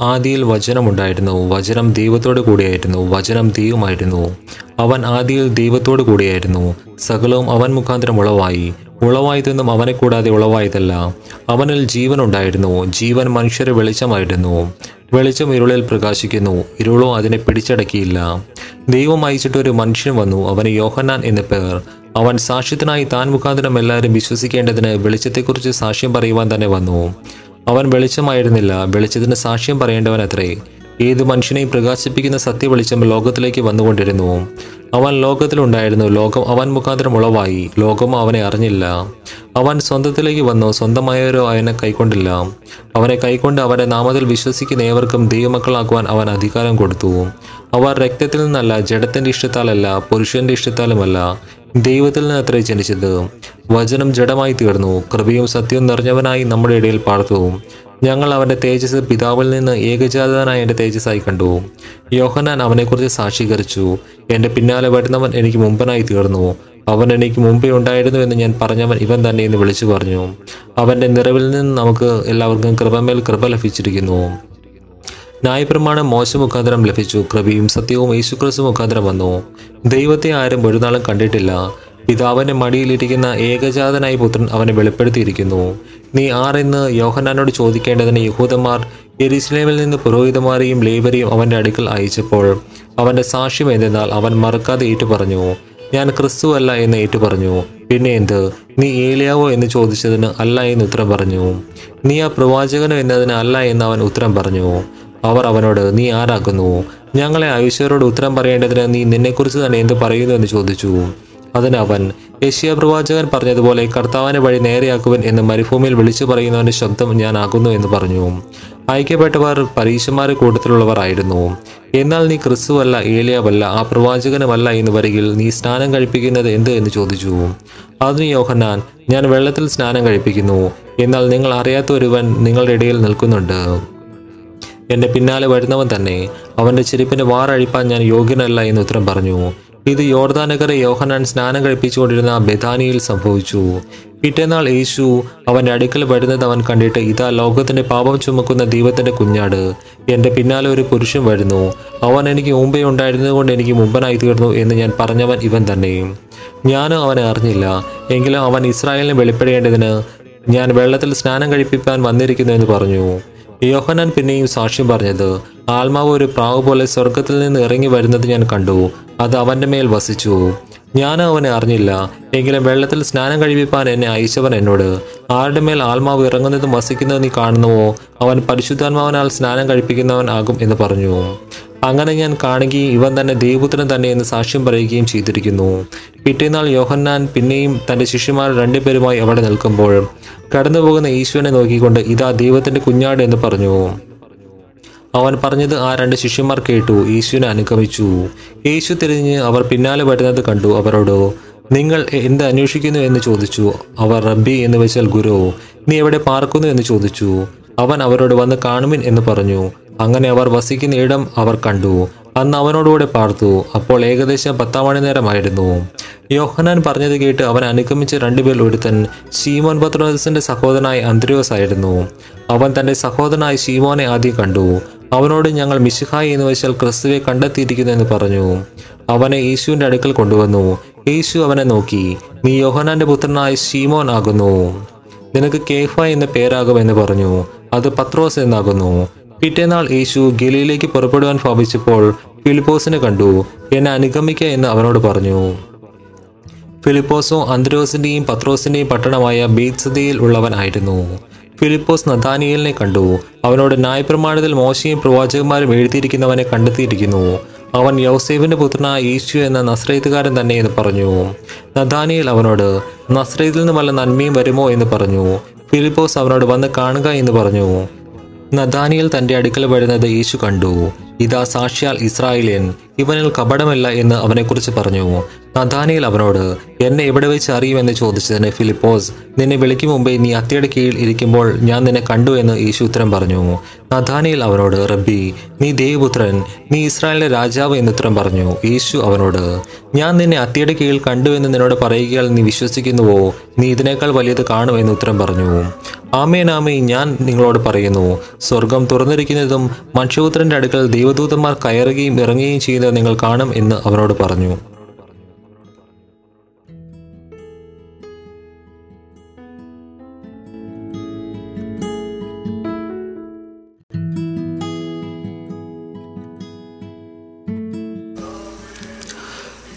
ആദിയിൽ വചനമുണ്ടായിരുന്നു. വചനം ദൈവത്തോട് കൂടിയായിരുന്നു. വചനം ദൈവമായിരുന്നു അവൻ ആദിയിൽ ദൈവത്തോട് കൂടിയായിരുന്നു. സകലവും അവൻ മുഖാന്തരം ഉളവായി. ഉളവായതൊന്നും അവനെ കൂടാതെ ഉളവായതല്ല. അവനിൽ ജീവൻ ഉണ്ടായിരുന്നു ജീവൻ മനുഷ്യരെ വെളിച്ചമായിരുന്നു. വെളിച്ചം ഇരുളിൽ പ്രകാശിക്കുന്നു. ഇരുളോ അതിനെ പിടിച്ചടക്കിയില്ല. ദൈവം അയച്ചിട്ട് ഒരു മനുഷ്യൻ വന്നു. അവന് യോഹന്നാൻ എന്ന പേർ. അവൻ സാക്ഷ്യത്തിനായി താൻ മുഖാന്തരം എല്ലാവരും വിശ്വസിക്കേണ്ടതിന് വെളിച്ചത്തെക്കുറിച്ച് സാക്ഷ്യം പറയുവാൻ തന്നെ വന്നു. അവൻ വെളിച്ചമായിരുന്നില്ല. വെളിച്ചത്തിന് സാക്ഷ്യം പറയേണ്ടവൻ അത്രേ. ഏത് മനുഷ്യനെയും പ്രകാശിപ്പിക്കുന്ന സത്യവെളിച്ചം ലോകത്തിലേക്ക് വന്നുകൊണ്ടിരുന്നു. അവൻ ലോകത്തിലുണ്ടായിരുന്നു. ലോകം അവൻ മുഖാന്തരം ഉളവായി. ലോകം അവനെ അറിഞ്ഞില്ല. അവൻ സ്വന്തത്തിലേക്ക് വന്നു. സ്വന്തമായവരോ അവനെ കൈക്കൊണ്ടില്ല. അവനെ കൈക്കൊണ്ട് അവന്റെ നാമത്തിൽ വിശ്വസിക്കുന്ന ഏവർക്കും ദൈവമക്കളാക്കുവാൻ അവൻ അധികാരം കൊടുത്തു. അവർ രക്തത്തിൽ നിന്നല്ല ജഡത്തിന്റെ ഇഷ്ടത്താലല്ല പുരുഷന്റെ ഇഷ്ടത്താലുമല്ല. ദൈവത്തിൽ നിന്ന് അത്രേ ജനിച്ചത് വചനം ജഡമായി തീർന്നു. കൃപയും സത്യവും നിറഞ്ഞവനായി നമ്മുടെ ഇടയിൽ പാർത്തു. ഞങ്ങൾ അവന്റെ തേജസ് പിതാവിൽ നിന്ന് ഏകജാതനായ എന്റെ തേജസ്സായി കണ്ടു. യോഹനാൻ അവനെക്കുറിച്ച് സാക്ഷീകരിച്ചു. എന്റെ പിന്നാലെ വരുന്നവൻ എനിക്ക് മുമ്പനായി തീർന്നു. അവൻ എനിക്ക് മുമ്പേ ഉണ്ടായിരുന്നു എന്ന് ഞാൻ പറഞ്ഞവൻ ഇവൻ തന്നെ എന്ന് വിളിച്ചു പറഞ്ഞു. അവന്റെ നിറവിൽ നിന്ന് നമുക്ക് എല്ലാവർക്കും കൃപമേൽ കൃപ ലഭിച്ചിരിക്കുന്നു. ന്യായപ്രമാണം മോശ മുഖാന്തരം ലഭിച്ചു. കൃപയും സത്യവും യേശുക്രിസ്തു മുഖാന്തരം വന്നു. ദൈവത്തെ ആരും ഒരു നാളും കണ്ടിട്ടില്ല. പിതാവിന്റെ മടിയിലിരിക്കുന്ന ഏകജാതനായ പുത്രൻ അവനെ വെളിപ്പെടുത്തിയിരിക്കുന്നു. നീ ആരെന്ന് യോഹനാനോട് ചോദിക്കേണ്ടതിന് യഹൂദന്മാർ എരിസ്ലേമിൽ നിന്ന് പുരോഹിതന്മാരെയും ലേബരെയും അവന്റെ അടുക്കൽ അയച്ചപ്പോൾ അവന്റെ സാക്ഷ്യം എന്തെന്നാൽ അവൻ മറക്കാതെ ഏറ്റുപറഞ്ഞു. ഞാൻ ക്രിസ്തു അല്ല എന്ന് ഏറ്റുപറഞ്ഞു. പിന്നെ എന്ത്? നീ ഏലിയാവോ എന്ന് ചോദിച്ചതിന് അല്ല എന്ന് ഉത്തരം പറഞ്ഞു. നീ ആ പ്രവാചകനോ എന്നതിന് അല്ല എന്ന് അവൻ ഉത്തരം പറഞ്ഞു. അവർ അവനോട് നീ ആരാക്കുന്നു? ഞങ്ങളെ ആയുഷ്യരോട് ഉത്തരം പറയേണ്ടതിന് നീ നിന്നെക്കുറിച്ച് തന്നെ എന്ത് പറയുന്നു? എന്ന് ചോദിച്ചു. അതിന് അവൻ യശ്യ പ്രവാചകൻ പറഞ്ഞതുപോലെ കർത്താവിനെ വഴി നേരെയാക്കുവൻ എന്ന് മരുഭൂമിയിൽ വിളിച്ചു പറയുന്നവന്റെ ശബ്ദം ഞാൻ ആകുന്നു എന്ന് പറഞ്ഞു. അയക്കപ്പെട്ടവർ പരീക്ഷമാരെ കൂട്ടത്തിലുള്ളവർ ആയിരുന്നു. എന്നാൽ നീ ക്രിസ്തുവല്ല ഏലിയാവല്ല ആ പ്രവാചകനുമല്ല എന്ന് വരികിൽ നീ സ്നാനം കഴിപ്പിക്കുന്നത് എന്ത്? എന്ന് ചോദിച്ചു. അതിന് യോഹന്നാൻ ഞാൻ വെള്ളത്തിൽ സ്നാനം കഴിപ്പിക്കുന്നു. എന്നാൽ നിങ്ങൾ അറിയാത്ത ഒരുവൻ നിങ്ങളുടെ ഇടയിൽ നിൽക്കുന്നുണ്ട്. എന്റെ പിന്നാലെ വരുന്നവൻ തന്നെ അവന്റെ ചെരുപ്പിന്റെ വാറഴിപ്പാൻ ഞാൻ യോഗ്യനല്ല എന്ന് ഉത്തരം പറഞ്ഞു. ഇത് യോർദാനഗറെ യോഹനാൻ സ്നാനം കഴിപ്പിച്ചുകൊണ്ടിരുന്ന ബെഥാനിയിൽ സംഭവിച്ചു. പിറ്റേന്നാൾ യേശു അവന്റെ അടുക്കൽ വരുന്നത് അവൻ കണ്ടിട്ട് ഇതാ ലോകത്തിന്റെ പാപം ചുമക്കുന്ന ദൈവത്തിന്റെ കുഞ്ഞാട്. എന്റെ പിന്നാലെ ഒരു പുരുഷൻ വരുന്നു. അവൻ എനിക്ക് മുമ്പേ ഉണ്ടായിരുന്നതുകൊണ്ട് എനിക്ക് മുമ്പനായി തീർന്നു എന്ന് ഞാൻ പറഞ്ഞവൻ ഇവൻ തന്നെ. ഞാനും അവനെ അറിഞ്ഞില്ല. എങ്കിലും അവൻ ഇസ്രായേലിനെ വെളിപ്പെടേണ്ടതിന് ഞാൻ വെള്ളത്തിൽ സ്നാനം കഴിപ്പിക്കാൻ വന്നിരിക്കുന്നു എന്ന് പറഞ്ഞു. യോഹനാൻ പിന്നെയും സാക്ഷ്യം പറഞ്ഞത് ആത്മാവ് ഒരു പ്രാവ് പോലെ സ്വർഗത്തിൽ നിന്ന് ഇറങ്ങി വരുന്നത് ഞാൻ കണ്ടു അത് അവന്റെ മേൽ വസിച്ചു. ഞാൻ അവനെ അറിഞ്ഞില്ല എങ്കിലും വെള്ളത്തിൽ സ്നാനം കഴിപ്പിപ്പാൻ എന്നെ അയച്ചവൻ എന്നോട് ആരുടെ മേൽ ആത്മാവ് ഇറങ്ങുന്നതും വസിക്കുന്നതും നീ കാണുന്നുവോ? അവൻ പരിശുദ്ധാത്മാവനാൽ സ്നാനം കഴിപ്പിക്കുന്നവൻ ആകും എന്ന് പറഞ്ഞു. അങ്ങനെ ഞാൻ കാണുകയും ഇവൻ തന്നെ ദൈവപുത്രൻ തന്നെ എന്ന് സാക്ഷ്യം പറയുകയും ചെയ്തിരിക്കുന്നു. പിറ്റേന്നാൾ യോഹന്നാൻ പിന്നെയും തന്റെ ശിഷ്യന്മാർ രണ്ടുപേരുമായി അവിടെ നിൽക്കുമ്പോൾ കടന്നുപോകുന്ന ഈശ്വരനെ നോക്കിക്കൊണ്ട് ഇതാ ദൈവത്തിന്റെ കുഞ്ഞാട് എന്ന് പറഞ്ഞു. അവൻ പറഞ്ഞത് ആ രണ്ട് ശിഷ്യന്മാർ കേട്ടു യേശുവിനെ അനുഗമിച്ചു. യേശു തിരിഞ്ഞ് അവർ പിന്നാലെ വരുന്നത് കണ്ടു. അവരോട് നിങ്ങൾ എന്ത് അന്വേഷിക്കുന്നു? എന്ന് ചോദിച്ചു. അവർ റബ്ബി എന്ന് വെച്ചാൽ ഗുരു നീ എവിടെ പാർക്കുന്നു? എന്ന് ചോദിച്ചു. അവൻ അവരോട് വന്ന് കാണുമിൻ എന്ന് പറഞ്ഞു. അങ്ങനെ അവർ വസിക്കുന്ന ഇടം അവർ കണ്ടു. അന്ന് അവനോടുകൂടെ പാർത്തു. അപ്പോൾ ഏകദേശം പത്താം മണി നേരമായിരുന്നു യോഹനാൻ പറഞ്ഞത് കേട്ട് അവൻ അനുഗമിച്ച രണ്ടുപേർ ഒരുത്തൻ ഷീമോൻ പത്രോസിന്റെ സഹോദരനായ അന്ത്രയോസ് ആയിരുന്നു. അവൻ തന്റെ സഹോദരനായ ഷീമോനെ ആദ്യം കണ്ടു. അവനോട് ഞങ്ങൾ മിശിഹായി എന്ന് വെച്ചാൽ ക്രിസ്തുവെ കണ്ടെത്തിയിരിക്കുന്നു എന്ന് പറഞ്ഞു. അവനെ യേശുവിന്റെ അടുക്കൽ കൊണ്ടുവന്നു. യേശു അവനെ നോക്കി. നീ യോഹനാന്റെ പുത്രനായ ഷീമോൻ ആകുന്നു. നിനക്ക് കേഫ എന്ന പേരാകും എന്ന് പറഞ്ഞു. അത് പത്രോസ് എന്നാകുന്നു. പിറ്റേന്നാൾ യേശു ഗലിയിലേക്ക് പുറപ്പെടുവാൻ ഭാവിച്ചപ്പോൾ ഫിലിപ്പോസിനെ കണ്ടു. എന്നെ അനുഗമിക്ക എന്ന് അവനോട് പറഞ്ഞു. ഫിലിപ്പോസോ അന്ത്രോസിന്റെയും പത്രോസിന്റെയും പട്ടണമായ ബീത്സതയിൽ ഉള്ളവനായിരുന്നു. ഫിലിപ്പോസ് നദാനിയലിനെ കണ്ടു. അവനോട് ന്യായപ്രമാണത്തിൽ മോശയും പ്രവാചകന്മാരും എഴുതിയിരിക്കുന്നവനെ കണ്ടെത്തിയിരിക്കുന്നു. അവൻ യൗസേവിന്റെ പുത്രനായ യേശു എന്ന നസ്രൈത്തുകാരൻ തന്നെ എന്ന് പറഞ്ഞു. നദാനിയൽ അവനോട് നസ്രൈത്തിൽ നിന്ന് വല്ല നന്മയും വരുമോ? എന്ന് പറഞ്ഞു. ഫിലിപ്പോസ് അവനോട് വന്ന് കാണുക എന്ന് പറഞ്ഞു. നദാനിയൽ തന്റെ അടുക്കൽ വരുന്നത് യേശു കണ്ടു. ഇതാ സാക്ഷ്യാൽ ഇസ്രായേലിയൻ. ഇവനിൽ കപടമല്ല എന്ന് അവനെക്കുറിച്ച് പറഞ്ഞു. നദാനിയൽ അവനോട് എന്നെ എവിടെ വെച്ച് അറിയുമെന്ന് ചോദിച്ചതിന് ഫിലിപ്പോസ് നിന്നെ വിളിക്കും മുമ്പേ നീ അത്തിയുടെ കീഴിൽ ഇരിക്കുമ്പോൾ ഞാൻ നിന്നെ കണ്ടു എന്ന് യേശു ഉത്തരം പറഞ്ഞു. നദാനിയൽ അവനോട് റബ്ബി നീ ദേവപുത്രൻ നീ ഇസ്രായേലിന്റെ രാജാവ് എന്ന് ഉത്തരം പറഞ്ഞു. യേശു അവനോട് ഞാൻ നിന്നെ അത്തിയുടെ കീഴിൽ കണ്ടു എന്ന് നിന്നോട് പറയുകയാൽ നീ വിശ്വസിക്കുന്നുവോ? നീ ഇതിനേക്കാൾ വലിയത് കാണും എന്ന് ഉത്തരം പറഞ്ഞു. ആമേൻ ഞാൻ നിങ്ങളോട് പറയുന്നു. സ്വർഗം തുറന്നിരിക്കുന്നതും മനുഷ്യപുത്രന്റെ അടുക്കൽ ദൈവദൂതന്മാർ കയറുകയും ഇറങ്ങുകയും ചെയ്യുന്നത് നിങ്ങൾ കാണും എന്ന് അവനോട് പറഞ്ഞു.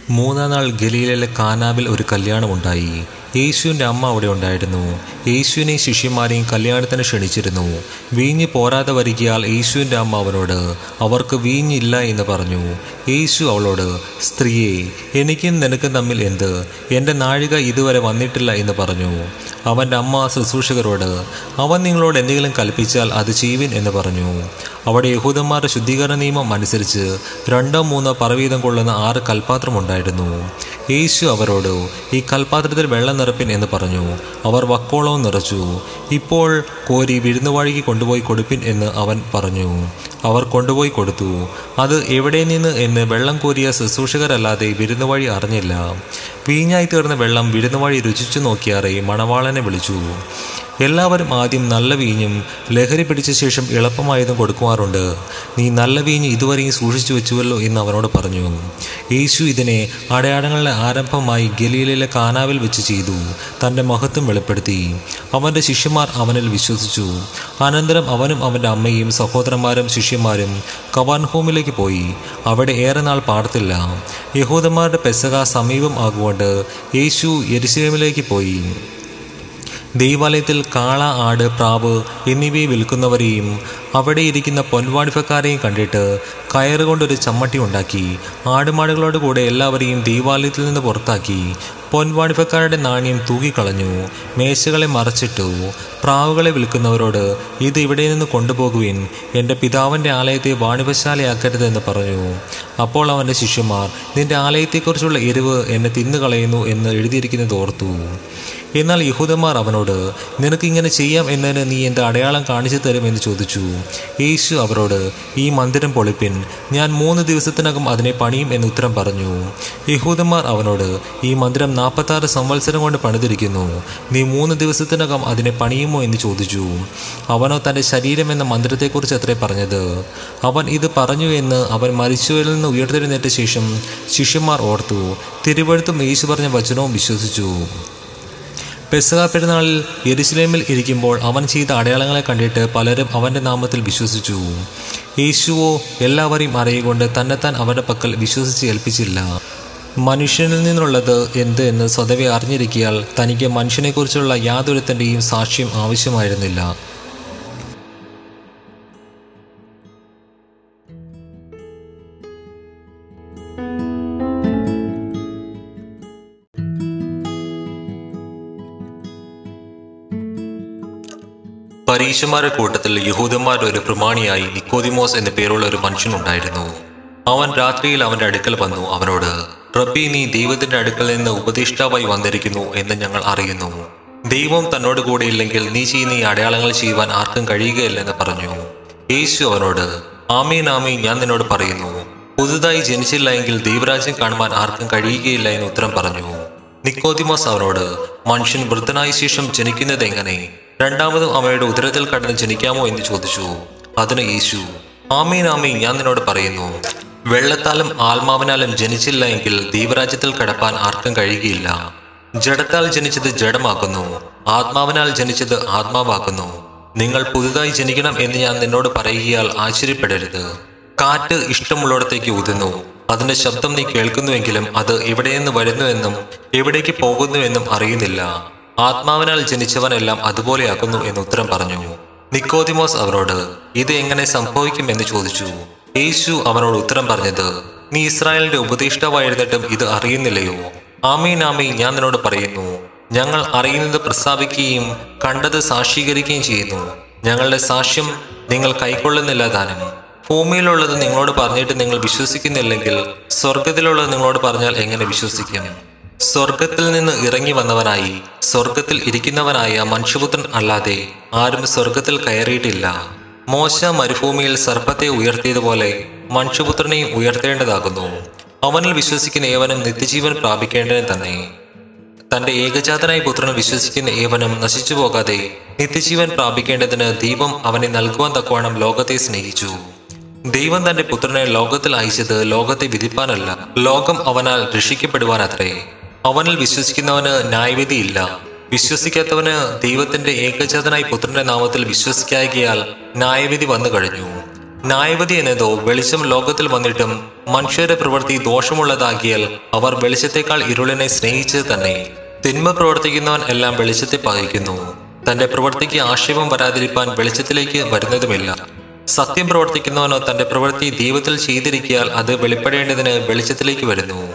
മൂന്നാം നാൾ ഗലീലയിലെ കാനാവിൽ ഒരു കല്യാണമുണ്ടായി യേശുവിന്റെ അമ്മ അവിടെ ഉണ്ടായിരുന്നു. യേശുവിനെയും ശിഷ്യന്മാരെയും കല്യാണത്തിന് ക്ഷണിച്ചിരുന്നു. വീഞ്ഞ് പോരാതെ വരികയാൽ യേശുവിന്റെ അമ്മ അവനോട് അവർക്ക് വീഞ്ഞില്ല എന്ന് പറഞ്ഞു. യേശു അവളോട് സ്ത്രീയെ എനിക്കും നിനക്കും തമ്മിൽ എന്ത്? എന്റെ നാഴിക ഇതുവരെ വന്നിട്ടില്ല എന്ന് പറഞ്ഞു. അവന്റെ അമ്മ ശുശ്രൂഷകരോട് അവൻ നിങ്ങളോട് എന്തെങ്കിലും കൽപ്പിച്ചാൽ അത് ചെയ്യുവിൻ എന്ന് പറഞ്ഞു. അവിടെ യഹൂദന്മാരുടെ ശുദ്ധീകരണ നിയമം അനുസരിച്ച് രണ്ടോ മൂന്നോ പറവീതം കൊള്ളുന്ന ആറ് കൽപാത്രമുണ്ടായിരുന്നു യേശു അവരോട് ഈ കൽപാത്രത്തിൽ വെള്ളം നിറപ്പിൻ എന്ന് പറഞ്ഞു. അവർ വക്കോളവും നിറച്ചു. ഇപ്പോൾ കോരി വിരുന്നുവാഴിക്ക് കൊണ്ടുപോയി കൊടുപ്പിൻ എന്ന് അവൻ പറഞ്ഞു. അവർ കൊണ്ടുപോയി കൊടുത്തു. അത് എവിടെ നിന്ന് എന്ന് വെള്ളം കോരിയ ശുശ്രൂഷകരല്ലാതെ വിരുന്നുവഴി അറിഞ്ഞില്ല. വീഞ്ഞായി തീർന്ന വെള്ളം വിരുന്നുവഴി രുചിച്ചു നോക്കിയാറേ മണവാളനെ വിളിച്ചു. എല്ലാവരും ആദ്യം നല്ല വീഞ്ഞും ലഹരി പിടിച്ച ശേഷം എളുപ്പമായതും കൊടുക്കുവാറുണ്ട്. നീ നല്ല വീഞ്ഞ് ഇതുവരെയും സൂക്ഷിച്ചു വെച്ചുവല്ലോ എന്ന് അവനോട് പറഞ്ഞു. യേശു ഇതിനെ അടയാളങ്ങളുടെ ആരംഭമായി ഗലീലയിലെ കാനാവിൽ വെച്ച് ചെയ്തു. തന്റെ മഹത്വം വെളിപ്പെടുത്തി. അവന്റെ ശിഷ്യന്മാർ അവനിൽ വിശ്വസിച്ചു. അനന്തരം അവനും അവന്റെ അമ്മയും സഹോദരന്മാരും ശിഷ്യന്മാരും കവാൻഹോമിലേക്ക് പോയി. അവിടെ ഏറെ നാൾ പാടത്തില്ല. യഹൂദന്മാരുടെ പെസക സമീപം ആകുകൊണ്ട് യേശു യെരുശലേമിലേക്ക് പോയി. ദൈവാലയത്തിൽ കാള ആട് പ്രാവ് എന്നിവയെ വിൽക്കുന്നവരെയും അവിടെ ഇരിക്കുന്ന പൊൻവാടിപ്പക്കാരെയും കണ്ടിട്ട് കയറുകൊണ്ടൊരു ചമ്മട്ടി ഉണ്ടാക്കി ആടുമാടുകളോട് കൂടെ എല്ലാവരെയും ദേവാലയത്തിൽ നിന്ന് പുറത്താക്കി പൊൻവാണിഫക്കാരുടെ നാണ്യം തൂക്കിക്കളഞ്ഞു മേശകളെ മറച്ചിട്ടു. പ്രാവുകളെ വിൽക്കുന്നവരോട് ഇത് ഇവിടെ നിന്ന് കൊണ്ടുപോകുവിൻ. എന്റെ പിതാവിന്റെ ആലയത്തെ വാണിഭശാലയാക്കരുതെന്ന് പറഞ്ഞു. അപ്പോൾ അവന്റെ ശിഷ്യന്മാർ നിന്റെ ആലയത്തെക്കുറിച്ചുള്ള എരിവ് എന്നെ തിന്നുകളയുന്നു എന്ന് എഴുതിയിരിക്കുന്നത് ഓർത്തു. എന്നാൽ യഹൂദന്മാർ അവനോട് നിനക്ക് ഇങ്ങനെ ചെയ്യാം എന്നതിന് നീ എന്റെ അടയാളം കാണിച്ചു തരുമെന്ന് ചോദിച്ചു. യേശു അവരോട് ഈ മന്ദിരം പൊളിപ്പിൻ. ഞാൻ മൂന്ന് ദിവസത്തിനകം അതിനെ പണിയും എന്ന് ഉത്തരം പറഞ്ഞു. യഹൂദന്മാർ അവനോട് ഈ മന്ദിരം നാൽപ്പത്താറ് സംവത്സരം കൊണ്ട് പണിതിരിക്കുന്നു. നീ മൂന്ന് ദിവസത്തിനകം അതിനെ പണിയുമോ എന്ന് ചോദിച്ചു. അവനോ തന്റെ ശരീരം എന്ന മന്ദിരത്തെക്കുറിച്ച് അത്രേ പറഞ്ഞത്. അവൻ ഇത് പറഞ്ഞു എന്ന് അവൻ മരിച്ചവരിൽ നിന്ന് ഉയർത്തെഴുന്നേറ്റ ശേഷം ശിഷ്യന്മാർ ഓർത്തു തിരുവഴുത്തും യേശു പറഞ്ഞ വചനവും വിശ്വസിച്ചു. പെസക പെരുന്നാളിൽ യെരുസലേമിൽ ഇരിക്കുമ്പോൾ അവൻ ചെയ്ത അടയാളങ്ങളെ കണ്ടിട്ട് പലരും അവന്റെ നാമത്തിൽ വിശ്വസിച്ചു. യേശുവോ എല്ലാവരെയും അറിയുകൊണ്ട് തന്നെത്താൻ അവരുടെ പക്കൽ വിശ്വസിച്ച് ഏൽപ്പിച്ചില്ല. മനുഷ്യനിൽ നിന്നുള്ളത് എന്ത് എന്ന് സ്വതവേ അറിഞ്ഞിരിക്കിയാൽ തനിക്ക് മനുഷ്യനെക്കുറിച്ചുള്ള യാതൊരുത്തന്റെയും സാക്ഷ്യം ആവശ്യമായിരുന്നില്ല. പരീശന്മാരുടെ കൂട്ടത്തിൽ യഹൂദന്മാരുടെ ഒരു പ്രമാണിയായി നിക്കോദിമോസ് എന്ന പേരുള്ള ഒരു മനുഷ്യനുണ്ടായിരുന്നു അവൻ രാത്രിയിൽ അവന്റെ അടുക്കൽ വന്നു അവനോട് റബ്ബി നീ ദൈവത്തിന്റെ അടുക്കൽ നിന്ന് ഉപദേഷ്ടാവായി വന്നിരിക്കുന്നു എന്ന് ഞങ്ങൾ അറിയുന്നു. ദൈവം തന്നോട് കൂടെ ഇല്ലെങ്കിൽ നീ ചെയ്യുന്ന ഈ അടയാളങ്ങൾ ചെയ്യുവാൻ ആർക്കും കഴിയുകയില്ലെന്ന് പറഞ്ഞു. യേശു അവനോട് ആമീൻ ആമീൻ ഞാൻ നിന്നോട് പറയുന്നു. പുതുതായി ജനിച്ചില്ല എങ്കിൽ ദൈവരാജ്യം കാണുവാൻ ആർക്കും കഴിയുകയില്ല എന്ന് ഉത്തരം പറഞ്ഞു. നിക്കോദിമോസ് അവനോട് മനുഷ്യൻ വൃദ്ധനായ ശേഷം ജനിക്കുന്നത് എങ്ങനെ? രണ്ടാമതും അവയുടെ ഉദരത്തിൽ കടന്ന് ജനിക്കാമോ എന്ന് ചോദിച്ചു. അതിന് യേശു ആമീൻ ആമീൻ ഞാൻ നിന്നോട് പറയുന്നു വെള്ളത്താലും ആത്മാവിനാലും ജനിച്ചില്ല എങ്കിൽ ദൈവരാജ്യത്തിൽ കടപ്പാൻ ആർക്കും കഴിയുകയില്ല. ജഡത്താൽ ജനിച്ചത് ജഡമാക്കുന്നു ആത്മാവിനാൽ ജനിച്ചത് ആത്മാവാക്കുന്നു. നിങ്ങൾ പുതുതായി ജനിക്കണം എന്ന് ഞാൻ നിന്നോട് പറയുകയാൽ ആശ്ചര്യപ്പെടരുത്. കാറ്റ് ഇഷ്ടമുള്ളിടത്തേക്ക് ഊതുന്നു അതിന്റെ ശബ്ദം നീ കേൾക്കുന്നുവെങ്കിലും അത് എവിടെ നിന്ന് വരുന്നുവെന്നും എവിടേക്ക് പോകുന്നുവെന്നും അറിയുന്നില്ല. ആത്മാവിനാൽ ജനിച്ചവനെല്ലാം അതുപോലെയാക്കുന്നു എന്ന് ഉത്തരം പറഞ്ഞു. നിക്കോതിമോസ് അവരോട് ഇത് എങ്ങനെ സംഭവിക്കും? എന്ന് ചോദിച്ചു. യേശു അവനോട് ഉത്തരം പറഞ്ഞത് നീ ഇസ്രായേലിന്റെ ഉപദേഷ്ടാവായിരുന്നിട്ടും ഇത് അറിയുന്നില്ലയോ? ആമീൻ ആമീൻ ഞാൻ നിന്നോട് പറയുന്നു. ഞങ്ങൾ അറിയുന്നത് പ്രസ്താവിക്കുകയും കണ്ടത് സാക്ഷീകരിക്കുകയും ചെയ്യുന്നു. ഞങ്ങളുടെ സാക്ഷ്യം നിങ്ങൾ കൈക്കൊള്ളുന്നില്ല താനും. ഭൂമിയിലുള്ളത് നിങ്ങളോട് പറഞ്ഞിട്ട് നിങ്ങൾ വിശ്വസിക്കുന്നില്ലെങ്കിൽ സ്വർഗത്തിലുള്ളത് നിങ്ങളോട് പറഞ്ഞാൽ എങ്ങനെ വിശ്വസിക്കും? സ്വർഗത്തിൽ നിന്ന് ഇറങ്ങി വന്നവനായി സ്വർഗത്തിൽ ഇരിക്കുന്നവനായ മനുഷ്യപുത്രൻ അല്ലാതെ ആരും സ്വർഗത്തിൽ കയറിയിട്ടില്ല. മോശ മരുഭൂമിയിൽ സർപ്പത്തെ ഉയർത്തിയതുപോലെ മനുഷ്യപുത്രനെയും ഉയർത്തേണ്ടതാകുന്നു. അവനിൽ വിശ്വസിക്കുന്ന ഏവനും നിത്യജീവൻ പ്രാപിക്കേണ്ടതിന് തന്നെ. തന്റെ ഏകജാതനായ പുത്രൻ വിശ്വസിക്കുന്ന ഏവനും നശിച്ചു പോകാതെ നിത്യജീവൻ പ്രാപിക്കേണ്ടതിന് ദൈവം അവനെ നൽകുവാൻ തക്കവണ്ണം ലോകത്തെ സ്നേഹിച്ചു. ദൈവം തന്റെ പുത്രനെ ലോകത്തിൽ അയച്ചത് ലോകത്തെ വിധിപ്പാനല്ല ലോകം അവനാൽ രക്ഷിക്കപ്പെടുവാനത്രേ. അവനിൽ വിശ്വസിക്കുന്നവന് ന്യായവിധിയില്ല വിശ്വസിക്കാത്തവന് ദൈവത്തിന്റെ ഏകജാതനായി പുത്രന്റെ നാമത്തിൽ വിശ്വസിക്കായകയാൽ ന്യായവിധി വന്നു കഴിഞ്ഞു. ന്യായവിധി എന്നതോ വെളിച്ചം ലോകത്തിൽ വന്നിട്ടും മനുഷ്യരുടെ പ്രവൃത്തി ദോഷമുള്ളതാകിയാൽ അവർ വെളിച്ചത്തെക്കാൾ ഇരുളിനെ സ്നേഹിച്ചത് തന്നെ. തിന്മ പ്രവർത്തിക്കുന്നവൻ എല്ലാം വെളിച്ചത്തെ പകയ്ക്കുന്നു തന്റെ പ്രവൃത്തിക്ക് ആക്ഷേപം വരാതിരിക്കാൻ വെളിച്ചത്തിലേക്ക് വരുന്നതുമില്ല. സത്യം പ്രവർത്തിക്കുന്നവനോ തന്റെ പ്രവൃത്തി ദൈവത്തിൽ ചെയ്തിരിക്കിയാൽ അത് വെളിപ്പെടേണ്ടതിന് വെളിച്ചത്തിലേക്ക് വരുന്നു.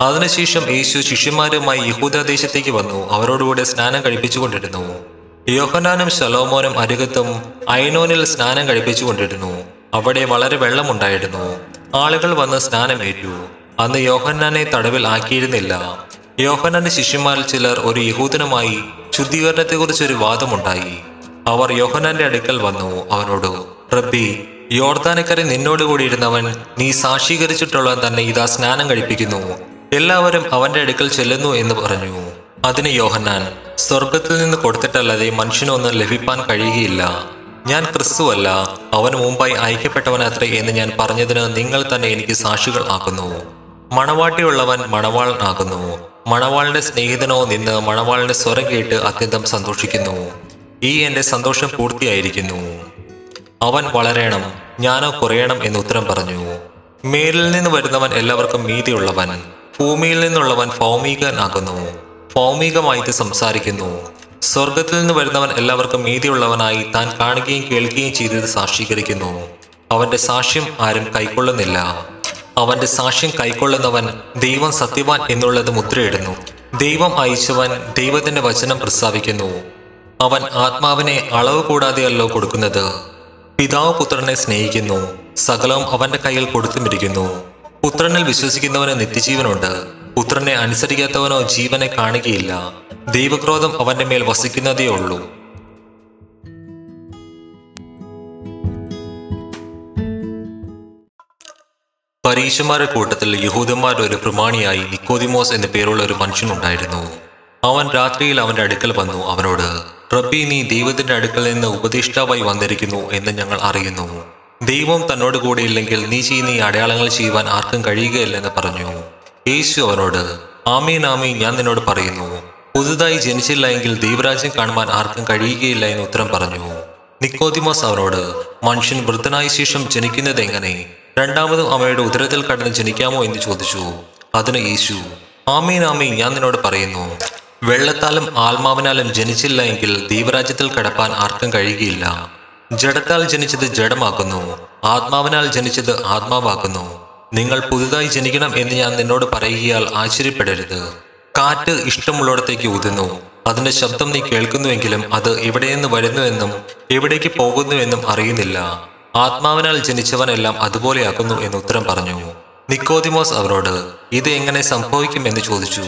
അതിനുശേഷം യേശു ശിഷ്യന്മാരുമായി യഹൂദദേശത്തേക്ക് വന്നു. അവരോടുകൂടെ സ്നാനം കഴിപ്പിച്ചുകൊണ്ടിരുന്നു. യോഹനാനും ശലോമോനും അരികത്തും ഐനോനിൽ സ്നാനം കഴിപ്പിച്ചുകൊണ്ടിരുന്നു. അവിടെ വളരെ വെള്ളമുണ്ടായിരുന്നു. ആളുകൾ വന്ന് സ്നാനമേറ്റു. അന്ന് യോഹന്നാനെ തടവിൽ ആക്കിയിരുന്നില്ല. യോഹന്നാന്റെ ശിഷ്യന്മാരിൽ ചിലർ ഒരു യഹൂദനുമായി ശുദ്ധീകരണത്തെക്കുറിച്ചൊരു വാദമുണ്ടായി. അവർ യോഹന്നാന്റെ അടുക്കൽ വന്നു. അവനോട് റബ്ബി യോർദാനക്കരെ നിന്നോട് കൂടി ഇരുന്നവൻ നീ സാക്ഷീകരിച്ചിട്ടുള്ളവൻ തന്നെ ഇതാ സ്നാനം കഴിപ്പിക്കുന്നു. എല്ലാവരും അവന്റെ അടുക്കൽ ചെല്ലുന്നു എന്ന് പറഞ്ഞു. അതിന് യോഹന്നാൻ സ്വർഗത്തിൽ നിന്ന് കൊടുത്തിട്ടല്ലാതെ മനുഷ്യനൊന്നും ലഭിപ്പാൻ കഴിയുകയില്ല. ഞാൻ ക്രിസ്തുവല്ല അവന് മുമ്പായി അയക്കപ്പെട്ടവനത്രേ എന്ന് ഞാൻ പറഞ്ഞതിന് നിങ്ങൾ തന്നെ എനിക്ക് സാക്ഷികൾ ആക്കുന്നു. മണവാട്ടിയുള്ളവൻ ആകുന്നു. മണവാളിന്റെ സ്നേഹിതനോ നിന്ന് മണവാളിന്റെ സ്വരം കേട്ട് അത്യന്തം സന്തോഷിക്കുന്നു. ഈ എന്റെ സന്തോഷം പൂർത്തിയായിരിക്കുന്നു. അവൻ വളരണം ഞാനോ കുറയണം എന്ന് ഉത്തരം പറഞ്ഞു. മേലിൽ നിന്ന് വരുന്നവൻ എല്ലാവർക്കും മീതിയുള്ളവൻ. ഭൂമിയിൽ നിന്നുള്ളവൻ ഭൗമികനാകുന്നു. ഭൗമികമായിട്ട് സംസാരിക്കുന്നു. സ്വർഗത്തിൽ നിന്ന് വരുന്നവൻ എല്ലാവർക്കും മീതിയുള്ളവനായി താൻ കാണുകയും കേൾക്കുകയും ചെയ്തത് സാക്ഷീകരിക്കുന്നു. അവന്റെ സാക്ഷ്യം ആരും കൈക്കൊള്ളുന്നില്ല. അവന്റെ സാക്ഷ്യം കൈക്കൊള്ളുന്നവൻ ദൈവം സത്യവാൻ എന്നുള്ളത് മുദ്രയിടുന്നു. ദൈവം അയച്ചവൻ ദൈവത്തിന്റെ വചനം പ്രസ്താവിക്കുന്നു. അവൻ ആത്മാവിനെ അളവ് കൂടാതെയല്ലോ കൊടുക്കുന്നത്. പിതാവ് പുത്രനെ സ്നേഹിക്കുന്നു. സകലവും അവന്റെ കയ്യിൽ കൊടുത്തുമിരിക്കുന്നു. പുത്രനിൽ വിശ്വസിക്കുന്നവന് നിത്യജീവനുണ്ട്. പുത്രനെ അനുസരിക്കാത്തവനോ ജീവനെ കാണുകയില്ല. ദൈവക്രോധം അവന്റെ മേൽ വസിക്കുന്നതേ ഉള്ളൂ. പരീക്ഷമാരുടെ കൂട്ടത്തിൽ യഹൂദന്മാരുടെ ഒരു പ്രമാണിയായി നിക്കോദിമോസ് എന്ന പേരുള്ള ഒരു മനുഷ്യനുണ്ടായിരുന്നു അവൻ രാത്രിയിൽ അവന്റെ അടുക്കൽ വന്നു അവനോട് റബ്ബി നീ ദൈവത്തിന്റെ അടുക്കൽ നിന്ന് ഉപദേഷ്ടാവായി വന്നിരിക്കുന്നു എന്ന് ഞങ്ങൾ അറിയുന്നു. ദൈവം തന്നോട് കൂടെ ഇല്ലെങ്കിൽ നീ ചെയ്യുന്ന ഈ അടയാളങ്ങൾ ചെയ്യുവാൻ ആർക്കും കഴിയുകയില്ലെന്ന് പറഞ്ഞു. യേശു അവനോട് ആമീൻ ആമീൻ ഞാൻ നിന്നോട് പറയുന്നു. പുതുതായി ജനിച്ചില്ല എങ്കിൽ ദൈവരാജ്യം കാണുവാൻ ആർക്കും കഴിയുകയില്ല എന്ന് ഉത്തരം പറഞ്ഞു. നിക്കോതിമോസ് അവനോട് മനുഷ്യൻ വൃദ്ധനായ ശേഷം ജനിക്കുന്നത് എങ്ങനെ? രണ്ടാമതും അമ്മയുടെ ഉദരത്തിൽ കടന്ന് ജനിക്കാമോ? എന്ന് ചോദിച്ചു. അതിന് യേശു ആമീൻ ആമീൻ ഞാൻ നിന്നോട് പറയുന്നു. വെള്ളത്താലും ആത്മാവിനാലും ജനിച്ചില്ല എങ്കിൽ ദൈവരാജ്യത്തിൽ കടപ്പാൻ ആർക്കും കഴിയുകയില്ല. ജഡത്താൽ ജനിച്ചത് ജഡമാക്കുന്നു. ആത്മാവിനാൽ ജനിച്ചത് ആത്മാവാക്കുന്നു. നിങ്ങൾ പുതുതായി ജനിക്കണം എന്ന് ഞാൻ നിന്നോട് പറയുകയാൽ ആശ്ചര്യപ്പെടരുത്. കാറ്റ് ഇഷ്ടമുള്ളിടത്തേക്ക് ഊതുന്നു. അതിന്റെ ശബ്ദം നീ കേൾക്കുന്നുവെങ്കിലും അത് എവിടെ നിന്ന് വരുന്നുവെന്നും എവിടേക്ക് പോകുന്നുവെന്നും അറിയുന്നില്ല. ആത്മാവിനാൽ ജനിച്ചവനെല്ലാം അതുപോലെയാക്കുന്നു എന്ന് ഉത്തരം പറഞ്ഞു. നിക്കോദിമോസ് അവരോട് ഇത് എങ്ങനെ സംഭവിക്കും? എന്ന് ചോദിച്ചു.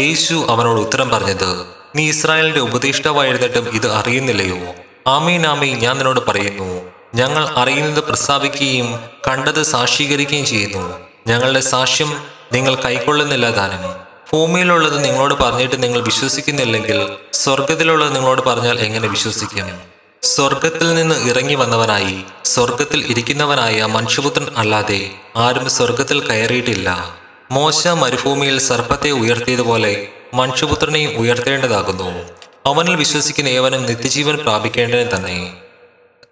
യേശു അവനോട് ഉത്തരം പറഞ്ഞത് നീ ഇസ്രായേലിന്റെ ഉപദേഷ്ടാവായിരുന്നിട്ടും ഇത് അറിയുന്നില്ലയോ? ആമീൻ ആമീൻ. ഞാൻ നിന്നോട് പറയുന്നു ഞങ്ങൾ അറിയുന്നത് പ്രസ്താവിക്കുകയും കണ്ടത് സാക്ഷീകരിക്കുകയും ചെയ്യുന്നു. ഞങ്ങളുടെ സാക്ഷ്യം നിങ്ങൾ കൈക്കൊള്ളുന്നില്ല താനും ഭൂമിയിലുള്ളത് നിങ്ങളോട് പറഞ്ഞിട്ട് നിങ്ങൾ വിശ്വസിക്കുന്നില്ലെങ്കിൽ സ്വർഗത്തിലുള്ളത് നിങ്ങളോട് പറഞ്ഞാൽ എങ്ങനെ വിശ്വസിക്കും? സ്വർഗത്തിൽ നിന്ന് ഇറങ്ങി വന്നവനായി സ്വർഗത്തിൽ ഇരിക്കുന്നവനായ മനുഷ്യപുത്രൻ അല്ലാതെ ആരും സ്വർഗത്തിൽ കയറിയിട്ടില്ല. മോശ മരുഭൂമിയിൽ സർപ്പത്തെ ഉയർത്തിയതുപോലെ മനുഷ്യപുത്രനെയും ഉയർത്തേണ്ടതാകുന്നു. അവനിൽ വിശ്വസിക്കുന്ന ഏവനും നിത്യജീവൻ പ്രാപിക്കേണ്ടതിന് തന്നെ.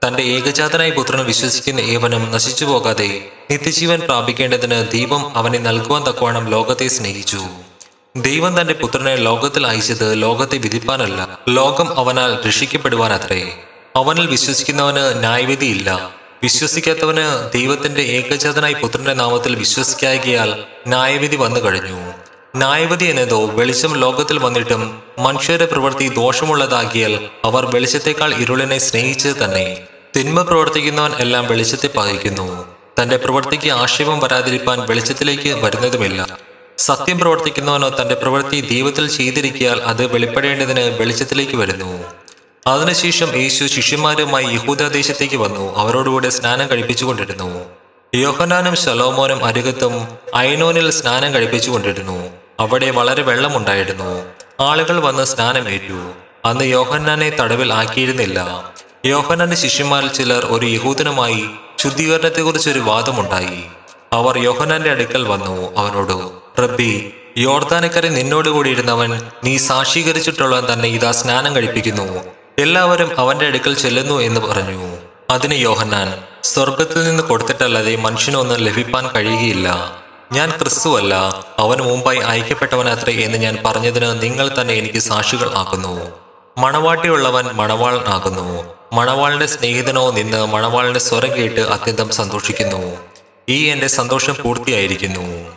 തന്റെ ഏകജാതനായ പുത്രനെ വിശ്വസിക്കുന്ന ഏവനും നശിച്ചു പോകാതെ നിത്യജീവൻ പ്രാപിക്കേണ്ടതിന് ദീപം അവനെ നൽകുവാൻ തക്കവണ്ണം ലോകത്തെ സ്നേഹിച്ചു. ദൈവം തന്റെ പുത്രനെ ലോകത്തിൽ അയച്ചത് ലോകത്തെ വിധിപ്പാനല്ല ലോകം അവനാൽ രക്ഷിക്കപ്പെടുവാൻ അത്രേ അവനിൽ വിശ്വസിക്കുന്നവന് ന്യായവിധിയില്ല വിശ്വസിക്കാത്തവന് ദൈവത്തിന്റെ ഏകജാതനായി പുത്രന്റെ നാമത്തിൽ വിശ്വസിക്കായകയാൽ ന്യായവിധി വന്നു കഴിഞ്ഞു ന്യായവിധി എന്നതോ വെളിച്ചം ലോകത്തിൽ വന്നിട്ടും മനുഷ്യരുടെ പ്രവൃത്തി ദോഷമുള്ളതാകിയാൽ അവർ വെളിച്ചത്തെക്കാൾ ഇരുളിനെ സ്നേഹിച്ചത് തന്നെ. തിന്മ പ്രവർത്തിക്കുന്നവൻ എല്ലാം വെളിച്ചത്തെ പകയ്ക്കുന്നു തന്റെ പ്രവൃത്തിക്ക് ആക്ഷേപം വരാതിരിക്കാൻ വെളിച്ചത്തിലേക്ക് വരുന്നതുമില്ല. സത്യം പ്രവർത്തിക്കുന്നവനോ തന്റെ പ്രവൃത്തി ദൈവത്തിൽ ചെയ്തിരിക്കിയാൽ അത് വെളിപ്പെടേണ്ടതിന് വെളിച്ചത്തിലേക്ക് വരുന്നു. അതിനുശേഷം യേശു ശിഷ്യന്മാരുമായി യഹൂദദേശത്തേക്ക് വന്നു. അവരോടുകൂടെ സ്നാനം കഴിപ്പിച്ചുകൊണ്ടിരുന്നു. യോഹനാനും ശലോമോനും അരികത്തും അയനോനിൽ സ്നാനം കഴിപ്പിച്ചുകൊണ്ടിരുന്നു. അവിടെ വളരെ വെള്ളമുണ്ടായിരുന്നു. ആളുകൾ വന്ന് സ്നാനമേറ്റു. അന്ന് യോഹന്നാനെ തടവിൽ ആക്കിയിരുന്നില്ല. യോഹന്നാന്റെ ശിഷ്യന്മാരിൽ ചിലർ ഒരു യഹൂദനുമായി ശുദ്ധീകരണത്തെക്കുറിച്ചൊരു വാദമുണ്ടായി. അവർ യോഹന്നാന്റെ അടുക്കൽ വന്നു. അവനോട് റബ്ബി യോർദാനക്കരെ നിന്നോട് കൂടിയിരുന്നവൻ നീ സാക്ഷീകരിച്ചിട്ടുള്ളവൻ തന്നെ ഇതാ സ്നാനം കഴിപ്പിക്കുന്നു. എല്ലാവരും അവന്റെ അടുക്കൽ ചെല്ലുന്നു എന്ന് പറഞ്ഞു. അതിന് യോഹന്നാൻ സ്വർഗത്തിൽ നിന്ന് കൊടുത്തിട്ടല്ലാതെ മനുഷ്യനൊന്നും ലഭിപ്പാൻ കഴിയുകയില്ല. ഞാൻ ക്രിസ്തുവല്ല അവന് മുമ്പായി അയക്കപ്പെട്ടവനത്രേ എന്ന് ഞാൻ പറഞ്ഞതിന് നിങ്ങൾ തന്നെ എനിക്ക് സാക്ഷികൾ ആക്കുന്നു. മണവാട്ടിയുള്ളവൻ മണവാൾ ആകുന്നു. മണവാളിന്റെ സ്നേഹിതനോ നിന്ന് മണവാളിന്റെ സ്വരം കേട്ട് അത്യന്തം സന്തോഷിക്കുന്നു. ഈ എന്റെ സന്തോഷം പൂർത്തിയായിരിക്കുന്നു.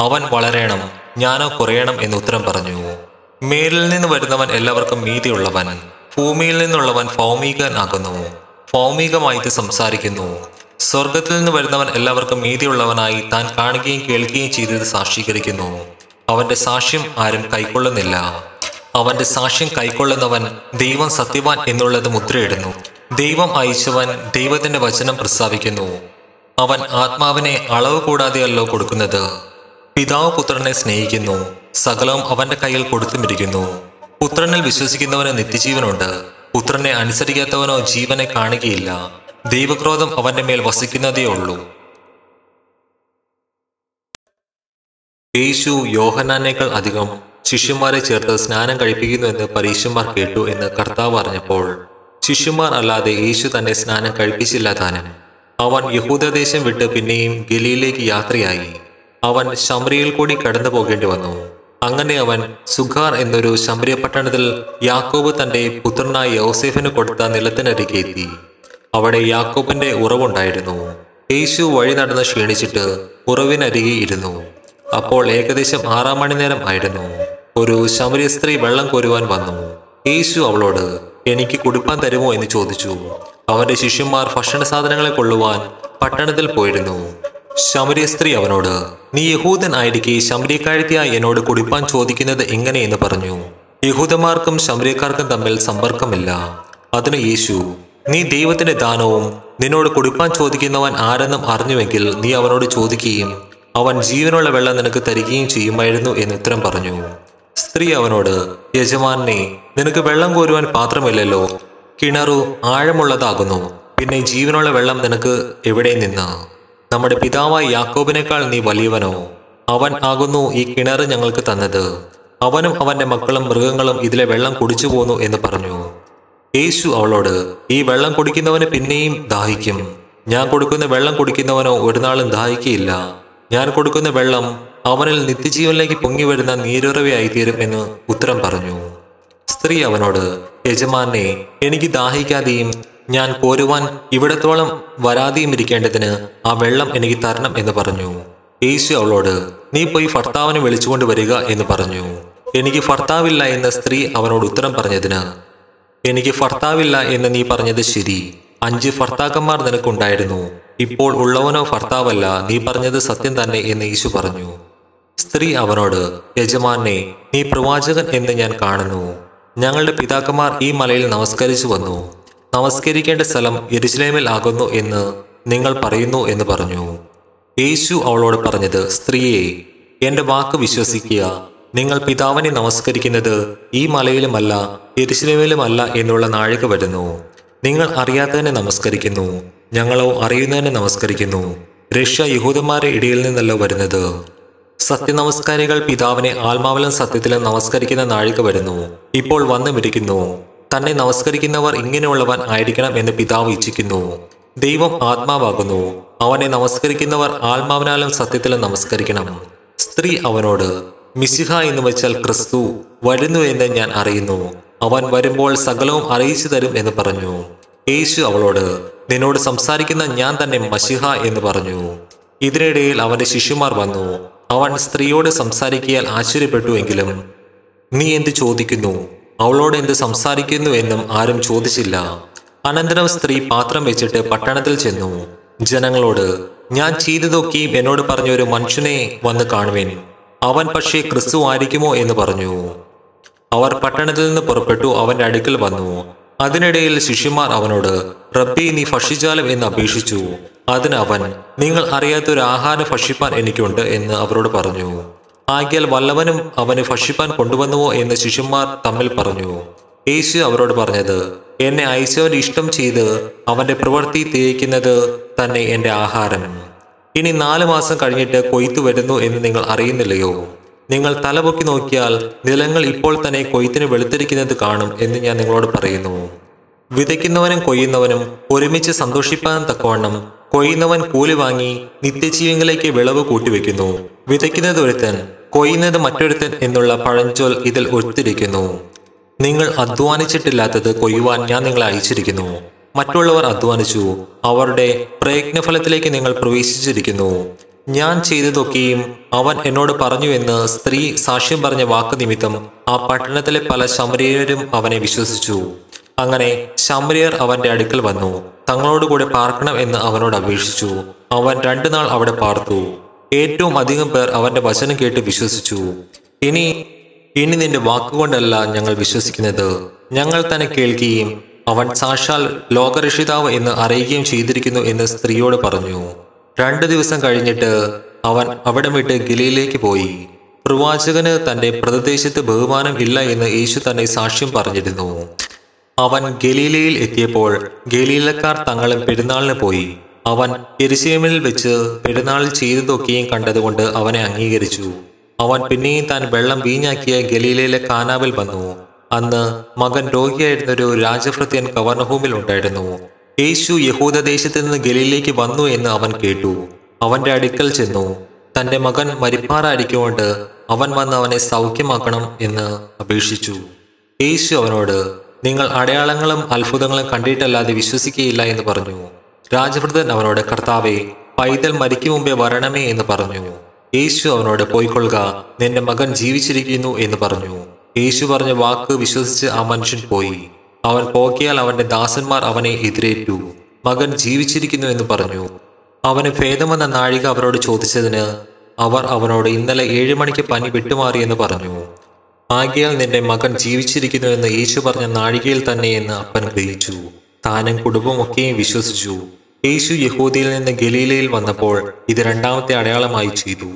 അവൻ വളരണം ഞാനോ കുറയണം എന്ന് ഉത്തരം പറഞ്ഞു. മേലിൽ നിന്ന് വരുന്നവൻ എല്ലാവർക്കും മീതിയുള്ളവൻ. ഭൂമിയിൽ നിന്നുള്ളവൻ ഭൗമികനാകുന്നു ഭൗമികമായിട്ട് സംസാരിക്കുന്നു. സ്വർഗത്തിൽ നിന്ന് വരുന്നവൻ എല്ലാവർക്കും മീതിയുള്ളവനായി താൻ കാണുകയും കേൾക്കുകയും ചെയ്തത് സാക്ഷീകരിക്കുന്നു. അവന്റെ സാക്ഷ്യം ആരും കൈക്കൊള്ളുന്നില്ല. അവന്റെ സാക്ഷ്യം കൈക്കൊള്ളുന്നവൻ ദൈവം സത്യവാൻ എന്നുള്ളത് മുദ്രയിടുന്നു. ദൈവം അയച്ചവൻ ദൈവത്തിന്റെ വചനം പ്രസ്താവിക്കുന്നു. അവൻ ആത്മാവിനെ അളവ് കൂടാതെയല്ലോ കൊടുക്കുന്നത്. പിതാവ് പുത്രനെ സ്നേഹിക്കുന്നു. സകലവും അവന്റെ കയ്യിൽ കൊടുത്തുമിരിക്കുന്നു. പുത്രനിൽ വിശ്വസിക്കുന്നവന് നിത്യജീവനുണ്ട്. പുത്രനെ അനുസരിക്കാത്തവനോ ജീവനെ കാണുകയില്ല. ദൈവക്രോധം അവന്റെ മേൽ വസിക്കുന്നതേ ഉള്ളൂ. യേശു യോഹനാനേക്കാൾ അധികം ശിഷ്യന്മാരെ ചേർത്ത് സ്നാനം കഴിപ്പിക്കുന്നു എന്ന് പരീക്ഷന്മാർ കേട്ടു എന്ന് കർത്താവ് അറിഞ്ഞപ്പോൾ ശിഷ്യന്മാർ അല്ലാതെ യേശു തന്നെ സ്നാനം കഴിപ്പിച്ചില്ല താനും. അവൻ യഹൂദദേശം വിട്ട് പിന്നെയും ഗലിയിലേക്ക് യാത്രയായി. അവൻ ശമരിയിൽ കൂടി കടന്നു പോകേണ്ടി വന്നു. അങ്ങനെ അവൻ സുഖാർ എന്നൊരു ശമരിയ പട്ടണത്തിൽ യാക്കോബ് തന്റെ പുത്രനായ യോസേഫിന് കൊടുത്ത നിലത്തിനരികെ എത്തി. അവിടെ യാക്കോബിന്റെ ഉറവുണ്ടായിരുന്നു. യേശു വഴി നടന്ന് ക്ഷീണിച്ചിട്ട് ഉറവിനരികെ ഇരുന്നു. അപ്പോൾ ഏകദേശം ആറാം മണി നേരം ആയിരുന്നു. ഒരു ശമരിയ സ്ത്രീ വെള്ളം കോരുവാൻ വന്നു. യേശു അവളോട് എനിക്ക് കുടിപ്പാൻ തരുമോ? എന്ന് ചോദിച്ചു. അവന്റെ ശിഷ്യന്മാർ ഭക്ഷണ സാധനങ്ങളെ കൊള്ളുവാൻ പട്ടണത്തിൽ പോയിരുന്നു. ശമരിയ സ്ത്രീ അവനോട് നീ യഹൂദൻ ആയിരിക്കെ ശമരിയക്കാഴ്ത്തിയായി എന്നോട് കുടിപ്പാൻ ചോദിക്കുന്നത് എങ്ങനെയെന്ന് പറഞ്ഞു. യഹൂദന്മാർക്കും ശമരിയക്കാർക്കും തമ്മിൽ സമ്പർക്കമില്ല. അതിന് യേശു നീ ദൈവത്തിന്റെ ദാനവും നിന്നോട് കൊടുക്കാൻ ചോദിക്കുന്നവൻ ആരെന്നും അറിഞ്ഞുവെങ്കിൽ നീ അവനോട് ചോദിക്കുകയും അവൻ ജീവനുള്ള വെള്ളം നിനക്ക് തരികയും ചെയ്യുമായിരുന്നു എന്ന് ഉത്തരം പറഞ്ഞു. സ്ത്രീ അവനോട് യജമാനെ നിനക്ക് വെള്ളം കോരുവാൻ പാത്രമില്ലല്ലോ. കിണറു ആഴമുള്ളതാകുന്നു. പിന്നെ ജീവനുള്ള വെള്ളം നിനക്ക് എവിടെ നിന്ന്? നമ്മുടെ പിതാവായ യാക്കോബിനേക്കാൾ നീ വലിയവനോ? അവൻ ആകുന്നു ഈ കിണറ് ഞങ്ങൾക്ക് തന്നത്. അവനും അവന്റെ മക്കളും മൃഗങ്ങളും ഇതിലെ വെള്ളം കുടിച്ചു പോന്നു എന്ന് പറഞ്ഞു. യേശു അവളോട് ഈ വെള്ളം കുടിക്കുന്നവന് പിന്നെയും ദാഹിക്കും. ഞാൻ കൊടുക്കുന്ന വെള്ളം കുടിക്കുന്നവനോ ഒരു നാളും ദാഹിക്കുകയില്ല ഞാൻ കൊടുക്കുന്ന വെള്ളം അവനിൽ നിത്യജീവനിലേക്ക് പൊങ്ങി വരുന്ന നീരുറവയായി തീരും എന്ന് ഉത്തരം പറഞ്ഞു. സ്ത്രീ അവനോട് യജമാനെ എനിക്ക് ദാഹിക്കാതെയും ഞാൻ കോരുവാൻ ഇവിടത്തോളം വരാതെയും ഇരിക്കേണ്ടതിന് ആ വെള്ളം എനിക്ക് തരണം എന്ന് പറഞ്ഞു. യേശു അവളോട് നീ പോയി ഭർത്താവിനെ വിളിച്ചുകൊണ്ട് വരിക എന്ന് പറഞ്ഞു. എനിക്ക് ഭർത്താവില്ല എന്ന സ്ത്രീ അവനോട് ഉത്തരം പറഞ്ഞതിന് എനിക്ക് ഭർത്താവില്ല എന്ന് നീ പറഞ്ഞത് ശരി. അഞ്ച് ഭർത്താക്കന്മാർ നിനക്കുണ്ടായിരുന്നു. ഇപ്പോൾ ഉള്ളവനോ ഭർത്താവല്ല നീ പറഞ്ഞത് സത്യം തന്നെ എന്ന് യേശു പറഞ്ഞു. സ്ത്രീ അവനോട് യജമാനെ നീ പ്രവാചകൻ എന്ന് ഞാൻ കാണുന്നു. ഞങ്ങളുടെ പിതാക്കന്മാർ ഈ മലയിൽ നമസ്കരിച്ചു വന്നു. നമസ്കരിക്കേണ്ട സ്ഥലം യെരുശലേമിൽ ആകുന്നു എന്ന് നിങ്ങൾ പറയുന്നു എന്ന് പറഞ്ഞു. യേശു അവളോട് പറഞ്ഞത് സ്ത്രീയെ എന്റെ വാക്ക് വിശ്വസിക്കുക. നിങ്ങൾ പിതാവിനെ നമസ്കരിക്കുന്നത് ഈ മലയിലുമല്ല യെരുശലേമിലുമല്ല എന്നുള്ള നാഴിക വരുന്നു. നിങ്ങൾ അറിയാത്തതിനെ നമസ്കരിക്കുന്നു. ഞങ്ങളോ അറിയുന്നതിനെ നമസ്കരിക്കുന്നു. രക്ഷ യഹൂദന്മാരുടെ ഇടയിൽ നിന്നല്ലോ വരുന്നത്. സത്യനമസ്കാരികൾ പിതാവിനെ ആത്മാവിലും സത്യത്തിലും നമസ്കരിക്കുന്ന നാഴിക വരുന്നു. ഇപ്പോൾ വന്നു വന്നുമിരിക്കുന്നു. തന്നെ നമസ്കരിക്കുന്നവർ ഇങ്ങനെയുള്ളവൻ ആയിരിക്കണം എന്ന് പിതാവ് ഇച്ഛിക്കുന്നു. ദൈവം ആത്മാവാകുന്നു. അവനെ നമസ്കരിക്കുന്നവർ ആത്മാവിനാലും സത്യത്തിലും നമസ്കരിക്കണം. സ്ത്രീ അവനോട് മിശിഹ എന്ന് വെച്ചാൽ ക്രിസ്തു. വരുന്നു എന്ന് ഞാൻ അറിയുന്നു. അവൻ വരുമ്പോൾ സകലവും അറിയിച്ചു തരും എന്ന് പറഞ്ഞു. യേശു അവളോട് നിന്നോട് സംസാരിക്കുന്ന ഞാൻ തന്നെ മഷിഹ എന്ന് പറഞ്ഞു. ഇതിനിടയിൽ അവന്റെ ശിഷ്യന്മാർ വന്നു. അവൻ സ്ത്രീയോട് സംസാരിക്കിയാൽ ആശ്ചര്യപ്പെട്ടുവെങ്കിലും നീ എന്ത് ചോദിക്കുന്നു? അവളോട് എന്ത് സംസാരിക്കുന്നു എന്നും ആരും ചോദിച്ചില്ല. അനന്തരം സ്ത്രീ പാത്രം വെച്ചിട്ട് പട്ടണത്തിൽ ചെന്നു. ജനങ്ങളോട് ഞാൻ ചെയ്തതൊക്കെയും എന്നോട് പറഞ്ഞ ഒരു മനുഷ്യനെ വന്ന് കാണുവേൻ. അവൻ പക്ഷേ ക്രിസ്തു ആയിരിക്കുമോ എന്ന് പറഞ്ഞു. അവർ പട്ടണത്തിൽ നിന്ന് പുറപ്പെട്ടു അവന്റെ അടുക്കൽ വന്നു. അതിനിടയിൽ ശിഷ്യന്മാർ അവനോട് റബ്ബി നീ ഭക്ഷിച്ചാലും എന്ന് അപേക്ഷിച്ചു. അതിന് അവൻ നിങ്ങൾ അറിയാത്തൊരു ആഹാരം ഭക്ഷിപ്പാൻ എനിക്കുണ്ട് എന്ന് അവരോട് പറഞ്ഞു. ആകിയാൽ വല്ലവനും അവന് ഭക്ഷിപ്പാൻ കൊണ്ടുവന്നുവോ എന്ന് ശിഷ്യന്മാർ തമ്മിൽ പറഞ്ഞു. യേശു അവരോട് പറഞ്ഞത് എന്നെ അയച്ചവന്റെ ഇഷ്ടം ചെയ്ത് അവന്റെ പ്രവൃത്തി തേയിക്കുന്നത് തന്നെ എന്റെ ആഹാരം. ഇനി നാല് മാസം കഴിഞ്ഞിട്ട് കൊയ്ത്തു വരുന്നു എന്ന് നിങ്ങൾ അറിയുന്നില്ലയോ? നിങ്ങൾ തലപൊക്കി നോക്കിയാൽ നിലങ്ങൾ ഇപ്പോൾ തന്നെ കൊയ്ത്തിന് വെളുത്തിരിക്കുന്നത് കാണും എന്ന് ഞാൻ നിങ്ങളോട് പറയുന്നു. വിതയ്ക്കുന്നവനും കൊയ്യുന്നവനും ഒരുമിച്ച് സന്തോഷിപ്പാൻ തക്കവണ്ണം കൊയ്യുന്നവൻ കൂലി വാങ്ങി നിത്യജീവങ്ങളിലേക്ക് വിളവ് കൂട്ടിവെക്കുന്നു. വിതയ്ക്കുന്നത് ഒരുത്തൻ കൊയ്യുന്നത് മറ്റൊരുത്തൻ എന്നുള്ള പഴഞ്ചൊൽ ഇതിൽ ഒത്തിരിക്കുന്നു. നിങ്ങൾ അധ്വാനിച്ചിട്ടില്ലാത്തത് കൊയ്യുവാൻ ഞാൻ നിങ്ങളെ അയച്ചിരിക്കുന്നു. മറ്റുള്ളവർ അധ്വാനിച്ചു. അവരുടെ പ്രയത്നഫലത്തിലേക്ക് നിങ്ങൾ പ്രവേശിച്ചിരിക്കുന്നു. ഞാൻ ചെയ്തതൊക്കെയും അവൻ എന്നോട് പറഞ്ഞു എന്ന് സ്ത്രീ സാക്ഷ്യം പറഞ്ഞ വാക്ക് നിമിത്തം ആ പട്ടണത്തിലെ പല ശമരീയരും അവനെ വിശ്വസിച്ചു. അങ്ങനെ ശമരിയർ അവന്റെ അടുക്കൽ വന്നു. തങ്ങളോട് തങ്ങളോടുകൂടെ പാർക്കണം എന്ന് അവനോട് അപേക്ഷിച്ചു. അവൻ രണ്ടു നാൾ അവിടെ പാർത്തു. ഏറ്റവും അധികം പേർ അവന്റെ വചനം കേട്ട് വിശ്വസിച്ചു. ഇനി ഇനി നിന്റെ വാക്കുകൊണ്ടല്ല ഞങ്ങൾ വിശ്വസിക്കുന്നത്. ഞങ്ങൾ തന്നെ കേൾക്കുകയും അവൻ സാക്ഷാൽ ലോകരക്ഷിതാവ് എന്ന് അറിയുകയും ചെയ്തിരിക്കുന്നു എന്ന് സ്ത്രീയോട് പറഞ്ഞു. രണ്ടു ദിവസം കഴിഞ്ഞിട്ട് അവൻ അവിടെ വിട്ട് ഗിലയിലേക്ക് പോയി. പ്രവാചകന് തന്റെ പ്രദേശത്ത് ബഹുമാനം ഇല്ല എന്ന് യേശു തന്നെ സാക്ഷ്യം പറഞ്ഞിരുന്നു. അവൻ ഗലീലയിൽ എത്തിയപ്പോൾ ഗലീലക്കാർ തങ്ങളും പെരുന്നാളിന് പോയി. അവൻ എരിശേമിൽ വെച്ച് പെരുന്നാളിൽ ചെയ്തതൊക്കെയും കണ്ടതുകൊണ്ട് അവനെ അംഗീകരിച്ചു. അവൻ പിന്നെയും താൻ വെള്ളം വീഞ്ഞാക്കിയ ഗലീലയിലെ കാനാവിൽ വന്നു. അന്ന് മകൻ രോഗിയായിരുന്ന ഒരു രാജഭൃത്യൻ കവർണഭൂമിൽ ഉണ്ടായിരുന്നു യേശു യഹൂദദേശത്ത് നിന്ന് ഗലിയിലേക്ക് വന്നു എന്ന് അവൻ കേട്ടു. അവന്റെ അടുക്കൽ ചെന്നു. തന്റെ മകൻ മരിപ്പാറായിരിക്കൊണ്ട് അവൻ വന്ന് അവനെ സൗഖ്യമാക്കണം എന്ന് അപേക്ഷിച്ചു. യേശു അവനോട് നിങ്ങൾ അടയാളങ്ങളും അത്ഭുതങ്ങളും കണ്ടിട്ടല്ലാതെ വിശ്വസിക്കുകയില്ല എന്ന് പറഞ്ഞു. രാജഭൃതൻ അവനോട് കർത്താവെ പൈതൽ മരിക്കു മുമ്പേ വരണമേ എന്ന് പറഞ്ഞു. യേശു അവനോട് പോയിക്കൊള്ളുക നിന്റെ മകൻ ജീവിച്ചിരിക്കുന്നു എന്ന് പറഞ്ഞു. യേശു പറഞ്ഞ വാക്ക് വിശ്വസിച്ച് ആ മനുഷ്യൻ പോയി. അവൻ പോക്കിയാൽ അവന്റെ ദാസന്മാർ അവനെ എതിരേറ്റു. മകൻ ജീവിച്ചിരിക്കുന്നു എന്ന് പറഞ്ഞു. അവന് ഭേദമെന്ന നാഴിക അവരോട് ചോദിച്ചതിന് അവർ അവനോട് ഇന്നലെ ഏഴു മണിക്ക് പനി വിട്ടുമാറിയെന്ന് പറഞ്ഞു. ആകിയാൽ നിന്റെ മകൻ ജീവിച്ചിരിക്കുന്നു എന്ന് യേശു പറഞ്ഞ നാഴികയിൽ തന്നെ എന്ന് അപ്പൻ ഗ്രഹിച്ചു. താനും കുടുംബമൊക്കെയും വിശ്വസിച്ചു. യേശു യഹൂദിയിൽ നിന്ന് ഗലീലയിൽ വന്നപ്പോൾ ഇത് രണ്ടാമത്തെ അടയാളമായി ചെയ്തു.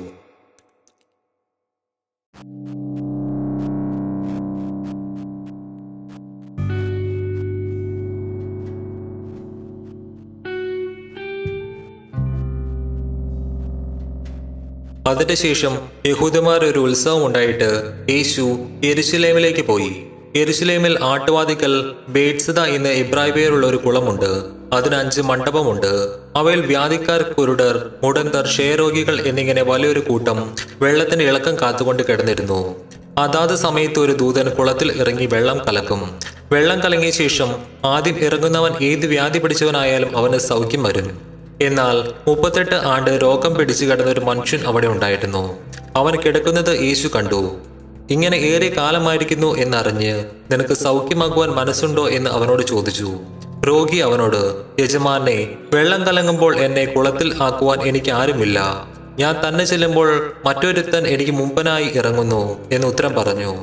അതിന്റെ ശേഷം യഹൂദന്മാർ ഒരു ഉത്സവം ഉണ്ടായിട്ട് യേശു എരുശിലേമിലേക്ക് പോയി. എരുശിലേമിൽ ആട്ടുവാതിക്കൽ ബേഡ്സദ എന്ന് ഇബ്രാഹിം പേരുള്ള ഒരു കുളമുണ്ട്. അതിന് അഞ്ച് മണ്ഡപമുണ്ട്. അവയിൽ വ്യാധിക്കാർ കുരുടർ മുടന്തർ ക്ഷയരോഗികൾ എന്നിങ്ങനെ വലിയൊരു കൂട്ടം വെള്ളത്തിന്റെ ഇളക്കം കാത്തുകൊണ്ട് കിടന്നിരുന്നു. അതാത് സമയത്ത് ഒരു ദൂതൻ കുളത്തിൽ ഇറങ്ങി വെള്ളം കലക്കും. വെള്ളം കലങ്ങിയ ശേഷം ആദ്യം ഇറങ്ങുന്നവൻ ഏത് വ്യാധി പിടിച്ചവനായാലും അവന് സൗഖ്യം വരും. എന്നാൽ മുപ്പത്തെട്ട് ആണ്ട് രോഗം പിടിച്ചു കിടന്ന ഒരു മനുഷ്യൻ അവിടെ ഉണ്ടായിരുന്നു. അവൻ കിടക്കുന്നത് യേശു കണ്ടു. ഇങ്ങനെ ഏറെ കാലമായിരിക്കുന്നു എന്നറിഞ്ഞ് നിനക്ക് സൗഖ്യമാക്കുവാൻ മനസ്സുണ്ടോ എന്ന് അവനോട് ചോദിച്ചു. രോഗി അവനോട് യജമാനെ വെള്ളം കലങ്ങുമ്പോൾ എന്നെ കുളത്തിൽ ആക്കുവാൻ എനിക്ക് ആരുമില്ല. ഞാൻ തന്നെ ചെല്ലുമ്പോൾ മറ്റൊരുത്തൻ എനിക്ക് മുമ്പനായി ഇറങ്ങുന്നു എന്ന് ഉത്തരം പറഞ്ഞു.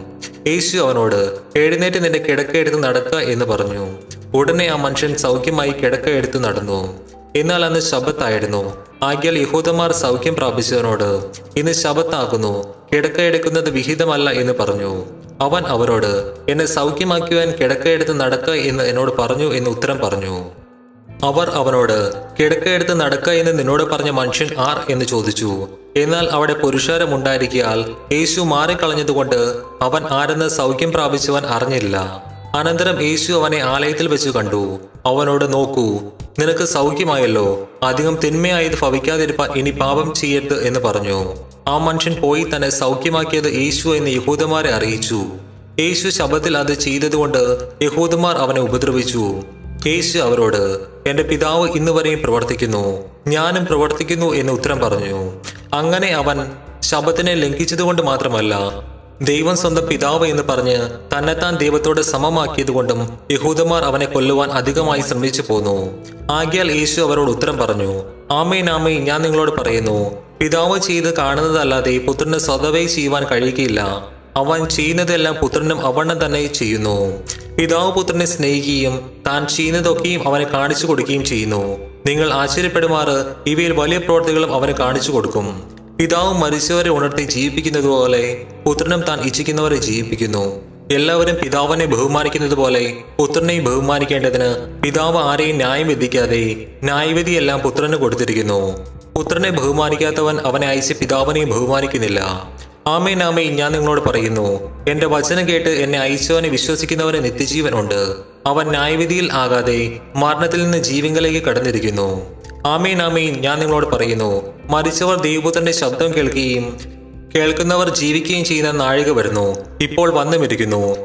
യേശു അവനോട് എഴുന്നേറ്റ് നിന്റെ കിടക്ക എടുത്ത് നടക്കുക എന്ന് പറഞ്ഞു. ഉടനെ ആ മനുഷ്യൻ സൗഖ്യമായി കിടക്ക എടുത്ത് നടന്നു. എന്നാൽ അന്ന് ശബത്തായിരുന്നു ആകിയാൽ യഹൂദന്മാർ സൗഖ്യം പ്രാപിച്ചവനോട് ഇന്ന് ശബത്താകുന്നു കിടക്ക എടുക്കുന്നത് വിഹിതമല്ല എന്ന് പറഞ്ഞു. അവൻ അവരോട് എന്നെ സൗഖ്യമാക്കുവാൻ കിടക്കയെടുത്ത് നടക്ക എന്ന് എന്നോട് പറഞ്ഞു എന്ന് ഉത്തരം പറഞ്ഞു. അവർ അവനോട് കിടക്കയെടുത്ത് നടക്ക എന്ന് നിന്നോട് പറഞ്ഞ മനുഷ്യൻ ആർ എന്ന് ചോദിച്ചു. എന്നാൽ അവിടെ പുരുഷാരം ഉണ്ടായിരിക്കാൽ യേശു മാറിക്കളഞ്ഞതുകൊണ്ട് അവൻ ആരെന്ന് സൗഖ്യം പ്രാപിച്ചവൻ അറിഞ്ഞില്ല. അനന്തരം യേശു അവനെ ആലയത്തിൽ വെച്ച് കണ്ടു. അവനോട് നോക്കൂ നിനക്ക് സൗഖ്യമായല്ലോ. അധികം തിന്മയായത് ഭവിക്കാതിരിപ്പാൻ ഇനി പാപം ചെയ്യരുത് എന്ന് പറഞ്ഞു. ആ മനുഷ്യൻ പോയി തന്നെ സൗഖ്യമാക്കിയത് യേശു എന്ന് യഹൂദന്മാരെ അറിയിച്ചു. യേശു ശബത്തിൽ അത് ചെയ്തതുകൊണ്ട് യഹൂദന്മാർ അവനെ ഉപദ്രവിച്ചു. യേശു അവരോട് എന്റെ പിതാവ് ഇന്ന് വരെയും പ്രവർത്തിക്കുന്നു. ഞാനും പ്രവർത്തിക്കുന്നു എന്ന് ഉത്തരം പറഞ്ഞു. അങ്ങനെ അവൻ ശബത്തിനെ ലംഘിച്ചതുകൊണ്ട് മാത്രമല്ല ദൈവം സ്വന്തം പിതാവ് എന്ന് പറഞ്ഞ് തന്നെത്താൻ ദൈവത്തോട് സമമാക്കിയതുകൊണ്ടും യഹൂദന്മാർ അവനെ കൊല്ലുവാൻ അധികമായി ശ്രമിച്ചു പോന്നു. ആകിയാൽ യേശു അവരോട് ഉത്തരം പറഞ്ഞു ആമേൻ ആമേൻ ഞാൻ നിങ്ങളോട് പറയുന്നു പിതാവ് ചെയ്ത് കാണുന്നതല്ലാതെ പുത്രന് സ്വതവേ ചെയ്യുവാൻ കഴിയുകയില്ല. അവൻ ചെയ്യുന്നതെല്ലാം പുത്രനും അവണ്ണം തന്നെ ചെയ്യുന്നു. പിതാവ് പുത്രനെ സ്നേഹിക്കുകയും താൻ ചെയ്യുന്നതൊക്കെയും അവനെ കാണിച്ചു കൊടുക്കുകയും ചെയ്യുന്നു. നിങ്ങൾ ആശ്ചര്യപ്പെടുമാറ് ഇവയിൽ വലിയ പ്രവർത്തികളും അവന് കാണിച്ചു കൊടുക്കും. പിതാവ് മരിച്ചവരെ ഉണർത്തി ജീവിപ്പിക്കുന്നത് പോലെ പുത്രനും താൻ ഇച്ഛിക്കുന്നവരെ ജീവിപ്പിക്കുന്നു. എല്ലാവരും പിതാവിനെ ബഹുമാനിക്കുന്നത് പോലെ പുത്രനെയും ബഹുമാനിക്കേണ്ടതിന് പിതാവ് ആരെയും ന്യായം വിധിക്കാതെ ന്യായവിധിയെല്ലാം പുത്രന് കൊടുത്തിരിക്കുന്നു. പുത്രനെ ബഹുമാനിക്കാത്തവൻ അവനെ അയച്ച് പിതാവിനെയും ബഹുമാനിക്കുന്നില്ല. ആമേൻ ആമേൻ. ഞാൻ നിങ്ങളോട് പറയുന്നു എന്റെ വചനം കേട്ട് എന്നെ അയച്ചവനെ വിശ്വസിക്കുന്നവന് നിത്യജീവനുണ്ട് അവൻ ന്യായവിധിയിൽ ആകാതെ മരണത്തിൽ നിന്ന് ജീവികളിലേക്ക് കടന്നിരിക്കുന്നു. ആമേൻ ആമീൻ. ഞാൻ നിങ്ങളോട് പറയുന്നു മരിച്ചവർ ദൈവപുത്രന്റെ ശബ്ദം കേൾക്കുകയും കേൾക്കുന്നവർ ജീവിക്കുകയും ചെയ്യുന്ന നാഴിക വരുന്നു. ഇപ്പോൾ വന്നുമിരിക്കുന്നു.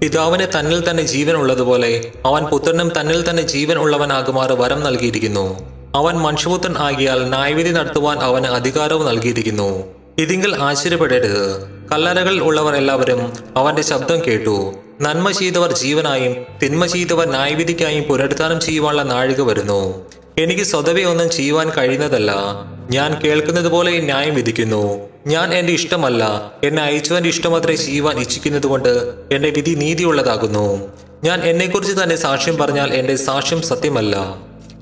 പിതാവിന് തന്നിൽ തന്നെ ജീവൻ ഉള്ളതുപോലെ അവൻ പുത്രനും തന്നിൽ തന്നെ ജീവൻ ഉള്ളവനാകുമാറ് വരം നൽകിയിരിക്കുന്നു. അവൻ മനുഷ്യപുത്രൻ ആകിയാൽ ന്യായവിധി നടത്തുവാൻ അവന് അധികാരവും നൽകിയിരിക്കുന്നു. ഇതിങ്കിൽ ആശ്ചര്യപ്പെടരുത്. കല്ലറകൾ ഉള്ളവർ എല്ലാവരും അവന്റെ ശബ്ദം കേട്ടു. നന്മ ചെയ്തവർ ജീവനായും തിന്മ ചെയ്തവർ ന്യായവിധിക്കായും പുനരുദ്ധാനം ചെയ്യുവാനുള്ള നാഴിക വരുന്നു. എനിക്ക് സ്വതവേ ഒന്നും ചെയ്യുവാൻ കഴിയുന്നതല്ല. ഞാൻ കേൾക്കുന്നത് പോലെ ന്യായം വിധിക്കുന്നു. ഞാൻ എന്റെ ഇഷ്ടമല്ല. എന്നെ അയച്ചവന്റെ ഇഷ്ടമത്രേ ചെയ്യുവാൻ ഇച്ഛിക്കുന്നത് കൊണ്ട് എന്റെ വിധി നീതിയുള്ളതാകുന്നു. ഞാൻ എന്നെക്കുറിച്ച് തന്നെ സാക്ഷ്യം പറഞ്ഞാൽ എന്റെ സാക്ഷ്യം സത്യമല്ല.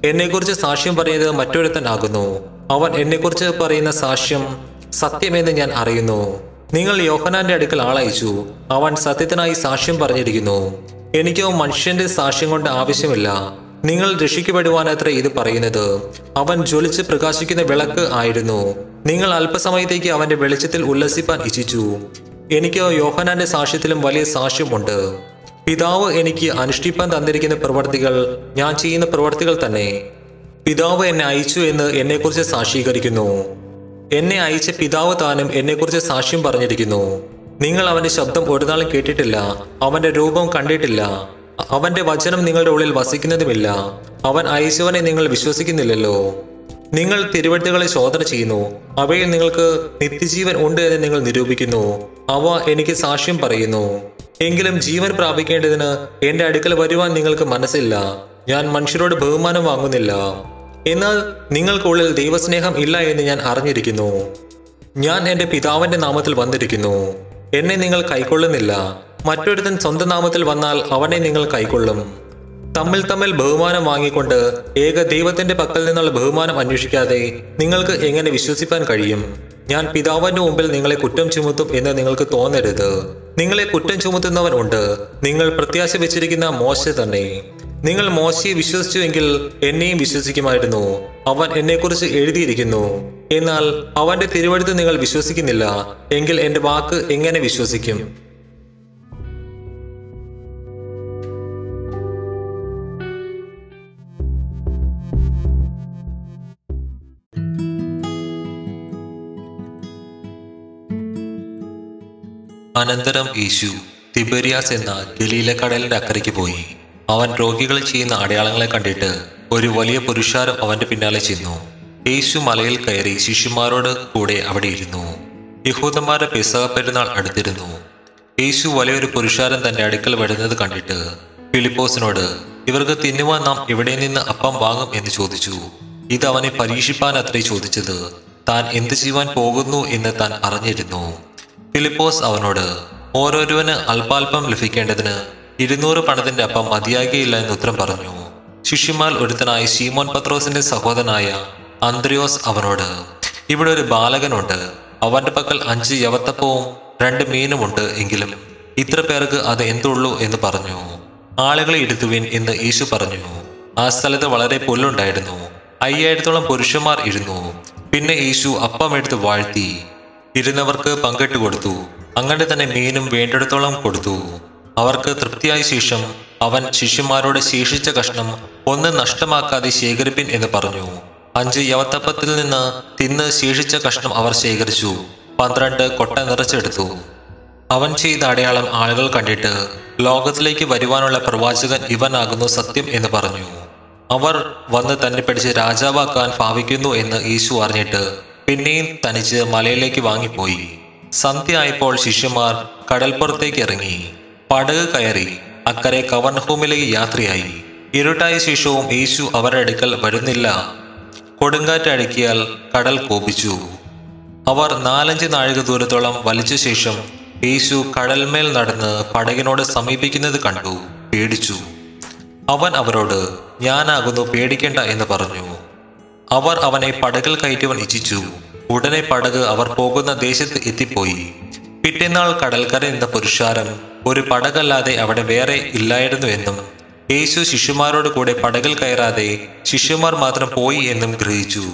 എന്നെക്കുറിച്ച് സാക്ഷ്യം പറയുന്നത് മറ്റൊരുത്തനാകുന്നു അവൻ എന്നെക്കുറിച്ച് പറയുന്ന സാക്ഷ്യം സത്യമെന്ന് ഞാൻ അറിയുന്നു. നിങ്ങൾ യോഹനാന്റെ അടുക്കൽ ആളയച്ചു. അവൻ സത്യത്തിനായി സാക്ഷ്യം പറഞ്ഞിരിക്കുന്നു. എനിക്കോ മനുഷ്യന്റെ സാക്ഷ്യം കൊണ്ട് ആവശ്യമില്ല. നിങ്ങൾ രക്ഷിക്കപ്പെടുവാനത്ര ഇത് പറയുന്നത്. അവൻ ജ്വലിച്ച് പ്രകാശിക്കുന്ന വിളക്ക് ആയിരുന്നു. നിങ്ങൾ അല്പസമയത്തേക്ക് അവന്റെ വെളിച്ചത്തിൽ ഉല്ലസിപ്പാൻ ഇച്ഛിച്ചു. എനിക്ക് യോഹനാന്റെ സാക്ഷ്യത്തിലും വലിയ സാക്ഷ്യമുണ്ട്. പിതാവ് എനിക്ക് അനുഷ്ഠിപ്പാൻ തന്നിരിക്കുന്ന പ്രവർത്തികൾ ഞാൻ ചെയ്യുന്ന പ്രവർത്തികൾ തന്നെ. പിതാവ് എന്നെ അയച്ചു എന്ന് എന്നെക്കുറിച്ച് സാക്ഷീകരിക്കുന്നു. എന്നെ അയച്ച പിതാവ് താനും എന്നെക്കുറിച്ച് സാക്ഷ്യം പറഞ്ഞിരിക്കുന്നു. നിങ്ങൾ അവന്റെ ശബ്ദം ഒരു നാളും കേട്ടിട്ടില്ല. അവന്റെ രൂപം കണ്ടിട്ടില്ല. അവന്റെ വചനം നിങ്ങളുടെ ഉള്ളിൽ വസിക്കുന്നതുമില്ല. അവൻ അയച്ചവനെ നിങ്ങൾ വിശ്വസിക്കുന്നില്ലല്ലോ. നിങ്ങൾ തിരുവട്ടുകളെ ശോധന ചെയ്യുന്നു. അവയിൽ നിങ്ങൾക്ക് നിത്യജീവൻ ഉണ്ട് എന്ന് നിങ്ങൾ നിരൂപിക്കുന്നു. അവ എനിക്ക് സാക്ഷ്യം പറയുന്നു. എങ്കിലും ജീവൻ പ്രാപിക്കേണ്ടതിന് എന്റെ അടുക്കൽ വരുവാൻ നിങ്ങൾക്ക് മനസ്സില്ല. ഞാൻ മനുഷ്യരോട് ബഹുമാനം വാങ്ങുന്നില്ല. എന്നാൽ നിങ്ങൾക്കുള്ളിൽ ദൈവസ്നേഹം ഇല്ല എന്ന് ഞാൻ അറിഞ്ഞിരിക്കുന്നു. ഞാൻ എന്റെ പിതാവിന്റെ നാമത്തിൽ വന്നിരിക്കുന്നു. എന്നെ നിങ്ങൾ കൈക്കൊള്ളുന്നില്ല. മറ്റൊരുത്തൻ സ്വന്തം നാമത്തിൽ വന്നാൽ അവനെ നിങ്ങൾ കൈക്കൊള്ളും. തമ്മിൽ തമ്മിൽ ബഹുമാനം വാങ്ങിക്കൊണ്ട് ഏക ദൈവത്തിന്റെ പക്കൽ നിന്നുള്ള ബഹുമാനം അന്വേഷിക്കാതെ നിങ്ങൾക്ക് എങ്ങനെ വിശ്വസിപ്പാൻ കഴിയും? ഞാൻ പിതാവിന്റെ മുമ്പിൽ നിങ്ങളെ കുറ്റം ചുമത്തും എന്ന് നിങ്ങൾക്ക് തോന്നരുത്. നിങ്ങളെ കുറ്റം ചുമത്തുന്നവൻ ഉണ്ട്. നിങ്ങൾ പ്രത്യാശ വെച്ചിരിക്കുന്ന മോശ തന്നെ. നിങ്ങൾ മോശയെ വിശ്വസിച്ചുവെങ്കിൽ എന്നെയും വിശ്വസിക്കുമായിരുന്നു. അവൻ എന്നെക്കുറിച്ച് എഴുതിയിരിക്കുന്നു. എന്നാൽ അവന്റെ തിരുവഴുത്ത് നിങ്ങൾ വിശ്വസിക്കുന്നില്ല. എങ്കിൽ എന്റെ വാക്ക് എങ്ങനെ വിശ്വസിക്കും? അനന്തരം യേശു തിബരിയാസ് എന്ന ഗലീല കടലിന്റെ അക്കരയ്ക്ക് പോയി. അവൻ രോഗികൾ ചെയ്യുന്ന അടയാളങ്ങളെ കണ്ടിട്ട് ഒരു വലിയ പുരുഷാരം അവന്റെ പിന്നാലെ ചെന്നു. യേശു മലയിൽ കയറി ശിശുമാരോട് കൂടെ അവിടെ ഇരുന്നു. യഹൂദന്മാരുടെ പെസക പെരുന്നാൾ അടുത്തിരുന്നു. യേശു വലിയൊരു പുരുഷാരം തന്റെ അടുക്കൽ വരുന്നത് കണ്ടിട്ട് ഫിലിപ്പോസിനോട് ഇവർക്ക് തിന്നുവാൻ നാം എവിടെ നിന്ന് അപ്പം വാങ്ങും? എന്ന് ചോദിച്ചു. ഇത് അവനെ പരീക്ഷിപ്പാൻ അത്രേ ചോദിച്ചത്. താൻ എന്ത് ചെയ്യുവാൻ പോകുന്നു എന്ന് താൻ അറിഞ്ഞിരുന്നു. ഫിലിപ്പോസ് അവനോട് ഓരോരുവന് അല്പാൽപം ലഭിക്കേണ്ടതിന് ഇരുന്നൂറ് പണത്തിന്റെ അപ്പം മതിയാകിയില്ല എന്ന് ഉത്തരം പറഞ്ഞു. ശിഷ്യന്മാർ ഒരുത്തനായ ശീമോൻ പത്രോസിന്റെ സഹോദരനായ അന്ത്രയോസ് അവനോട് ഇവിടെ ഒരു ബാലകനുണ്ട്. അവന്റെ പക്കൽ അഞ്ച് യവത്തപ്പവും രണ്ട് മീനുമുണ്ട് എങ്കിലും ഇത്ര പേർക്ക് അത് എന്തുള്ളൂ എന്ന് പറഞ്ഞു. ആളുകളെ ഇരുത്തുവിൻ എന്ന് യേശു പറഞ്ഞു. ആ സ്ഥലത്ത് വളരെ പുല്ലുണ്ടായിരുന്നു. അയ്യായിരത്തോളം പുരുഷന്മാർ ഇരുന്നു. പിന്നെ യേശു അപ്പം എടുത്ത് വാഴ്ത്തി. ഇരുന്നവർക്ക് പങ്കിട്ട് കൊടുത്തു. അങ്ങനെ തന്നെ മീനും വേണ്ടിടത്തോളം കൊടുത്തു. അവർക്ക് തൃപ്തിയായ ശേഷം അവൻ ശിഷ്യന്മാരോട് ശേഷിച്ച കഷ്ണം ഒന്ന് നഷ്ടമാക്കാതെ ശേഖരിപ്പിൻ എന്ന് പറഞ്ഞു. അഞ്ച് യവത്തപ്പത്തിൽ നിന്ന് തിന്ന് ശേഷിച്ച കഷ്ണം അവർ ശേഖരിച്ചു. പന്ത്രണ്ട് കൊട്ട നിറച്ചെടുത്തു. അവൻ ചെയ്ത അടയാളം ആളുകൾ കണ്ടിട്ട് ലോകത്തിലേക്ക് വരുവാനുള്ള പ്രവാചകൻ ഇവനാകുന്നു സത്യം എന്ന് പറഞ്ഞു. അവർ വന്ന് തന്നെ പിടിച്ച് രാജാവാക്കാൻ ഭാവിക്കുന്നു എന്ന് യേശു അറിഞ്ഞിട്ട് പിന്നെയും തനിച്ച് മലയിലേക്ക് വാങ്ങിപ്പോയി. സന്ധ്യ ആയപ്പോൾ ശിഷ്യന്മാർ കടൽപ്പുറത്തേക്ക് ഇറങ്ങി. പടക് കയറി അക്കരെ കവർണഹൂമിലേക്ക് യാത്രയായി. ഇരുട്ടായ ശേഷവും യേശു അവരുടെ അടുക്കൽ വരുന്നില്ല. കൊടുങ്കാറ്റ് അടക്കിയാൽ കടൽ കോപിച്ചു. അവർ നാലഞ്ച് നാഴിക ദൂരത്തോളം വലിച്ച ശേഷം യേശു കടൽമേൽ നടന്ന് പടകിനോട് സമീപിക്കുന്നത് കണ്ടു പേടിച്ചു. അവൻ അവരോട് ഞാനാകുന്നു പേടിക്കേണ്ട എന്ന് പറഞ്ഞു. അവർ അവനെ പടകിൽ കയറ്റുവാൻ ഇച്ഛിച്ചു ഉടനെ പടക് അവർ പോകുന്ന ദേശത്ത് എത്തിപ്പോയി. പിറ്റേന്നാൾ കടൽക്കര എന്ന പുരുഷാരം ഒരു പടകല്ലാതെ അവിടെ വേറെ ഇല്ലായിരുന്നു എന്നും യേശു ശിശുമാരോട് കൂടെ പടകിൽ കയറാതെ ശിശുമാർ മാത്രം പോയി എന്നും ഗ്രഹിച്ചു.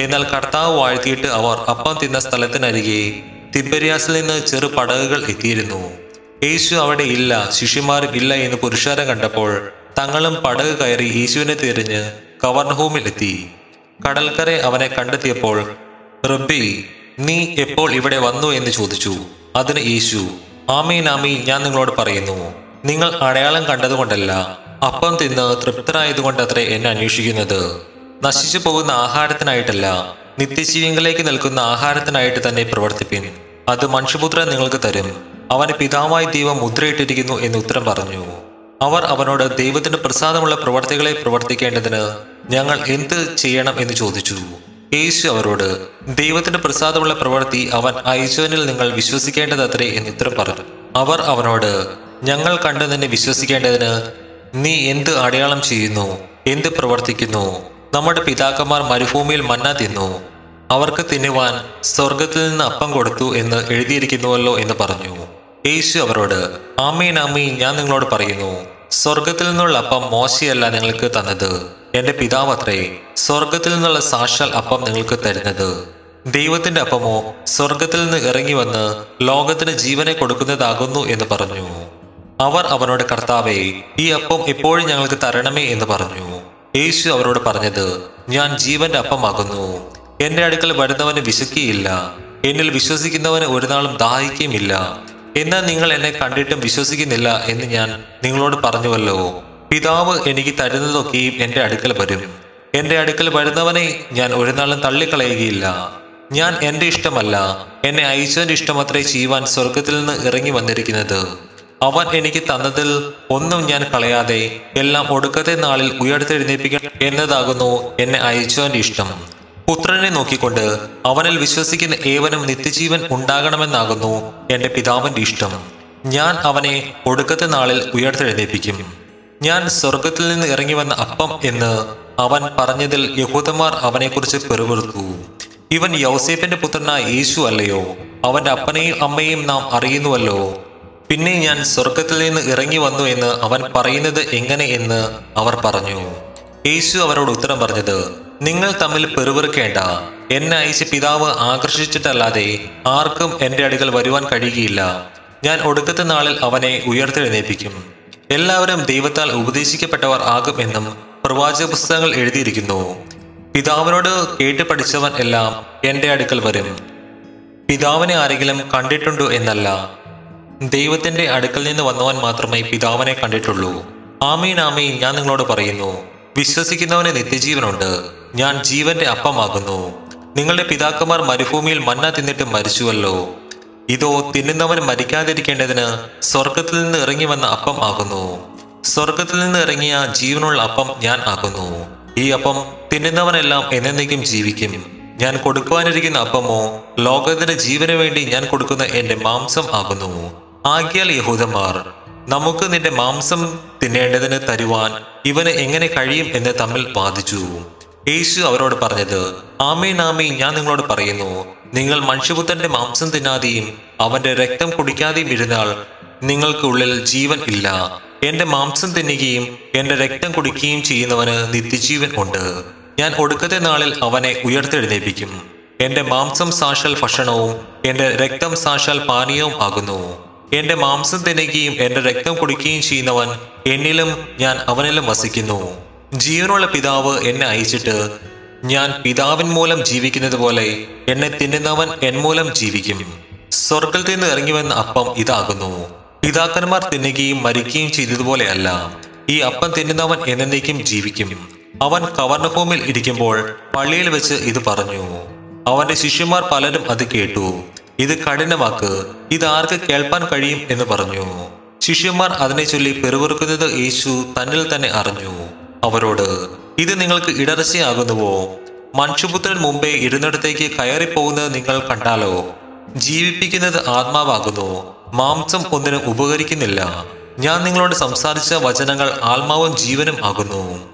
എന്നാൽ കർത്താവ് വാഴ്ത്തിയിട്ട് അവർ അപ്പം തിന്ന സ്ഥലത്തിനരികെ തിബരിയാസിൽ നിന്ന് ചെറു പടകുകൾ എത്തിയിരുന്നു. യേശു അവിടെ ഇല്ല ശിശുമാരും ഇല്ല എന്ന് പുരുഷാരം കണ്ടപ്പോൾ തങ്ങളും പടക് കയറി യേശുവിനെ തിരിഞ്ഞ് കവർണഹോമിലെത്തി കടൽക്കരെ അവനെ കണ്ടെത്തിയപ്പോൾ റബ്ബി നീ എപ്പോൾ ഇവിടെ വന്നു എന്ന് ചോദിച്ചു. അതിന് യേശു ആമീൻ ആമീൻ ഞാൻ നിങ്ങളോട് പറയുന്നു. നിങ്ങൾ അടയാളം കണ്ടതുകൊണ്ടല്ല അപ്പം തിന്ന് തൃപ്തരായതുകൊണ്ടത്രേ എന്നെ അന്വേഷിക്കുന്നത്. നശിച്ചു പോകുന്ന ആഹാരത്തിനായിട്ടല്ല നിത്യജീവങ്ങളിലേക്ക് നിൽക്കുന്ന ആഹാരത്തിനായിട്ട് തന്നെ പ്രവർത്തിപ്പിൻ. അത് മനുഷ്യപുത്രൻ നിങ്ങൾക്ക് തരും. അവന് പിതാവായി ദൈവം മുദ്രയിട്ടിരിക്കുന്നു എന്ന് ഉത്തരം പറഞ്ഞു. അവർ അവനോട് ദൈവത്തിന്റെ പ്രസാദമുള്ള പ്രവർത്തികളെ പ്രവർത്തിക്കേണ്ടതിന് ഞങ്ങൾ എന്ത് ചെയ്യണം എന്ന് ചോദിച്ചു. യേശു അവരോട് ദൈവത്തിന്റെ പ്രസാദമുള്ള പ്രവൃത്തി അവൻ അയച്ചവനിൽ നിങ്ങൾ വിശ്വസിക്കേണ്ടതത്രേ എന്ന് ഉത്തരം പറഞ്ഞു. അവർ അവനോട് ഞങ്ങൾ കണ്ടു നിന്നെ വിശ്വസിക്കേണ്ടതിന് നീ എന്ത് അടയാളം ചെയ്യുന്നു? എന്ത് പ്രവർത്തിക്കുന്നു? നമ്മുടെ പിതാക്കന്മാർ മരുഭൂമിയിൽ മന്ന തിന്നു. അവർക്ക് തിന്നുവാൻ സ്വർഗത്തിൽ നിന്ന് അപ്പം കൊടുത്തു എന്ന് എഴുതിയിരിക്കുന്നുവല്ലോ എന്ന് പറഞ്ഞു. യേശു അവരോട് ആമീൻ ആമീൻ ഞാൻ നിങ്ങളോട് പറയുന്നു. സ്വർഗത്തിൽ നിന്നുള്ള അപ്പം മോശയല്ല നിങ്ങൾക്ക് തന്നത്. എന്റെ പിതാവത്രേ സ്വർഗത്തിൽ നിന്നുള്ള സാക്ഷാൽ അപ്പം നിങ്ങൾക്ക് തരുന്നത്. ദൈവത്തിന്റെ അപ്പമോ സ്വർഗത്തിൽ നിന്ന് ഇറങ്ങി വന്ന് ലോകത്തിന് ജീവനെ കൊടുക്കുന്നതാകുന്നു എന്ന് പറഞ്ഞു. അവർ അവനോട് കർത്താവേ ഈ അപ്പം എപ്പോഴും ഞങ്ങൾക്ക് തരണമേ എന്ന് പറഞ്ഞു. യേശു അവരോട് പറഞ്ഞത് ഞാൻ ജീവന്റെ അപ്പമാകുന്നു. എന്റെ അടുക്കൽ വരുന്നവന് വിശക്കിയില്ല എന്നിൽ വിശ്വസിക്കുന്നവന് ഒരു നാളും ദാഹിക്കുകയുമില്ല. എന്നാൽ നിങ്ങൾ എന്നെ കണ്ടിട്ടും വിശ്വസിക്കുന്നില്ല എന്ന് ഞാൻ നിങ്ങളോട് പറഞ്ഞുവല്ലോ. പിതാവ് എനിക്ക് തരുന്നതൊക്കെയും എന്റെ അടുക്കൽ വരും. എന്റെ അടുക്കൽ വരുന്നവനെ ഞാൻ ഒരു നാളും തള്ളിക്കളയുകയില്ല. ഞാൻ എന്റെ ഇഷ്ടമല്ല. എന്നെ അയച്ചവന്റെ ഇഷ്ടമത്രേ ചെയ്യുവാൻ സ്വർഗത്തിൽ നിന്ന് ഇറങ്ങി വന്നിരിക്കുന്നത്. അവൻ എനിക്ക് തന്നതിൽ ഒന്നും ഞാൻ കളയാതെ എല്ലാം ഒടുക്കത്തെ നാളിൽ ഉയർത്തെഴുന്നേൽപ്പിക്കണം എന്നതാകുന്നു എന്നെ അയച്ചവന്റെ ഇഷ്ടം. പുത്രനെ നോക്കിക്കൊണ്ട് അവനിൽ വിശ്വസിക്കുന്ന ഏവനും നിത്യജീവൻ ഉണ്ടാകണമെന്നാകുന്നു എന്റെ പിതാവിന്റെ ഇഷ്ടം. ഞാൻ അവനെ ഒടുക്കത്തെ നാളിൽ ഉയർത്തെഴുന്നേപ്പിക്കും ഞാൻ സ്വർഗത്തിൽ നിന്ന് ഇറങ്ങി വന്ന അപ്പം എന്ന് അവൻ പറഞ്ഞതിൽ യഹൂദന്മാർ അവനെക്കുറിച്ച് പെറുവിറുത്തു. ഇവൻ യൗസേപ്പിന്റെ പുത്രനായ യേശു അല്ലയോ? അവന്റെ അപ്പനെയും അമ്മയെയും നാം അറിയുന്നുവല്ലോ. പിന്നെ ഞാൻ സ്വർഗത്തിൽ നിന്ന് ഇറങ്ങി വന്നു എന്ന് അവൻ പറയുന്നത് എങ്ങനെ എന്ന് അവർ പറഞ്ഞു. യേശു അവരോട് ഉത്തരം പറഞ്ഞത് നിങ്ങൾ തമ്മിൽ പെറുപെറുക്കേണ്ട. എന്നെ അയച്ച് പിതാവ് ആകർഷിച്ചിട്ടല്ലാതെ ആർക്കും എന്റെ അടുക്കൽ വരുവാൻ കഴിയുകയില്ല. ഞാൻ ഒടുക്കത്തെ നാളിൽ അവനെ ഉയർത്തെഴുന്നേൽപ്പിക്കും. എല്ലാവരും ദൈവത്താൽ ഉപദേശിക്കപ്പെട്ടവർ ആകും എന്നും പ്രവാചക പുസ്തകങ്ങൾ എഴുതിയിരിക്കുന്നു. പിതാവിനോട് കേട്ട് പഠിച്ചവൻ എല്ലാം എന്റെ അടുക്കൽ വരും. പിതാവിനെ ആരെങ്കിലും കണ്ടിട്ടുണ്ടോ എന്നല്ല. ദൈവത്തിന്റെ അടുക്കൽ നിന്ന് വന്നവൻ മാത്രമേ പിതാവിനെ കണ്ടിട്ടുള്ളൂ. ആമീൻ ആമീൻ ഞാൻ നിങ്ങളോട് പറയുന്നു. വിശ്വസിക്കുന്നവന് നിത്യജീവനുണ്ട്. ഞാൻ ജീവന്റെ അപ്പമാകുന്നു. നിങ്ങളുടെ പിതാക്കന്മാർ മരുഭൂമിയിൽ മന്ന തിന്നിട്ട് മരിച്ചുവല്ലോ. ഇതോ തിന്നുന്നവൻ മരിക്കാതിരിക്കേണ്ടതിന് സ്വർഗത്തിൽ നിന്ന് ഇറങ്ങി വന്ന അപ്പം ആകുന്നു. സ്വർഗത്തിൽ നിന്ന് ഇറങ്ങിയ ജീവനുള്ള അപ്പം ഞാൻ ആകുന്നു. ഈ അപ്പം തിന്നുന്നവനെല്ലാം എന്നേക്കും ജീവിക്കും. ഞാൻ കൊടുക്കുവാനിരിക്കുന്ന അപ്പമോ ലോകത്തിന്റെ ജീവന് വേണ്ടി ഞാൻ കൊടുക്കുന്ന എന്റെ മാംസം ആകുന്നു. ആകിയാൽ യഹൂദന്മാർ നമുക്ക് നിന്റെ മാംസം തിന്നേണ്ടതിന് തരുവാൻ ഇവന് എങ്ങനെ കഴിയും എന്ന് തമ്മിൽ വാദിച്ചു. യേശു അവരോട് പറഞ്ഞത് ആമീൻ ആമീൻ ഞാൻ നിങ്ങളോട് പറയുന്നു നിങ്ങൾ മനുഷ്യപുത്രന്റെ മാംസം തിന്നാതെയും അവന്റെ രക്തം കുടിക്കാതെയും ഇരുന്നാൽ നിങ്ങൾക്കുള്ളിൽ ജീവൻ ഇല്ല. എന്റെ മാംസം തിന്നുകയും എന്റെ രക്തം കുടിക്കുകയും ചെയ്യുന്നവന് നിത്യജീവൻ ഉണ്ട്. ഞാൻ ഒടുക്കത്തെ നാളിൽ അവനെ ഉയർത്തെഴുന്നേൽപ്പിക്കും. എന്റെ മാംസം സാക്ഷാൽ ഭക്ഷണവും എന്റെ രക്തം സാക്ഷാൽ പാനീയവും ആകുന്നു. എന്റെ മാംസം തിന്നുകയും എന്റെ രക്തം കുടിക്കുകയും ചെയ്യുന്നവൻ എന്നിലും ഞാൻ അവനിലും വസിക്കുന്നു. ജീവനുള്ള പിതാവ് എന്നെ അയച്ചിട്ട് ഞാൻ പിതാവിൻ മൂലം ജീവിക്കുന്നത് പോലെ എന്നെ തിന്നുന്നവൻ എൻ മൂലം ജീവിക്കും. സ്വർഗത്തിൽ നിന്ന് ഇറങ്ങി വന്ന അപ്പം ഇതാകുന്നു. പിതാക്കന്മാർ തിന്നുകയും മരിക്കുകയും ചെയ്തതുപോലെയല്ല ഈ അപ്പം തിന്നുന്നവൻ എന്നേക്കും ജീവിക്കും. അവൻ കവർണഭൂമിൽ ഇരിക്കുമ്പോൾ പള്ളിയിൽ വെച്ച് ഇത് പറഞ്ഞു. അവന്റെ ശിഷ്യന്മാർ പലരും അത് കേട്ടു. ഇത് കഠിനവാക്ക് ഇത് ആർക്ക് കേൾപ്പാൻ കഴിയും എന്ന് പറഞ്ഞു. ശിഷ്യന്മാർ അതിനെ ചൊല്ലി പെറുവിറുക്കുന്നത് യേശു തന്നിൽ തന്നെ അറിഞ്ഞു. അവരോട് ഇത് നിങ്ങൾക്ക് ഇടർച്ചയാകുന്നുവോ മനുഷ്യപുത്രൻ മുമ്പേ ഇരുന്നിടത്തേക്ക് കയറിപ്പോകുന്നത് നിങ്ങൾ കണ്ടാലോ? ജീവിപ്പിക്കുന്നത് ആത്മാവാകുന്നു. മാംസം ഒന്നിനും ഉപകരിക്കുന്നില്ല. ഞാൻ നിങ്ങളോട് സംസാരിച്ച വചനങ്ങൾ ആത്മാവും ജീവനും ആകുന്നു.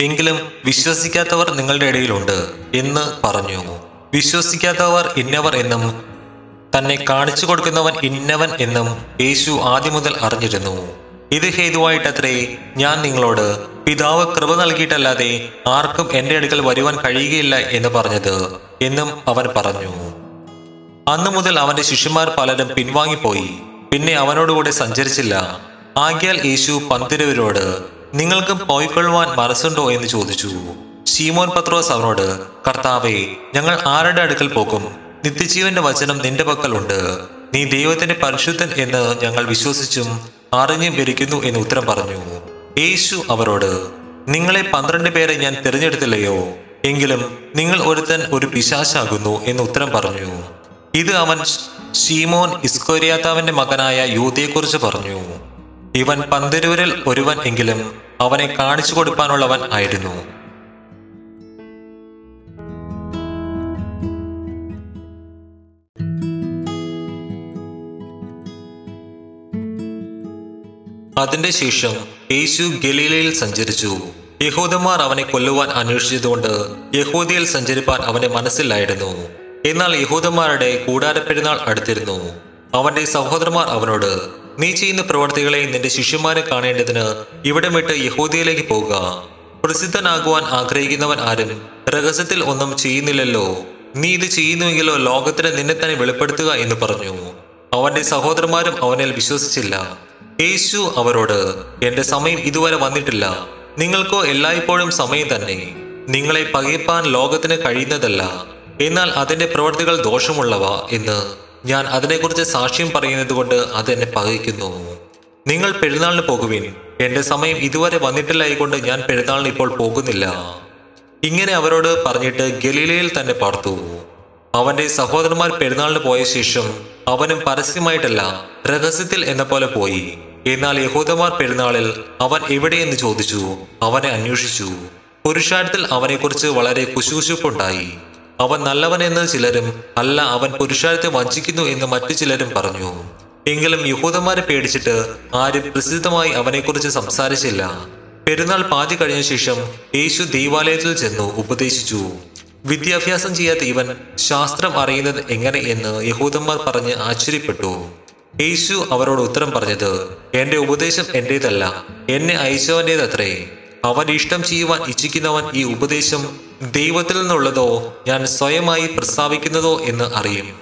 എങ്കിലും വിശ്വസിക്കാത്തവർ നിങ്ങളുടെ ഇടയിലുണ്ട് എന്ന് പറഞ്ഞു. വിശ്വസിക്കാത്തവർ ഇന്നവർ എന്നും തന്നെ കാണിച്ചു കൊടുക്കുന്നവൻ ഇന്നവൻ എന്നും യേശു ആദ്യം മുതൽ അറിഞ്ഞിരുന്നു. ഇത് ഹേതുവായിട്ടത്രേ ഞാൻ നിങ്ങളോട് പിതാവ് കൃപ നൽകിയിട്ടല്ലാതെ ആർക്കും എന്റെ അടുക്കൽ വരുവാൻ കഴിയുകയില്ല എന്ന് പറഞ്ഞത് എന്നും അവൻ പറഞ്ഞു. അന്നു മുതൽ അവന്റെ ശിഷ്യന്മാർ പലരും പിൻവാങ്ങിപ്പോയി. പിന്നെ അവനോടുകൂടെ സഞ്ചരിച്ചില്ല. ആകിയാൽ യേശു പന്തിരവരോട് നിങ്ങൾക്കും പോയിക്കൊള്ളുവാൻ മനസ്സുണ്ടോ എന്ന് ചോദിച്ചു. ശീമോൻ പത്രോസ് അവനോട് കർത്താവെ ഞങ്ങൾ ആരുടെ അടുക്കൽ പോകും? നിത്യജീവന്റെ വചനം നിന്റെ പക്കലുണ്ട്. നീ ദൈവത്തിന്റെ പരിശുദ്ധൻ എന്ന് ഞങ്ങൾ വിശ്വസിച്ചും അറിഞ്ഞും ഇരിക്കുന്നു എന്ന് ഉത്തരം പറഞ്ഞു. യേശു അവരോട് നിങ്ങളെ പന്ത്രണ്ട് പേരെ ഞാൻ തിരഞ്ഞെടുത്തില്ലയോ? എങ്കിലും നിങ്ങൾ ഒരുത്തൻ ഒരു പിശാശാകുന്നു എന്ന് ഉത്തരം പറഞ്ഞു. ഇത് അവൻ ഷീമോൻ ഇസ്കോരിയാത്താവിന്റെ മകനായ യൂതയെക്കുറിച്ച് പറഞ്ഞു. ഇവൻ പന്തരൂരിൽ ഒരുവൻ എങ്കിലും അവനെ കാണിച്ചു കൊടുക്കാനുള്ളവൻ ആയിരുന്നു. അതിന്റെ ശേഷം യേശു ഗലീലയിൽ സഞ്ചരിച്ചു. യഹൂദന്മാർ അവനെ കൊല്ലുവാൻ അന്വേഷിച്ചതുകൊണ്ട് യഹൂദിയിൽ സഞ്ചരിപ്പാൻ അവന്റെ മനസ്സിലായിരുന്നു. എന്നാൽ യഹൂദന്മാരുടെ കൂടാരപ്പെരുന്നാൾ അടുത്തിരുന്നു. അവന്റെ സഹോദരന്മാർ അവനോട് നീ ചെയ്യുന്ന പ്രവർത്തികളെ നിന്റെ ശിഷ്യന്മാരെ കാണേണ്ടതിന് ഇവിടെ വിട്ട് യഹൂദിയിലേക്ക് പോകുക പ്രസിദ്ധനാകുവാൻ ആഗ്രഹിക്കുന്നവൻ ആരും രഹസ്യത്തിൽ ഒന്നും ചെയ്യുന്നില്ലല്ലോ. നീ ഇത് ചെയ്യുന്നുവെങ്കിലോ ലോകത്തിന് നിന്നെ തന്നെ വെളിപ്പെടുത്തുക എന്ന് പറഞ്ഞു. അവന്റെ സഹോദരന്മാരും അവനിൽ വിശ്വസിച്ചില്ല. യേശു അവരോട് എന്റെ സമയം ഇതുവരെ വന്നിട്ടില്ല. നിങ്ങൾക്കോ എല്ലായ്പ്പോഴും സമയം തന്നെ. നിങ്ങളെ പകയപ്പാൻ ലോകത്തിന് കഴിയുന്നതല്ല. എന്നാൽ അതിന്റെ പ്രവർത്തികൾ ദോഷമുള്ളവ എന്ന് ഞാൻ അതിനെക്കുറിച്ച് സാക്ഷ്യം പറയുന്നത് കൊണ്ട് അത് എന്നെ പകയ്ക്കുന്നു. നിങ്ങൾ പെരുന്നാളിന് പോകുവിൻ. എന്റെ സമയം ഇതുവരെ വന്നിട്ടില്ലായിക്കൊണ്ട് ഞാൻ പെരുന്നാളിന് ഇപ്പോൾ പോകുന്നില്ല ഇങ്ങനെ അവരോട് പറഞ്ഞിട്ട് ഗലീലയിൽ തന്നെ പാർത്തു. അവന്റെ സഹോദരന്മാർ പെരുന്നാളിന് പോയ ശേഷം അവനും പരസ്യമായിട്ടല്ല രഹസ്യത്തിൽ എന്ന പോലെ പോയി. എന്നാൽ യഹൂദന്മാർ പെരുന്നാളിൽ അവൻ എവിടെയെന്ന് ചോദിച്ചു അവനെ അന്വേഷിച്ചു. പുരുഷാരത്തിൽ അവനെക്കുറിച്ച് വളരെ കുശുശുപ്പുണ്ടായി. അവൻ നല്ലവനെന്ന് ചിലരും അല്ല അവൻ പുരുഷാരത്തെ വഞ്ചിക്കുന്നു എന്ന് മറ്റു ചിലരും പറഞ്ഞു. എങ്കിലും യഹൂദന്മാരെ പേടിച്ചിട്ട് ആരും പ്രസിദ്ധമായി അവനെക്കുറിച്ച് സംസാരിച്ചില്ല. പെരുന്നാൾ പാതി കഴിഞ്ഞ ശേഷം യേശു ദേവാലയത്തിൽ ചെന്നു ഉപദേശിച്ചു. വിദ്യാഭ്യാസം ചെയ്യാത്ത ഇവൻ ശാസ്ത്രം അറിയുന്നത് എങ്ങനെ എന്ന് യഹൂദന്മാർ പറഞ്ഞ് ആശ്ചര്യപ്പെട്ടു. യേശു അവരോട് ഉത്തരം പറഞ്ഞത് എന്റെ ഉപദേശം എന്റേതല്ല എന്നെ അയച്ചവന്റേതത്രേ. അവൻ ഇഷ്ടം ചെയ്യുവാൻ ഇച്ഛിക്കുന്നവൻ ഈ ഉപദേശം ദൈവത്തിൽ നിന്നുള്ളതോ ഞാൻ സ്വയമായി പ്രസ്താവിക്കുന്നതോ എന്ന് അറിയും.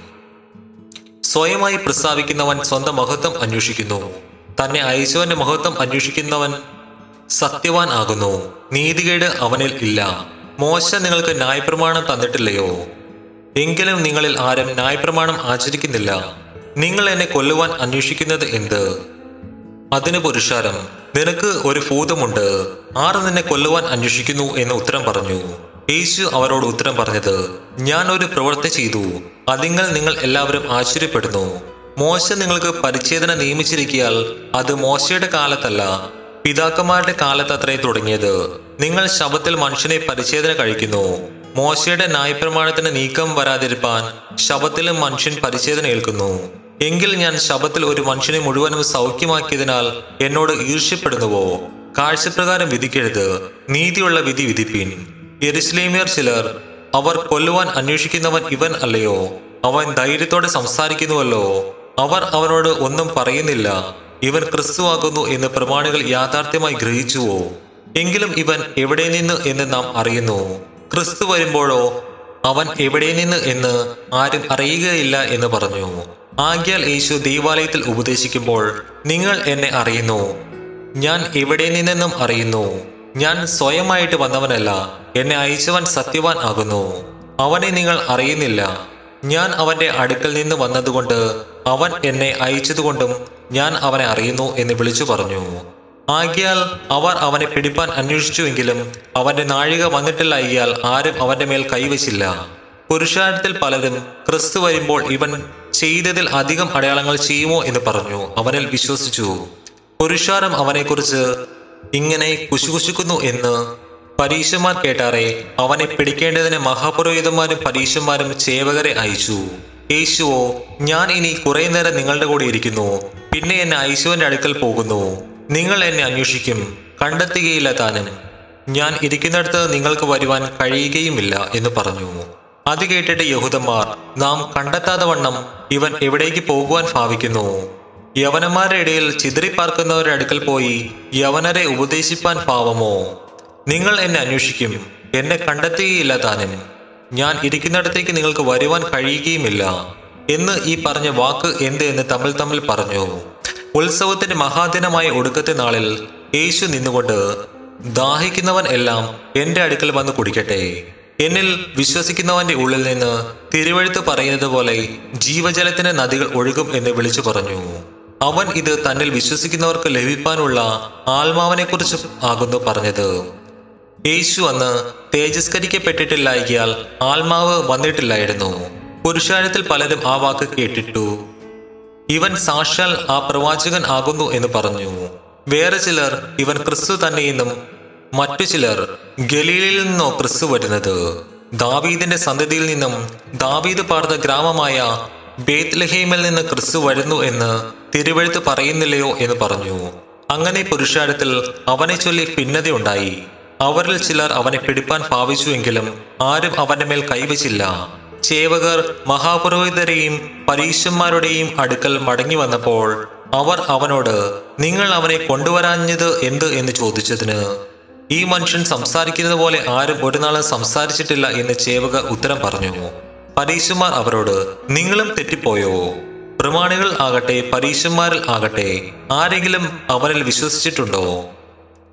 സ്വയമായി പ്രസ്താവിക്കുന്നവൻ സ്വന്തം മഹത്വം അന്വേഷിക്കുന്നു. തന്നെ അയച്ചവന്റെ മഹത്വം അന്വേഷിക്കുന്നവൻ സത്യവാൻ ആകുന്നു. നീതികേട് അവനിൽ ഇല്ല. മോശ നിങ്ങൾക്ക് ന്യായപ്രമാണം തന്നിട്ടില്ലയോ? എങ്കിലും നിങ്ങളിൽ ആരും ന്യായപ്രമാണം ആചരിക്കുന്നില്ല. നിങ്ങൾ എന്നെ കൊല്ലുവാൻ അന്വേഷിക്കുന്നത് എന്ത്? അതിന് പുരുഷാരം നിനക്ക് ഒരു ഭൂതമുണ്ട്. ആർ നിന്നെ കൊല്ലുവാൻ അന്വേഷിക്കുന്നു എന്ന് ഉത്തരം പറഞ്ഞു. യേശു അവരോട് ഉത്തരം പറഞ്ഞത് ഞാൻ ഒരു പ്രവൃത്തി ചെയ്തു. അതിങ്ങൾ നിങ്ങൾ എല്ലാവരും ആശ്ചര്യപ്പെടുന്നു. മോശ നിങ്ങൾക്ക് പരിച്ഛേദന നിയമിച്ചിരിക്കിയാൽ അത് മോശയുടെ കാലത്തല്ല. പിതാക്കന്മാരുടെ കാലത്ത് കാലത്തത്രേ തുടങ്ങിയത്. നിങ്ങൾ ശബത്തിൽ മനുഷ്യനെ പരിച്ഛേദന കഴിക്കുന്നു. മോശയുടെ ന്യായപ്രമാണത്തിന് നീക്കം വരാതിരിപ്പാൻ ശബത്തിലും മനുഷ്യൻ പരിച്ഛേദന ഏൽക്കുന്നു. എങ്കിൽ ഞാൻ ശബത്തിൽ ഒരു മനുഷ്യനെ മുഴുവനും സൗഖ്യമാക്കിയതിനാൽ എന്നോട് ഈർഷ്യപ്പെടുന്നുവോ? കാഴ്ചപ്രകാരം വിധിക്കരുത്. നീതിയുള്ള വിധി വിധിപ്പിൻ. എരിസ്ലേമിയർ ചിലർ അവർ കൊല്ലുവാൻ അന്വേഷിക്കുന്നവൻ ഇവൻ അല്ലയോ? അവൻ ധൈര്യത്തോടെ സംസാരിക്കുന്നുവല്ലോ. അവർ അവനോട് ഒന്നും പറയുന്നില്ല. ഇവൻ ക്രിസ്തുവാകുന്നു എന്ന് പ്രമാണികൾ യാഥാർത്ഥ്യമായി ഗ്രഹിച്ചുവോ? എങ്കിലും ഇവൻ എവിടെ നിന്ന് എന്ന് നാം അറിയുന്നു. ക്രിസ്തു വരുമ്പോഴോ അവൻ എവിടെ നിന്ന് എന്ന് ആരും അറിയുകയില്ല എന്ന് പറഞ്ഞു. ആഗ്യാൽ യേശു ദേവാലയത്തിൽ ഉപദേശിക്കുമ്പോൾ നിങ്ങൾ എന്നെ അറിയുന്നു. ഞാൻ എവിടെ നിന്നെന്നും അറിയുന്നു. ഞാൻ സ്വയമായിട്ട് വന്നവനല്ല. എന്നെ അയച്ചവൻ സത്യവാൻ ആകുന്നു. അവനെ നിങ്ങൾ അറിയുന്നില്ല. ഞാൻ അവന്റെ അടുക്കൽ നിന്ന് വന്നതുകൊണ്ട് അവൻ എന്നെ അയച്ചതുകൊണ്ടും ഞാൻ അവനെ അറിയുന്നു എന്ന് വിളിച്ചു പറഞ്ഞു. ആകിയാൽ അവർ അവനെ പിടിപ്പാൻ അന്വേഷിച്ചുവെങ്കിലും അവന്റെ നാഴിക വന്നിട്ടില്ലായിയാൽ ആരും അവന്റെ മേൽ കൈവച്ചില്ല പുരുഷാരത്തിൽ പലരും ക്രിസ്തു വരുമ്പോൾ ഇവൻ ചെയ്തതിൽ അധികം അടയാളങ്ങൾ ചെയ്യുമോ എന്ന് പറഞ്ഞു. അവനിൽ വിശ്വസിച്ചു. പുരുഷാരം അവനെക്കുറിച്ച് ഇങ്ങനെ കുശുകുശുക്കുന്നു എന്ന് പരീശന്മാർ കേട്ടാറെ അവനെ പിടിക്കേണ്ടതിന് മഹാപുരോഹിതന്മാരും പരീശന്മാരും സേവകരെ അയച്ചു. യേശുവോ ഞാൻ ഇനി കുറേ നേരം നിങ്ങളുടെ കൂടെ ഇരിക്കുന്നു. പിന്നെ എന്നെ അയച്ചുവിന്റെ അടുക്കൽ പോകുന്നു. നിങ്ങൾ എന്നെ അന്വേഷിക്കും. കണ്ടെത്തുകയില്ല താനും. ഞാൻ ഇരിക്കുന്നിടത്ത് നിങ്ങൾക്ക് വരുവാൻ കഴിയുകയുമില്ല എന്ന് പറഞ്ഞു. അത് കേട്ടിട്ട് യഹൂദന്മാർ നാം കണ്ടെത്താതെ വണ്ണം ഇവൻ എവിടേക്ക് പോകുവാൻ ഭാവിക്കുന്നു? യവനന്മാരുടെ ഇടയിൽ ചിതറിപ്പാർക്കുന്നവരുടെ അടുക്കൽ പോയി യവനരെ ഉപദേശിപ്പാൻ പാവമോ? നിങ്ങൾ എന്നെ അന്വേഷിക്കും. എന്നെ കണ്ടെത്തുകയില്ല താനും. ഞാൻ ഇരിക്കുന്നിടത്തേക്ക് നിങ്ങൾക്ക് വരുവാൻ കഴിയുകയുമില്ല. എന്ന് ഈ പറഞ്ഞ വാക്ക് എന്ത് എന്ന് തമ്മിൽ തമ്മിൽ പറഞ്ഞു. ഉത്സവത്തിന്റെ മഹാദിനമായ ഒടുക്കത്തെ നാളിൽ യേശു നിന്നുകൊണ്ട് ദാഹിക്കുന്നവൻ എല്ലാം എന്റെ അടുക്കൽ വന്ന് കുടിക്കട്ടെ. എന്നിൽ വിശ്വസിക്കുന്നവന്റെ ഉള്ളിൽ നിന്ന് തിരുവഴുത്ത് പറയുന്നത് പോലെ ജീവജലത്തിന്റെ നദികൾ ഒഴുകും എന്ന് വിളിച്ചു പറഞ്ഞു. അവൻ ഇത് തന്നിൽ വിശ്വസിക്കുന്നവർക്ക് ലഭിക്കാനുള്ള ആത്മാവിനെക്കുറിച്ച് ആകുന്നു പറഞ്ഞത്. യേശു അന്ന് തേജസ്കരിക്കപ്പെട്ടിട്ടില്ലായകിയാൽ ആത്മാവ് വന്നിട്ടില്ലായിരുന്നു. പുരുഷാരത്തിൽ പലരും ആ വാക്ക് കേട്ടിട്ടു. ഇവൻ സാക്ഷാൽ ആ പ്രവാചകൻ ആകുന്നു എന്ന് പറഞ്ഞു. വേറെ ചിലർ ഇവൻ ക്രിസ്തു തന്നെയെന്നും മറ്റു ചിലർ ഗലീലിൽ നിന്നോ ക്രിസ്തു വരുന്നത്. ദാവീദിന്റെ സന്തതിയിൽ നിന്നും ദാവീദ് പാർന്ന ഗ്രാമമായ ബേത്ലഹേമിൽ നിന്ന് ക്രിസ്തു വരുന്നു എന്ന് തിരുവഴുത്ത് പറയുന്നില്ലയോ എന്ന് പറഞ്ഞു. അങ്ങനെ പുരുഷാരത്തിൽ അവനെ ചൊല്ലി ഭിന്നതയുണ്ടായി. അവരിൽ ചിലർ അവനെ പിടിപ്പാൻ ഭാവിച്ചുവെങ്കിലും ആരും അവന്റെ മേൽ കൈവച്ചില്ല. ചേവകർ മഹാപുരോഹിതരെയും പരീശന്മാരുടെയും അടുക്കൽ മടങ്ങി വന്നപ്പോൾ അവർ അവനോട് നിങ്ങൾ അവനെ കൊണ്ടുവരാഞ്ഞത് എന്ത് എന്ന് ചോദിച്ചതിന് ഈ മനുഷ്യൻ സംസാരിക്കുന്നത് പോലെ ആരും ഒരു നാളും സംസാരിച്ചിട്ടില്ല എന്ന് ചേവകർ ഉത്തരം പറഞ്ഞു. പരീശന്മാർ അവരോട് നിങ്ങളും തെറ്റിപ്പോയോ? പ്രമാണികൾ ആകട്ടെ പരീശന്മാരിൽ ആകട്ടെ ആരെങ്കിലും അവനിൽ വിശ്വസിച്ചിട്ടുണ്ടോ?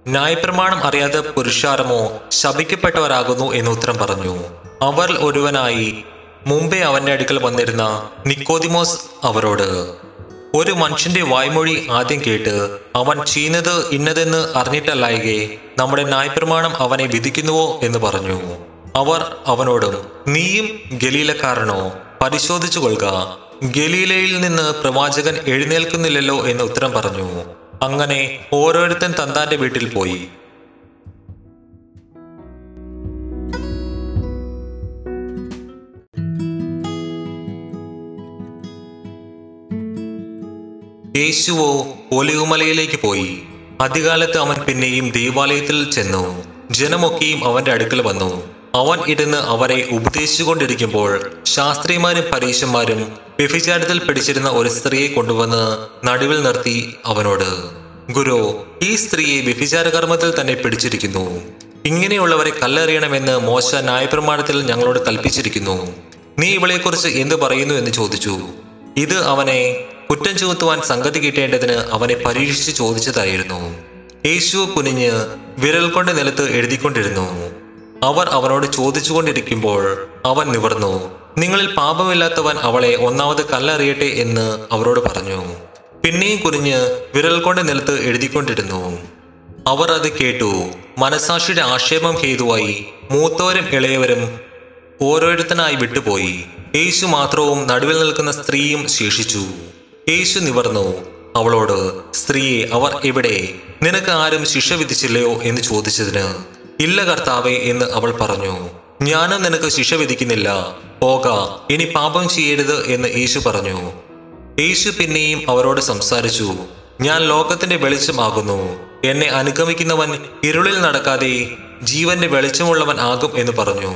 ന്യായപ്രമാണം അറിയാതെ പുരുഷാരമോ ശപിക്കപ്പെട്ടവരാകുന്നു എന്ന് ഉത്തരം പറഞ്ഞു. അവർ ഒരുവനായി മുമ്പേ അവന്റെ അടുക്കൽ വന്നിരുന്ന നിക്കോതിമോസ് അവരോട് ഒരു മനുഷ്യന്റെ വായ്മൊഴി ആദ്യം കേട്ട് അവൻ ചെയ്യുന്നത് ഇന്നതെന്ന് അറിഞ്ഞിട്ടല്ലായകെ നമ്മുടെ നായപ്രമാണം അവനെ വിധിക്കുന്നുവോ എന്ന് പറഞ്ഞു. അവർ അവനോടും നീയും ഗലീലക്കാരനോ പരിശോധിച്ചു കൊള്ളുക ഗലീലയിൽ നിന്ന് പ്രവാചകൻ എഴുന്നേൽക്കുന്നില്ലല്ലോ എന്ന് ഉത്തരം പറഞ്ഞു. അങ്ങനെ ഓരോരുത്തൻ തന്താന്റെ വീട്ടിൽ പോയി. യേശുവോ ഒലിവുമലയിലേക്ക് പോയി. അധികാലത്ത് അവൻ പിന്നെയും ദേവാലയത്തിൽ ചെന്നു. ജനമൊക്കെയും അവന്റെ അടുക്കൽ വന്നു. അവൻ ഇരുന്ന് അവരെ ഉപദേശിച്ചുകൊണ്ടിരിക്കുമ്പോൾ ശാസ്ത്രിമാരും പരീശന്മാരും വ്യഭിചാരത്തിൽ പിടിച്ചിരുന്ന ഒരു സ്ത്രീയെ കൊണ്ടുവന്ന് നടുവിൽ നിർത്തി അവനോട് ഗുരു ഈ സ്ത്രീയെ വ്യഭിചാര കർമ്മത്തിൽ തന്നെ പിടിച്ചിരിക്കുന്നു. ഇങ്ങനെയുള്ളവരെ കല്ലെറിയണമെന്ന് മോശ ന്യായപ്രമാണത്തിൽ ഞങ്ങളോട് കൽപ്പിച്ചിരിക്കുന്നു. നീ ഇവളെക്കുറിച്ച് എന്ത് പറയുന്നു എന്ന് ചോദിച്ചു. ഇത് അവനെ കുറ്റം ചുമത്തുവാൻ സംഗതി കിട്ടേണ്ടതിന് അവനെ പരീക്ഷിച്ച് ചോദിച്ചതായിരുന്നു. യേശു കുനിഞ്ഞ് വിരൽ കൊണ്ട് നിലത്ത് എഴുതിക്കൊണ്ടിരുന്നു. അവർ അവനോട് ചോദിച്ചുകൊണ്ടിരിക്കുമ്പോൾ അവൻ നിവർന്നു. നിങ്ങളിൽ പാപമില്ലാത്തവൻ അവളെ ഒന്നാമത് കല്ലറിയട്ടെ എന്ന് അവരോട് പറഞ്ഞു. പിന്നെയും കുനിഞ്ഞ് വിരൽ കൊണ്ട് നിലത്ത് എഴുതിക്കൊണ്ടിരുന്നു. അവർ അത് കേട്ടു. മനസാക്ഷിയുടെ ആക്ഷേപം ഹേതുവായി മൂത്തവരും ഇളയവരും ഓരോരുത്തനായി വിട്ടുപോയി. യേശു മാത്രവും നടുവിൽ നിൽക്കുന്ന സ്ത്രീയും ശേഷിച്ചു. യേശു നിവർന്നു. അവളോട് സ്ത്രീയെ അവർ എവിടെ? നിനക്ക് ആരും ശിക്ഷ വിധിച്ചില്ലയോ? എന്ന് ചോദിച്ചതിന് ഇല്ല കർത്താവേ എന്ന് അവൾ പറഞ്ഞു. ഞാനും നിനക്ക് ശിക്ഷ വിധിക്കുന്നില്ല. പോക ഇനി പാപം ചെയ്യരുത് എന്ന് യേശു പറഞ്ഞു. യേശു പിന്നെയും അവരോട് സംസാരിച്ചു. ഞാൻ ലോകത്തിന്റെ വെളിച്ചമാകുന്നു. എന്നെ അനുഗമിക്കുന്നവൻ ഇരുളിൽ നടക്കാതെ ജീവന്റെ വെളിച്ചമുള്ളവൻ ആകും എന്ന് പറഞ്ഞു.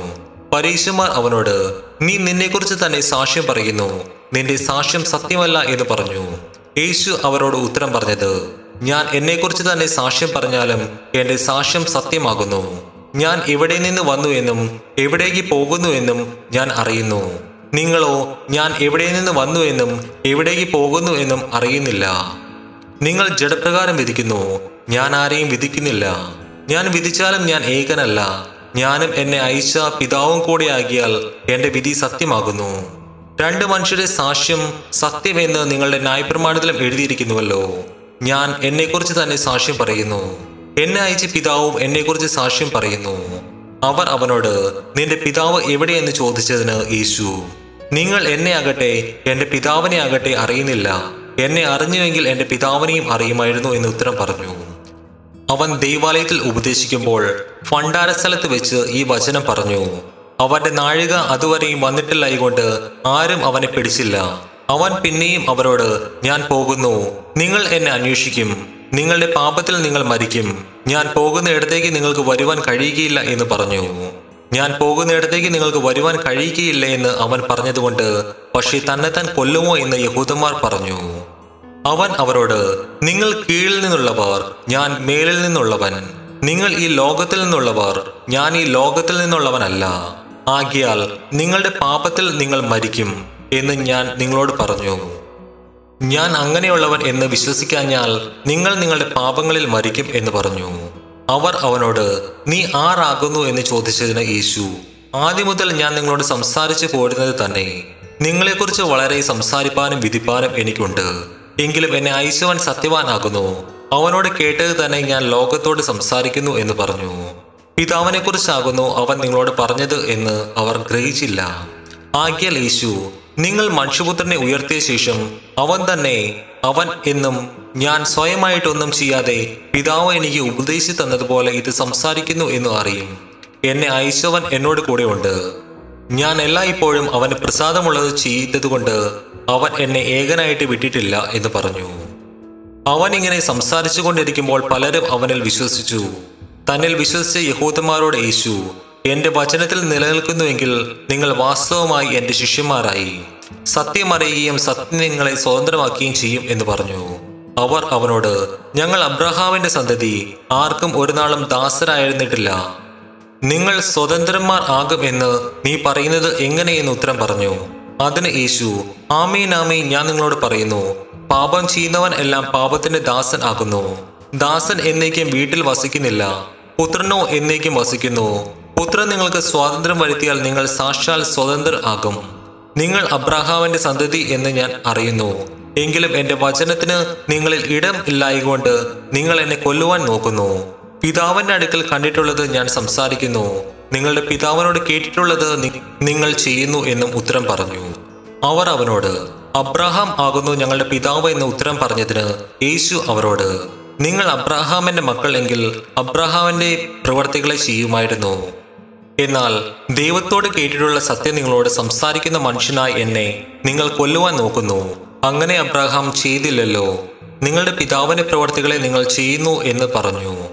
പരീശന്മാർ അവനോട് നീ നിന്നെക്കുറിച്ച് തന്നെ സാക്ഷ്യം പറയുന്നു. നിന്റെ സാക്ഷ്യം സത്യമല്ല എന്ന് പറഞ്ഞു. യേശു അവരോട് ഉത്തരം പറഞ്ഞത് ഞാൻ എന്നെക്കുറിച്ച് തന്നെ സാക്ഷ്യം പറഞ്ഞാലും എന്റെ സാക്ഷ്യം സത്യമാകുന്നു. ഞാൻ എവിടെ നിന്ന് വന്നു എന്നും എവിടേക്ക് പോകുന്നു എന്നും ഞാൻ അറിയുന്നു. നിങ്ങളോ ഞാൻ എവിടെ നിന്ന് വന്നു എന്നും എവിടേക്ക് പോകുന്നു എന്നും അറിയുന്നില്ല. നിങ്ങൾ ജഡപ്രകാരം വിധിക്കുന്നു. ഞാൻ ആരെയും വിധിക്കുന്നില്ല. ഞാൻ വിധിച്ചാലും ഞാൻ ഏകനല്ല. ഞാനും എന്നെ അയച്ച പിതാവും കൂടെ ആകിയാൽ എന്റെ വിധി സത്യമാകുന്നു. രണ്ട് മനുഷ്യരുടെ സാക്ഷ്യം സത്യമെന്ന് നിങ്ങളുടെ ന്യായപ്രമാണത്തിലും എഴുതിയിരിക്കുന്നുവല്ലോ. ഞാൻ എന്നെക്കുറിച്ച് തന്നെ സാക്ഷ്യം പറയുന്നു. എന്നെ അയച്ച പിതാവും എന്നെക്കുറിച്ച് സാക്ഷ്യം പറയുന്നു. അവർ അവനോട് നിന്റെ പിതാവ് എവിടെയെന്ന് ചോദിച്ചതിന് യേശു നിങ്ങൾ എന്നെ ആകട്ടെ എന്റെ പിതാവിനെ ആകട്ടെ അറിയുന്നില്ല. എന്നെ അറിഞ്ഞുവെങ്കിൽ എന്റെ പിതാവിനെയും അറിയുമായിരുന്നു എന്ന് ഉത്തരം പറഞ്ഞു. അവൻ ദൈവാലയത്തിൽ ഉപദേശിക്കുമ്പോൾ ഫണ്ടാര സ്ഥലത്ത് വെച്ച് ഈ വചനം പറഞ്ഞു. അവന്റെ നാഴിക അതുവരെയും വന്നിട്ടില്ലായിക്കൊണ്ട് ആരും അവനെ പിടിച്ചില്ല. അവൻ പിന്നെയും അവരോട് ഞാൻ പോകുന്നു. നിങ്ങൾ എന്നെ അന്വേഷിക്കും. നിങ്ങളുടെ പാപത്തിൽ നിങ്ങൾ മരിക്കും. ഞാൻ പോകുന്ന ഇടത്തേക്ക് നിങ്ങൾക്ക് വരുവാൻ കഴിയുകയില്ല എന്ന് പറഞ്ഞു. ഞാൻ പോകുന്നിടത്തേക്ക് നിങ്ങൾക്ക് വരുവാൻ കഴിയുകയില്ല എന്ന് അവൻ പറഞ്ഞതുകൊണ്ട് പക്ഷേ തന്നെ താൻ കൊല്ലുമോ എന്ന് യഹൂദന്മാർ പറഞ്ഞു. അവൻ അവരോട് നിങ്ങൾ കീഴിൽ നിന്നുള്ളവർ ഞാൻ മേലിൽ നിന്നുള്ളവൻ. നിങ്ങൾ ഈ ലോകത്തിൽ നിന്നുള്ളവർ ഞാൻ ഈ ലോകത്തിൽ നിന്നുള്ളവനല്ല. ആകിയാൽ നിങ്ങളുടെ പാപത്തിൽ നിങ്ങൾ മരിക്കും. എന്ന് ഞാൻ നിങ്ങളോട് പറഞ്ഞു. ഞാൻ അങ്ങനെയുള്ളവൻ എന്ന് വിശ്വസിക്കാഞ്ഞാൽ നിങ്ങൾ നിങ്ങളുടെ പാപങ്ങളിൽ മരിക്കും എന്ന് പറഞ്ഞു. അവർ അവനോട് നീ ആറാകുന്നു എന്ന് ചോദിച്ചതിന് യേശു ആദ്യം മുതൽ ഞാൻ നിങ്ങളോട് സംസാരിച്ചു പോരുന്നത് തന്നെ. നിങ്ങളെക്കുറിച്ച് വളരെ സംസാരിപ്പാനും വിധിപ്പാനും എനിക്കുണ്ട്. എങ്കിലും എന്നെ അയച്ചവൻ സത്യവാനാകുന്നു. അവനോട് കേട്ടത് തന്നെ ഞാൻ ലോകത്തോട് സംസാരിക്കുന്നു എന്ന് പറഞ്ഞു. പിതാവിനെക്കുറിച്ചാകുന്നു അവൻ നിങ്ങളോട് പറഞ്ഞത് എന്ന് അവർ ഗ്രഹിച്ചില്ല. ആകിയാൽ യേശു നിങ്ങൾ മനുഷ്യപുത്രനെ ഉയർത്തിയ ശേഷം അവൻ തന്നെ അവൻ എന്നും ഞാൻ സ്വയമായിട്ടൊന്നും ചെയ്യാതെ പിതാവ് എനിക്ക് ഉപദേശിച്ചു തന്നതുപോലെ ഇത് സംസാരിക്കുന്നു എന്നും അറിയും. എന്നെ അയച്ചവൻ എന്നോട് ഉണ്ട് ഞാൻ എല്ലാ ഇപ്പോഴും അവന് പ്രസാദമുള്ളത് ചെയ്തതുകൊണ്ട് അവൻ എന്നെ ഏകനായിട്ട് വിട്ടിട്ടില്ല എന്ന് പറഞ്ഞു. അവൻ ഇങ്ങനെ സംസാരിച്ചു കൊണ്ടിരിക്കുമ്പോൾ പലരും അവനിൽ വിശ്വസിച്ചു. തന്നിൽ വിശ്വസിച്ച യഹൂദന്മാരോട് യേശു എന്റെ വചനത്തിൽ നിലനിൽക്കുന്നുവെങ്കിൽ നിങ്ങൾ വാസ്തവമായി എന്റെ ശിഷ്യന്മാരായി. സത്യമറിയുകയും സത്യം നിങ്ങളെ സ്വതന്ത്രമാക്കുകയും ചെയ്യും എന്ന് പറഞ്ഞു. അവർ അവനോട് ഞങ്ങൾ അബ്രഹാമിന്റെ സന്തതി ആർക്കും ഒരു നാളും ദാസരായിരുന്നിട്ടില്ല. നിങ്ങൾ സ്വതന്ത്രന്മാർ ആകും എന്ന് നീ പറയുന്നത് എങ്ങനെയെന്ന് ഉത്തരം പറഞ്ഞു. അതിന് യേശു ആമീൻ ആമീൻ ഞാൻ നിങ്ങളോട് പറയുന്നു. പാപം ചെയ്യുന്നവൻ എല്ലാം പാപത്തിന്റെ ദാസൻ ആകുന്നു. ദാസൻ എന്നേക്കും വീട്ടിൽ വസിക്കുന്നില്ല. പുത്രനോ എന്നേക്കും വസിക്കുന്നു. പുത്രൻ നിങ്ങൾക്ക് സ്വാതന്ത്ര്യം വരുത്തിയാൽ നിങ്ങൾ സാക്ഷാൽ സ്വതന്ത്രർ ആകും. നിങ്ങൾ അബ്രഹാമിന്റെ സന്തതി എന്ന് ഞാൻ അറിയുന്നു. എങ്കിലും എന്റെ വചനത്തിന് നിങ്ങളിൽ ഇടം ഇല്ലായകൊണ്ട് നിങ്ങൾ എന്നെ കൊല്ലുവാൻ നോക്കുന്നു. പിതാവിന്റെ അടുക്കൽ കണ്ടിട്ടുള്ളത് ഞാൻ സംസാരിക്കുന്നു. നിങ്ങളുടെ പിതാവിനോട് കേട്ടിട്ടുള്ളത് നിങ്ങൾ ചെയ്യുന്നു എന്നും ഉത്തരം പറഞ്ഞു. അവർ അവനോട് അബ്രഹാം ആകുന്നു ഞങ്ങളുടെ പിതാവ് എന്ന് ഉത്തരം പറഞ്ഞതിന് യേശു അവരോട് നിങ്ങൾ അബ്രഹാമിന്റെ മക്കൾ എങ്കിൽ അബ്രഹാമിന്റെ പ്രവർത്തികളെ ചെയ്യുമായിരുന്നു. എന്നാൽ ദൈവത്തോട് കേട്ടിട്ടുള്ള സത്യം നിങ്ങളോട് സംസാരിക്കുന്ന മനുഷ്യനായി എന്നെ നിങ്ങൾ കൊല്ലുവാൻ നോക്കുന്നു. അങ്ങനെ അബ്രഹാം ചെയ്തില്ലല്ലോ. നിങ്ങളുടെ പിതാവിന്റെ പ്രവർത്തികളെ നിങ്ങൾ ചെയ്യുന്നു എന്ന് പറഞ്ഞു.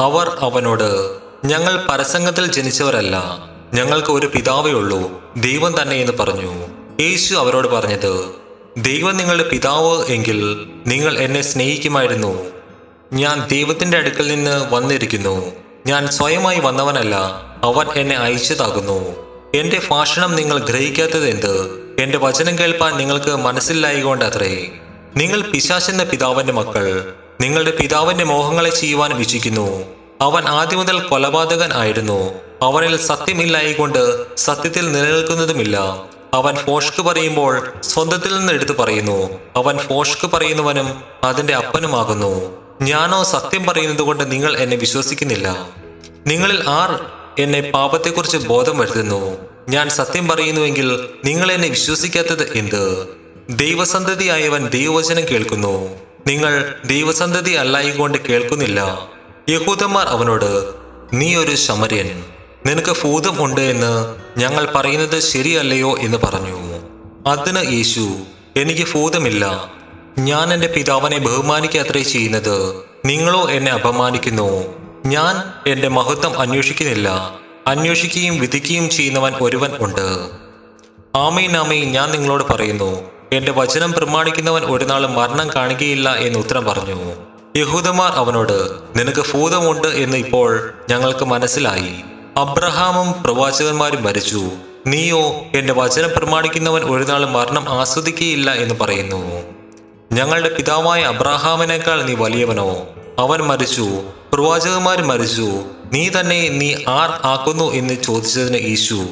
അവർ അവനോട് ഞങ്ങൾ പരസംഗത്തിൽ ജനിച്ചവരല്ല. ഞങ്ങൾക്ക് ഒരു പിതാവേ ഉള്ളൂ. ദൈവം തന്നെ എന്ന് പറഞ്ഞു. യേശു അവരോട് പറഞ്ഞത് ദൈവം നിങ്ങളുടെ പിതാവ് എങ്കിൽ നിങ്ങൾ എന്നെ സ്നേഹിക്കുമായിരുന്നു. ഞാൻ ദൈവത്തിന്റെ അടുക്കൽ നിന്ന് വന്നിരിക്കുന്നു. ഞാൻ സ്വയമായി വന്നവനല്ല അവൻ എന്നെ അയച്ചതാകുന്നു. എന്റെ ഭാഷണം നിങ്ങൾ ഗ്രഹിക്കാത്തത് എന്ത്? എന്റെ വചനം കേൾപ്പാൻ നിങ്ങൾക്ക് മനസ്സിലായിക്കൊണ്ട് അത്രേ നിങ്ങൾ പിശാചെന്ന പിതാവിന്റെ മക്കൾ നിങ്ങളുടെ പിതാവിന്റെ മോഹങ്ങളെ ചെയ്യുവാൻ വിചിക്കുന്നു അവൻ ആദ്യം മുതൽ കൊലപാതകൻ ആയിരുന്നു. അവനിൽ സത്യമില്ലായിക്കൊണ്ട് സത്യത്തിൽ നിലനിൽക്കുന്നതുമില്ല. അവൻ ഫോഷ്ക്ക് പറയുമ്പോൾ സ്വന്തത്തിൽ നിന്ന് എടുത്തു പറയുന്നു. അവൻ ഫോഷ്ക്ക് പറയുന്നവനും അതിന്റെ അപ്പനുമാകുന്നു. ഞാനോ സത്യം പറയുന്നത് കൊണ്ട് നിങ്ങൾ എന്നെ വിശ്വസിക്കുന്നില്ല. നിങ്ങളിൽ ആർ എന്നെ പാപത്തെക്കുറിച്ച് ബോധം വരുത്തുന്നു? ഞാൻ സത്യം പറയുന്നുവെങ്കിൽ നിങ്ങൾ എന്നെ വിശ്വസിക്കാത്തത് എന്ത്? ദൈവസന്തതിയായവൻ ദൈവവചനം കേൾക്കുന്നു. നിങ്ങൾ ദൈവസന്തതി അല്ലായിക്കൊണ്ട് കേൾക്കുന്നില്ല. യഹൂദന്മാർ അവനോട് നീ ഒരു ശമര്യൻ. നിനക്ക് ഭൂതം ഉണ്ട് എന്ന് ഞങ്ങൾ പറയുന്നത് ശരിയല്ലയോ? എന്ന് പറഞ്ഞു. അതിന് യേശു എനിക്ക് ഭൂതമില്ല. ഞാൻ എന്റെ പിതാവിനെ ബഹുമാനിക്കാത്രേ ചെയ്യുന്നത്. നിങ്ങളോ എന്നെ അപമാനിക്കുന്നു. ഞാൻ എന്റെ മഹത്വം അന്വേഷിക്കുന്നില്ല. അന്വേഷിക്കുകയും വിധിക്കുകയും ചെയ്യുന്നവൻ ഒരുവൻ ഉണ്ട്. ആമയും ആമീൻ ഞാൻ നിങ്ങളോട് പറയുന്നു. എന്റെ വചനം പ്രമാണിക്കുന്നവൻ ഒരു നാളും മരണം കാണുകയില്ല എന്ന് ഉത്തരം പറഞ്ഞു. യഹൂദന്മാർ അവനോട് നിനക്ക് ഭൂതമുണ്ട് എന്ന് ഇപ്പോൾ ഞങ്ങൾക്ക് മനസ്സിലായി. അബ്രഹാമും പ്രവാചകന്മാരും മരിച്ചു. നീയോ എന്റെ വചനം പ്രമാണിക്കുന്നവൻ ഒരു നാളും മരണം ആസ്വദിക്കുകയില്ല എന്ന് പറയുന്നു. ഞങ്ങളുടെ പിതാവായ അബ്രാഹാമിനേക്കാൾ നീ വലിയവനോ. അവൻ മരിച്ചു പ്രവാചകന്മാർ മരിച്ചു നീ തന്നെ നീ ആർ ആക്കുന്നു എന്ന് ചോദിച്ചതിന് യേശു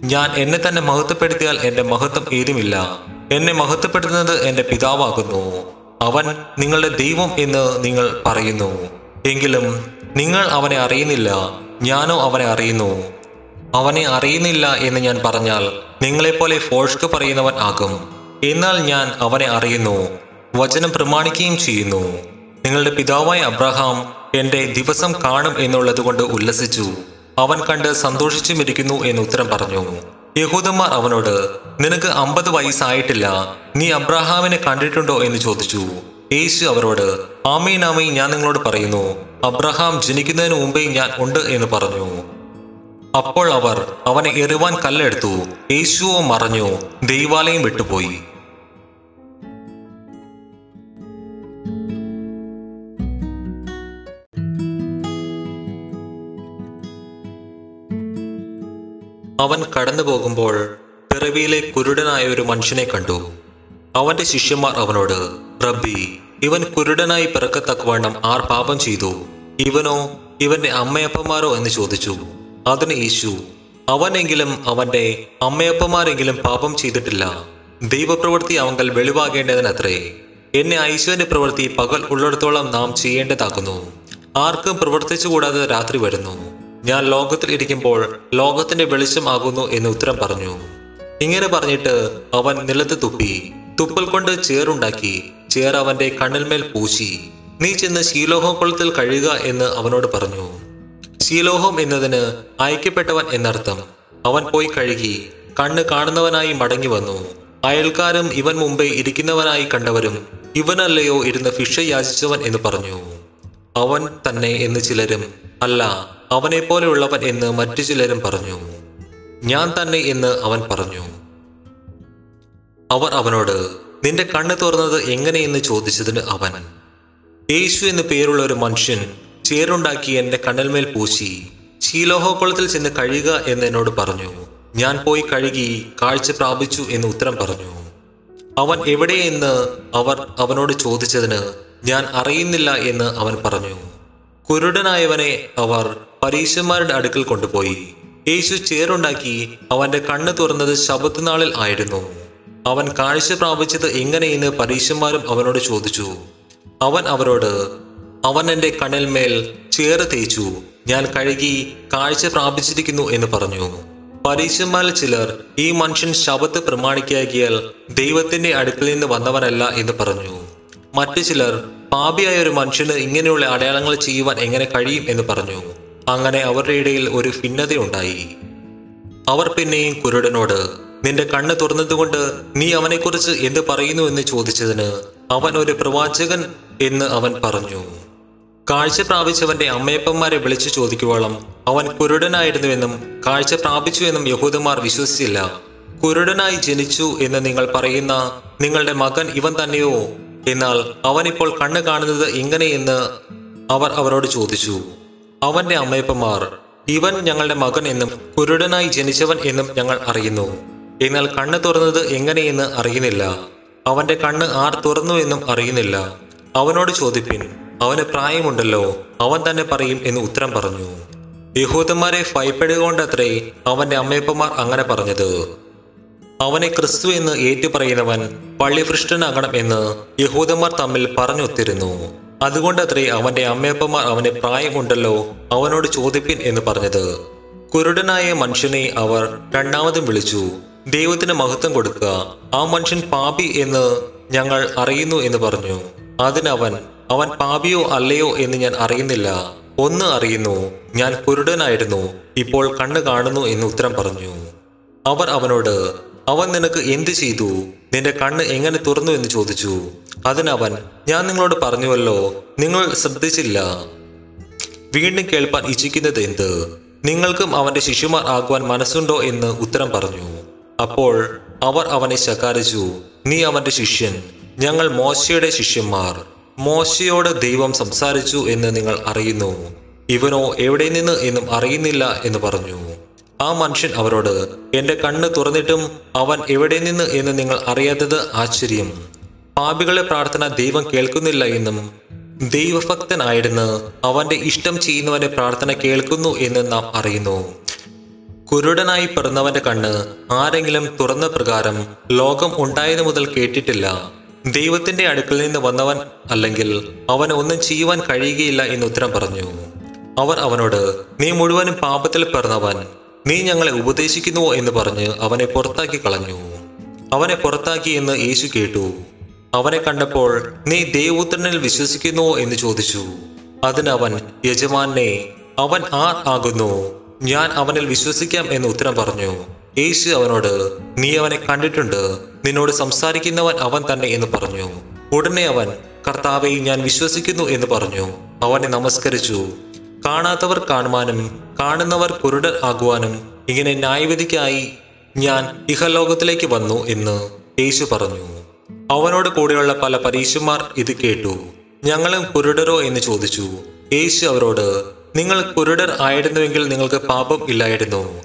ഞാൻ എന്നെ തന്നെ മഹത്വപ്പെടുത്തിയാൽ എന്റെ മഹത്വം ഏതുമില്ല. എന്നെ മഹത്വപ്പെടുത്തുന്നത് എന്റെ പിതാവാകുന്നു. അവൻ നിങ്ങളുടെ ദൈവം എന്ന് നിങ്ങൾ പറയുന്നു. എങ്കിലും നിങ്ങൾ അവനെ അറിയുന്നില്ല ഞാനോ അവനെ അറിയുന്നു. അവനെ അറിയുന്നില്ല എന്ന് ഞാൻ പറഞ്ഞാൽ നിങ്ങളെപ്പോലെ ഫോഷ്ക്ക് പറയുന്നവൻ ആകും. എന്നാൽ ഞാൻ അവനെ അറിയുന്നു. വചനം പ്രമാണിക്കുകയും ചെയ്യുന്നു. നിങ്ങളുടെ പിതാവായ അബ്രഹാം എന്റെ ദിവസം കാണും എന്നുള്ളത് കൊണ്ട് ഉല്ലസിച്ചു. അവൻ കണ്ട് സന്തോഷിച്ചുമിരിക്കുന്നു എന്ന് ഉത്തരം പറഞ്ഞു. യഹൂദന്മാർ അവനോട് നിനക്ക് അമ്പത് വയസ്സായിട്ടില്ല. നീ അബ്രഹാമിനെ കണ്ടിട്ടുണ്ടോ? എന്ന് ചോദിച്ചു. യേശു അവരോട് ആമീൻ ആമീൻ ഞാൻ നിങ്ങളോട് പറയുന്നു. അബ്രഹാം ജനിക്കുന്നതിന് മുമ്പേ ഞാൻ ഉണ്ട് എന്ന് പറഞ്ഞു. അപ്പോൾ അവർ അവനെ എറിവാൻ കല്ലെടുത്തു. യേശുവോ മറഞ്ഞു. ദൈവാലയം വിട്ടുപോയി. അവൻ കടന്നു പോകുമ്പോൾ പിറവിയിലെ കുരുടനായ ഒരു മനുഷ്യനെ കണ്ടു. അവന്റെ ശിഷ്യന്മാർ അവനോട് റബ്ബി ഇവൻ കുരുടനായി പിറക്കത്തക്കവണ്ണം ആർ പാപം ചെയ്തു? ഇവനോ ഇവന്റെ അമ്മയപ്പന്മാരോ? എന്ന് ചോദിച്ചു. അതിന് യേശു അവനെങ്കിലും അവന്റെ അമ്മയപ്പന്മാരെങ്കിലും പാപം ചെയ്തിട്ടില്ല. ദൈവപ്രവൃത്തി അവങ്കൽ വെളിവാകേണ്ടതിനത്രേ. എന്നെ ഐശ്വര്യ പ്രവൃത്തി പകൽ ഉള്ളിടത്തോളം നാം ചെയ്യേണ്ടതാക്കുന്നു ആർക്കും പ്രവർത്തിച്ചുകൂടാതെ രാത്രി വരുന്നു. ഞാൻ ലോകത്തിൽ ഇരിക്കുമ്പോൾ ലോകത്തിന്റെ വെളിച്ചം ആകുന്നു എന്ന് ഉത്തരം പറഞ്ഞു. ഇങ്ങനെ പറഞ്ഞിട്ട് അവൻ നിലത്ത് തുപ്പി തുപ്പൽ കൊണ്ട് ചേറുണ്ടാക്കി ചേർ അവന്റെ കണ്ണിൽമേൽ പൂശി. നീ ചെന്ന് ശീലോഹം കുളത്തിൽ കഴിയുക എന്ന് അവനോട് പറഞ്ഞു. ശീലോഹം എന്നതിന് അയക്കപ്പെട്ടവൻ എന്നർത്ഥം അവൻ പോയി കഴുകി കണ്ണ് കാണുന്നവനായി മടങ്ങി വന്നു. അയൽക്കാരും ഇവൻ മുമ്പേ ഇരിക്കുന്നവനായി കണ്ടവരും ഇവനല്ലയോ ഇരുന്ന് ഫിഷ യാചിച്ചവൻ എന്ന് പറഞ്ഞു. അവൻ തന്നെ എന്ന് ചിലരും അല്ല അവനെ പോലെയുള്ളവൻ എന്ന് മറ്റു ചിലരും പറഞ്ഞു. ഞാൻ തന്നെ എന്ന് അവൻ പറഞ്ഞു. അവർ അവനോട് നിന്റെ കണ്ണ് തുറന്നത് എങ്ങനെയെന്ന് ചോദിച്ചതിന് അവൻ യേശു എന്ന് പേരുള്ള ഒരു മനുഷ്യൻ ചേറുണ്ടാക്കി എന്റെ കണ്ണൽമേൽ പൂശി ശീലോഹോക്കുളത്തിൽ ചെന്ന് കഴുകുക എന്ന് എന്നോട് പറഞ്ഞു. ഞാൻ പോയി കഴുകി കാഴ്ച പ്രാപിച്ചു എന്ന് ഉത്തരം പറഞ്ഞു. അവൻ എവിടെയെന്ന് അവർ അവനോട് ചോദിച്ചതിന് ഞാൻ അറിയുന്നില്ല എന്ന് അവൻ പറഞ്ഞു. കുരുടനായവനെ അവർ പരീശന്മാരുടെ അടുക്കൽ കൊണ്ടുപോയി. യേശു ചേറുണ്ടാക്കി അവന്റെ കണ്ണ് തുറന്നത് ശബത്തുനാളിൽ ആയിരുന്നു. അവൻ കാഴ്ച പ്രാപിച്ചത് എങ്ങനെയെന്ന് പരീശന്മാരും അവനോട് ചോദിച്ചു. അവൻ അവരോട് അവൻ എന്റെ കണ്ണിന്മേൽ ചേറ് തേച്ചു. ഞാൻ കഴുകി കാഴ്ച പ്രാപിച്ചിരിക്കുന്നു എന്ന് പറഞ്ഞു. പരീശന്മാരിൽ ചിലർ ഈ മനുഷ്യൻ ശബത്ത് പ്രമാണിക്കാകിയാൽ ദൈവത്തിന്റെ അടുക്കൽ നിന്ന് വന്നവനല്ല എന്ന് പറഞ്ഞു. മറ്റു ചിലർ പാപിയായ ഒരു മനുഷ്യന് ഇങ്ങനെയുള്ള അടയാളങ്ങൾ ചെയ്യുവാൻ എങ്ങനെ കഴിയും എന്ന് പറഞ്ഞു. അങ്ങനെ അവരുടെ ഇടയിൽ ഒരു ഭിന്നതയുണ്ടായി അവർ പിന്നെയും കുരുടനോട് നിന്റെ കണ്ണ് തുറന്നതുകൊണ്ട് നീ അവനെക്കുറിച്ച് എന്ത് പറയുന്നു? എന്ന് ചോദിച്ചതിന് അവൻ ഒരു പ്രവാചകൻ എന്ന് അവൻ പറഞ്ഞു. കാഴ്ച പ്രാപിച്ചവന്റെ അമ്മയപ്പന്മാരെ വിളിച്ചു ചോദിക്കുവോളം അവൻ കുരുടനായിരുന്നുവെന്നും കാഴ്ച പ്രാപിച്ചു എന്നും യഹൂദന്മാർ വിശ്വസിച്ചില്ല. കുരുടനായി ജനിച്ചു എന്ന് നിങ്ങൾ പറയുന്ന നിങ്ങളുടെ മകൻ ഇവൻ തന്നെയോ? എന്നാൽ അവനിപ്പോൾ കണ്ണ് കാണുന്നത് എങ്ങനെയെന്ന് അവർ അവരോട് ചോദിച്ചു. അവന്റെ അമ്മയപ്പന്മാർ ഇവൻ ഞങ്ങളുടെ മകൻ എന്നും കുരുടനായി ജനിച്ചവൻ എന്നും ഞങ്ങൾ അറിയുന്നു. എന്നാൽ കണ്ണ് തുറന്നത് എങ്ങനെയെന്ന് അറിയുന്നില്ല. അവന്റെ കണ്ണ് ആർ തുറന്നു എന്നും അറിയുന്നില്ല. അവനോട് ചോദിപ്പിൻ അവന് പ്രായമുണ്ടല്ലോ അവൻ തന്നെ പറയും എന്ന് ഉത്തരം പറഞ്ഞു. യഹൂദന്മാരെ ഭയപ്പെടുകൊണ്ടത്രേ അവന്റെ അമ്മയപ്പന്മാർ അങ്ങനെ പറഞ്ഞത്. അവനെ ക്രിസ്തു എന്ന് ഏറ്റുപറയുന്നവൻ പള്ളിഭൃഷ്ടനാകണം എന്ന് യഹൂദന്മാർ തമ്മിൽ പറഞ്ഞൊത്തിരുന്നു. അതുകൊണ്ടത്രേ അവന്റെ അമ്മയപ്പന്മാർ അവനെ പ്രായമുണ്ടല്ലോ അവനോട് ചോദിപ്പിൻ എന്ന് പറഞ്ഞത്. കുരുടനായ മനുഷ്യനെ അവർ രണ്ടാമതും വിളിച്ചു ദൈവത്തിന് മഹത്വം കൊടുക്കുക ആ മനുഷ്യൻ പാപി എന്ന് ഞങ്ങൾ അറിയുന്നു എന്ന് പറഞ്ഞു. അതിനവൻ അവൻ പാപിയോ അല്ലയോ എന്ന് ഞാൻ അറിയുന്നില്ല. ഒന്ന് അറിയുന്നു ഞാൻ കുരുടനായിരുന്നു ഇപ്പോൾ കണ്ണ് കാണുന്നു എന്ന് ഉത്തരം പറഞ്ഞു. അവർ അവനോട് അവൻ നിനക്ക് എന്ത് ചെയ്തു? നിന്റെ കണ്ണ് എങ്ങനെ തുറന്നു? എന്ന് ചോദിച്ചു. അതിനവൻ ഞാൻ നിങ്ങളോട് പറഞ്ഞുവല്ലോ നിങ്ങൾ ശ്രദ്ധിച്ചില്ല. വീണ്ടും കേൾപ്പാൻ ഇച്ഛിക്കുന്നത് എന്ത്? നിങ്ങൾക്കും അവന്റെ ശിശുമാർ ആകുവാൻ മനസ്സുണ്ടോ എന്ന് ഉത്തരം പറഞ്ഞു. അപ്പോൾ അവർ അവനെ ശകാരിച്ചു നീ അവന്റെ ശിഷ്യൻ ഞങ്ങൾ മോശയുടെ ശിഷ്യന്മാർ. മോശയോട് ദൈവം സംസാരിച്ചു എന്ന് നിങ്ങൾ അറിയുന്നു. ഇവനോ എവിടെ നിന്ന് എന്നും അറിയുന്നില്ല എന്ന് പറഞ്ഞു. ആ മനുഷ്യൻ അവരോട് എന്റെ കണ്ണ് തുറന്നിട്ടും അവൻ എവിടെ നിന്ന് എന്ന് നിങ്ങൾ അറിയാത്തത് ആശ്ചര്യം. പാപികളെ പ്രാർത്ഥന ദൈവം കേൾക്കുന്നില്ല എന്നും ദൈവഭക്തനായിരുന്നു. അവന്റെ ഇഷ്ടം ചെയ്യുന്നവന്റെ പ്രാർത്ഥന കേൾക്കുന്നു എന്ന് നാം അറിയുന്നു. കുരുടനായി പിറന്നവന്റെ കണ്ണ് ആരെങ്കിലും തുറന്ന പ്രകാരം ലോകം ഉണ്ടായതു മുതൽ കേട്ടിട്ടില്ല. ദൈവത്തിന്റെ അടുക്കൽ നിന്ന് വന്നവൻ അല്ലെങ്കിൽ അവന് ഒന്നും ചെയ്യുവാൻ കഴിയുകയില്ല എന്ന് ഉത്തരം പറഞ്ഞു. അവർ അവനോട് നീ മുഴുവനും പാപത്തിൽ പിറന്നവൻ. നീ ഞങ്ങളെ ഉപദേശിക്കുന്നുവോ? എന്ന് പറഞ്ഞ് അവനെ പുറത്താക്കി കളഞ്ഞു. അവനെ പുറത്താക്കി എന്ന് യേശു കേട്ടു. അവനെ കണ്ടപ്പോൾ നീ ദേവപുത്രനിൽ വിശ്വസിക്കുന്നു? എന്ന് ചോദിച്ചു. അതിനവൻ യജമാനെ അവൻ ആർ ആകുന്നു? ഞാൻ അവനിൽ വിശ്വസിക്കാം എന്ന് ഉത്തരം പറഞ്ഞു. യേശു അവനോട് നീ അവനെ കണ്ടിട്ടുണ്ട്. നിന്നോട് സംസാരിക്കുന്നവൻ അവൻ തന്നെ എന്ന് പറഞ്ഞു. ഉടനെ അവൻ കർത്താവെ ഞാൻ വിശ്വസിക്കുന്നു എന്ന് പറഞ്ഞു. അവനെ നമസ്കരിച്ചു. കാണാത്തവർ കാണുവാനും കാണുന്നവർ കുരുടർ ആകുവാനും ഇങ്ങനെ ന്യായവിധിക്കായി ഞാൻ ഇഹലോകത്തിലേക്ക് വന്നു എന്ന് യേശു പറഞ്ഞു. അവനോട് കൂടെയുള്ള പല പരീശന്മാർ ഇത് കേട്ടു. ഞങ്ങളും കുരുടരോ എന്ന് ചോദിച്ചു. യേശു അവരോട് നിങ്ങൾ കുരുടർ ആയിരുന്നുവെങ്കിൽ നിങ്ങൾക്ക് പാപം ഇല്ലായിരുന്നു.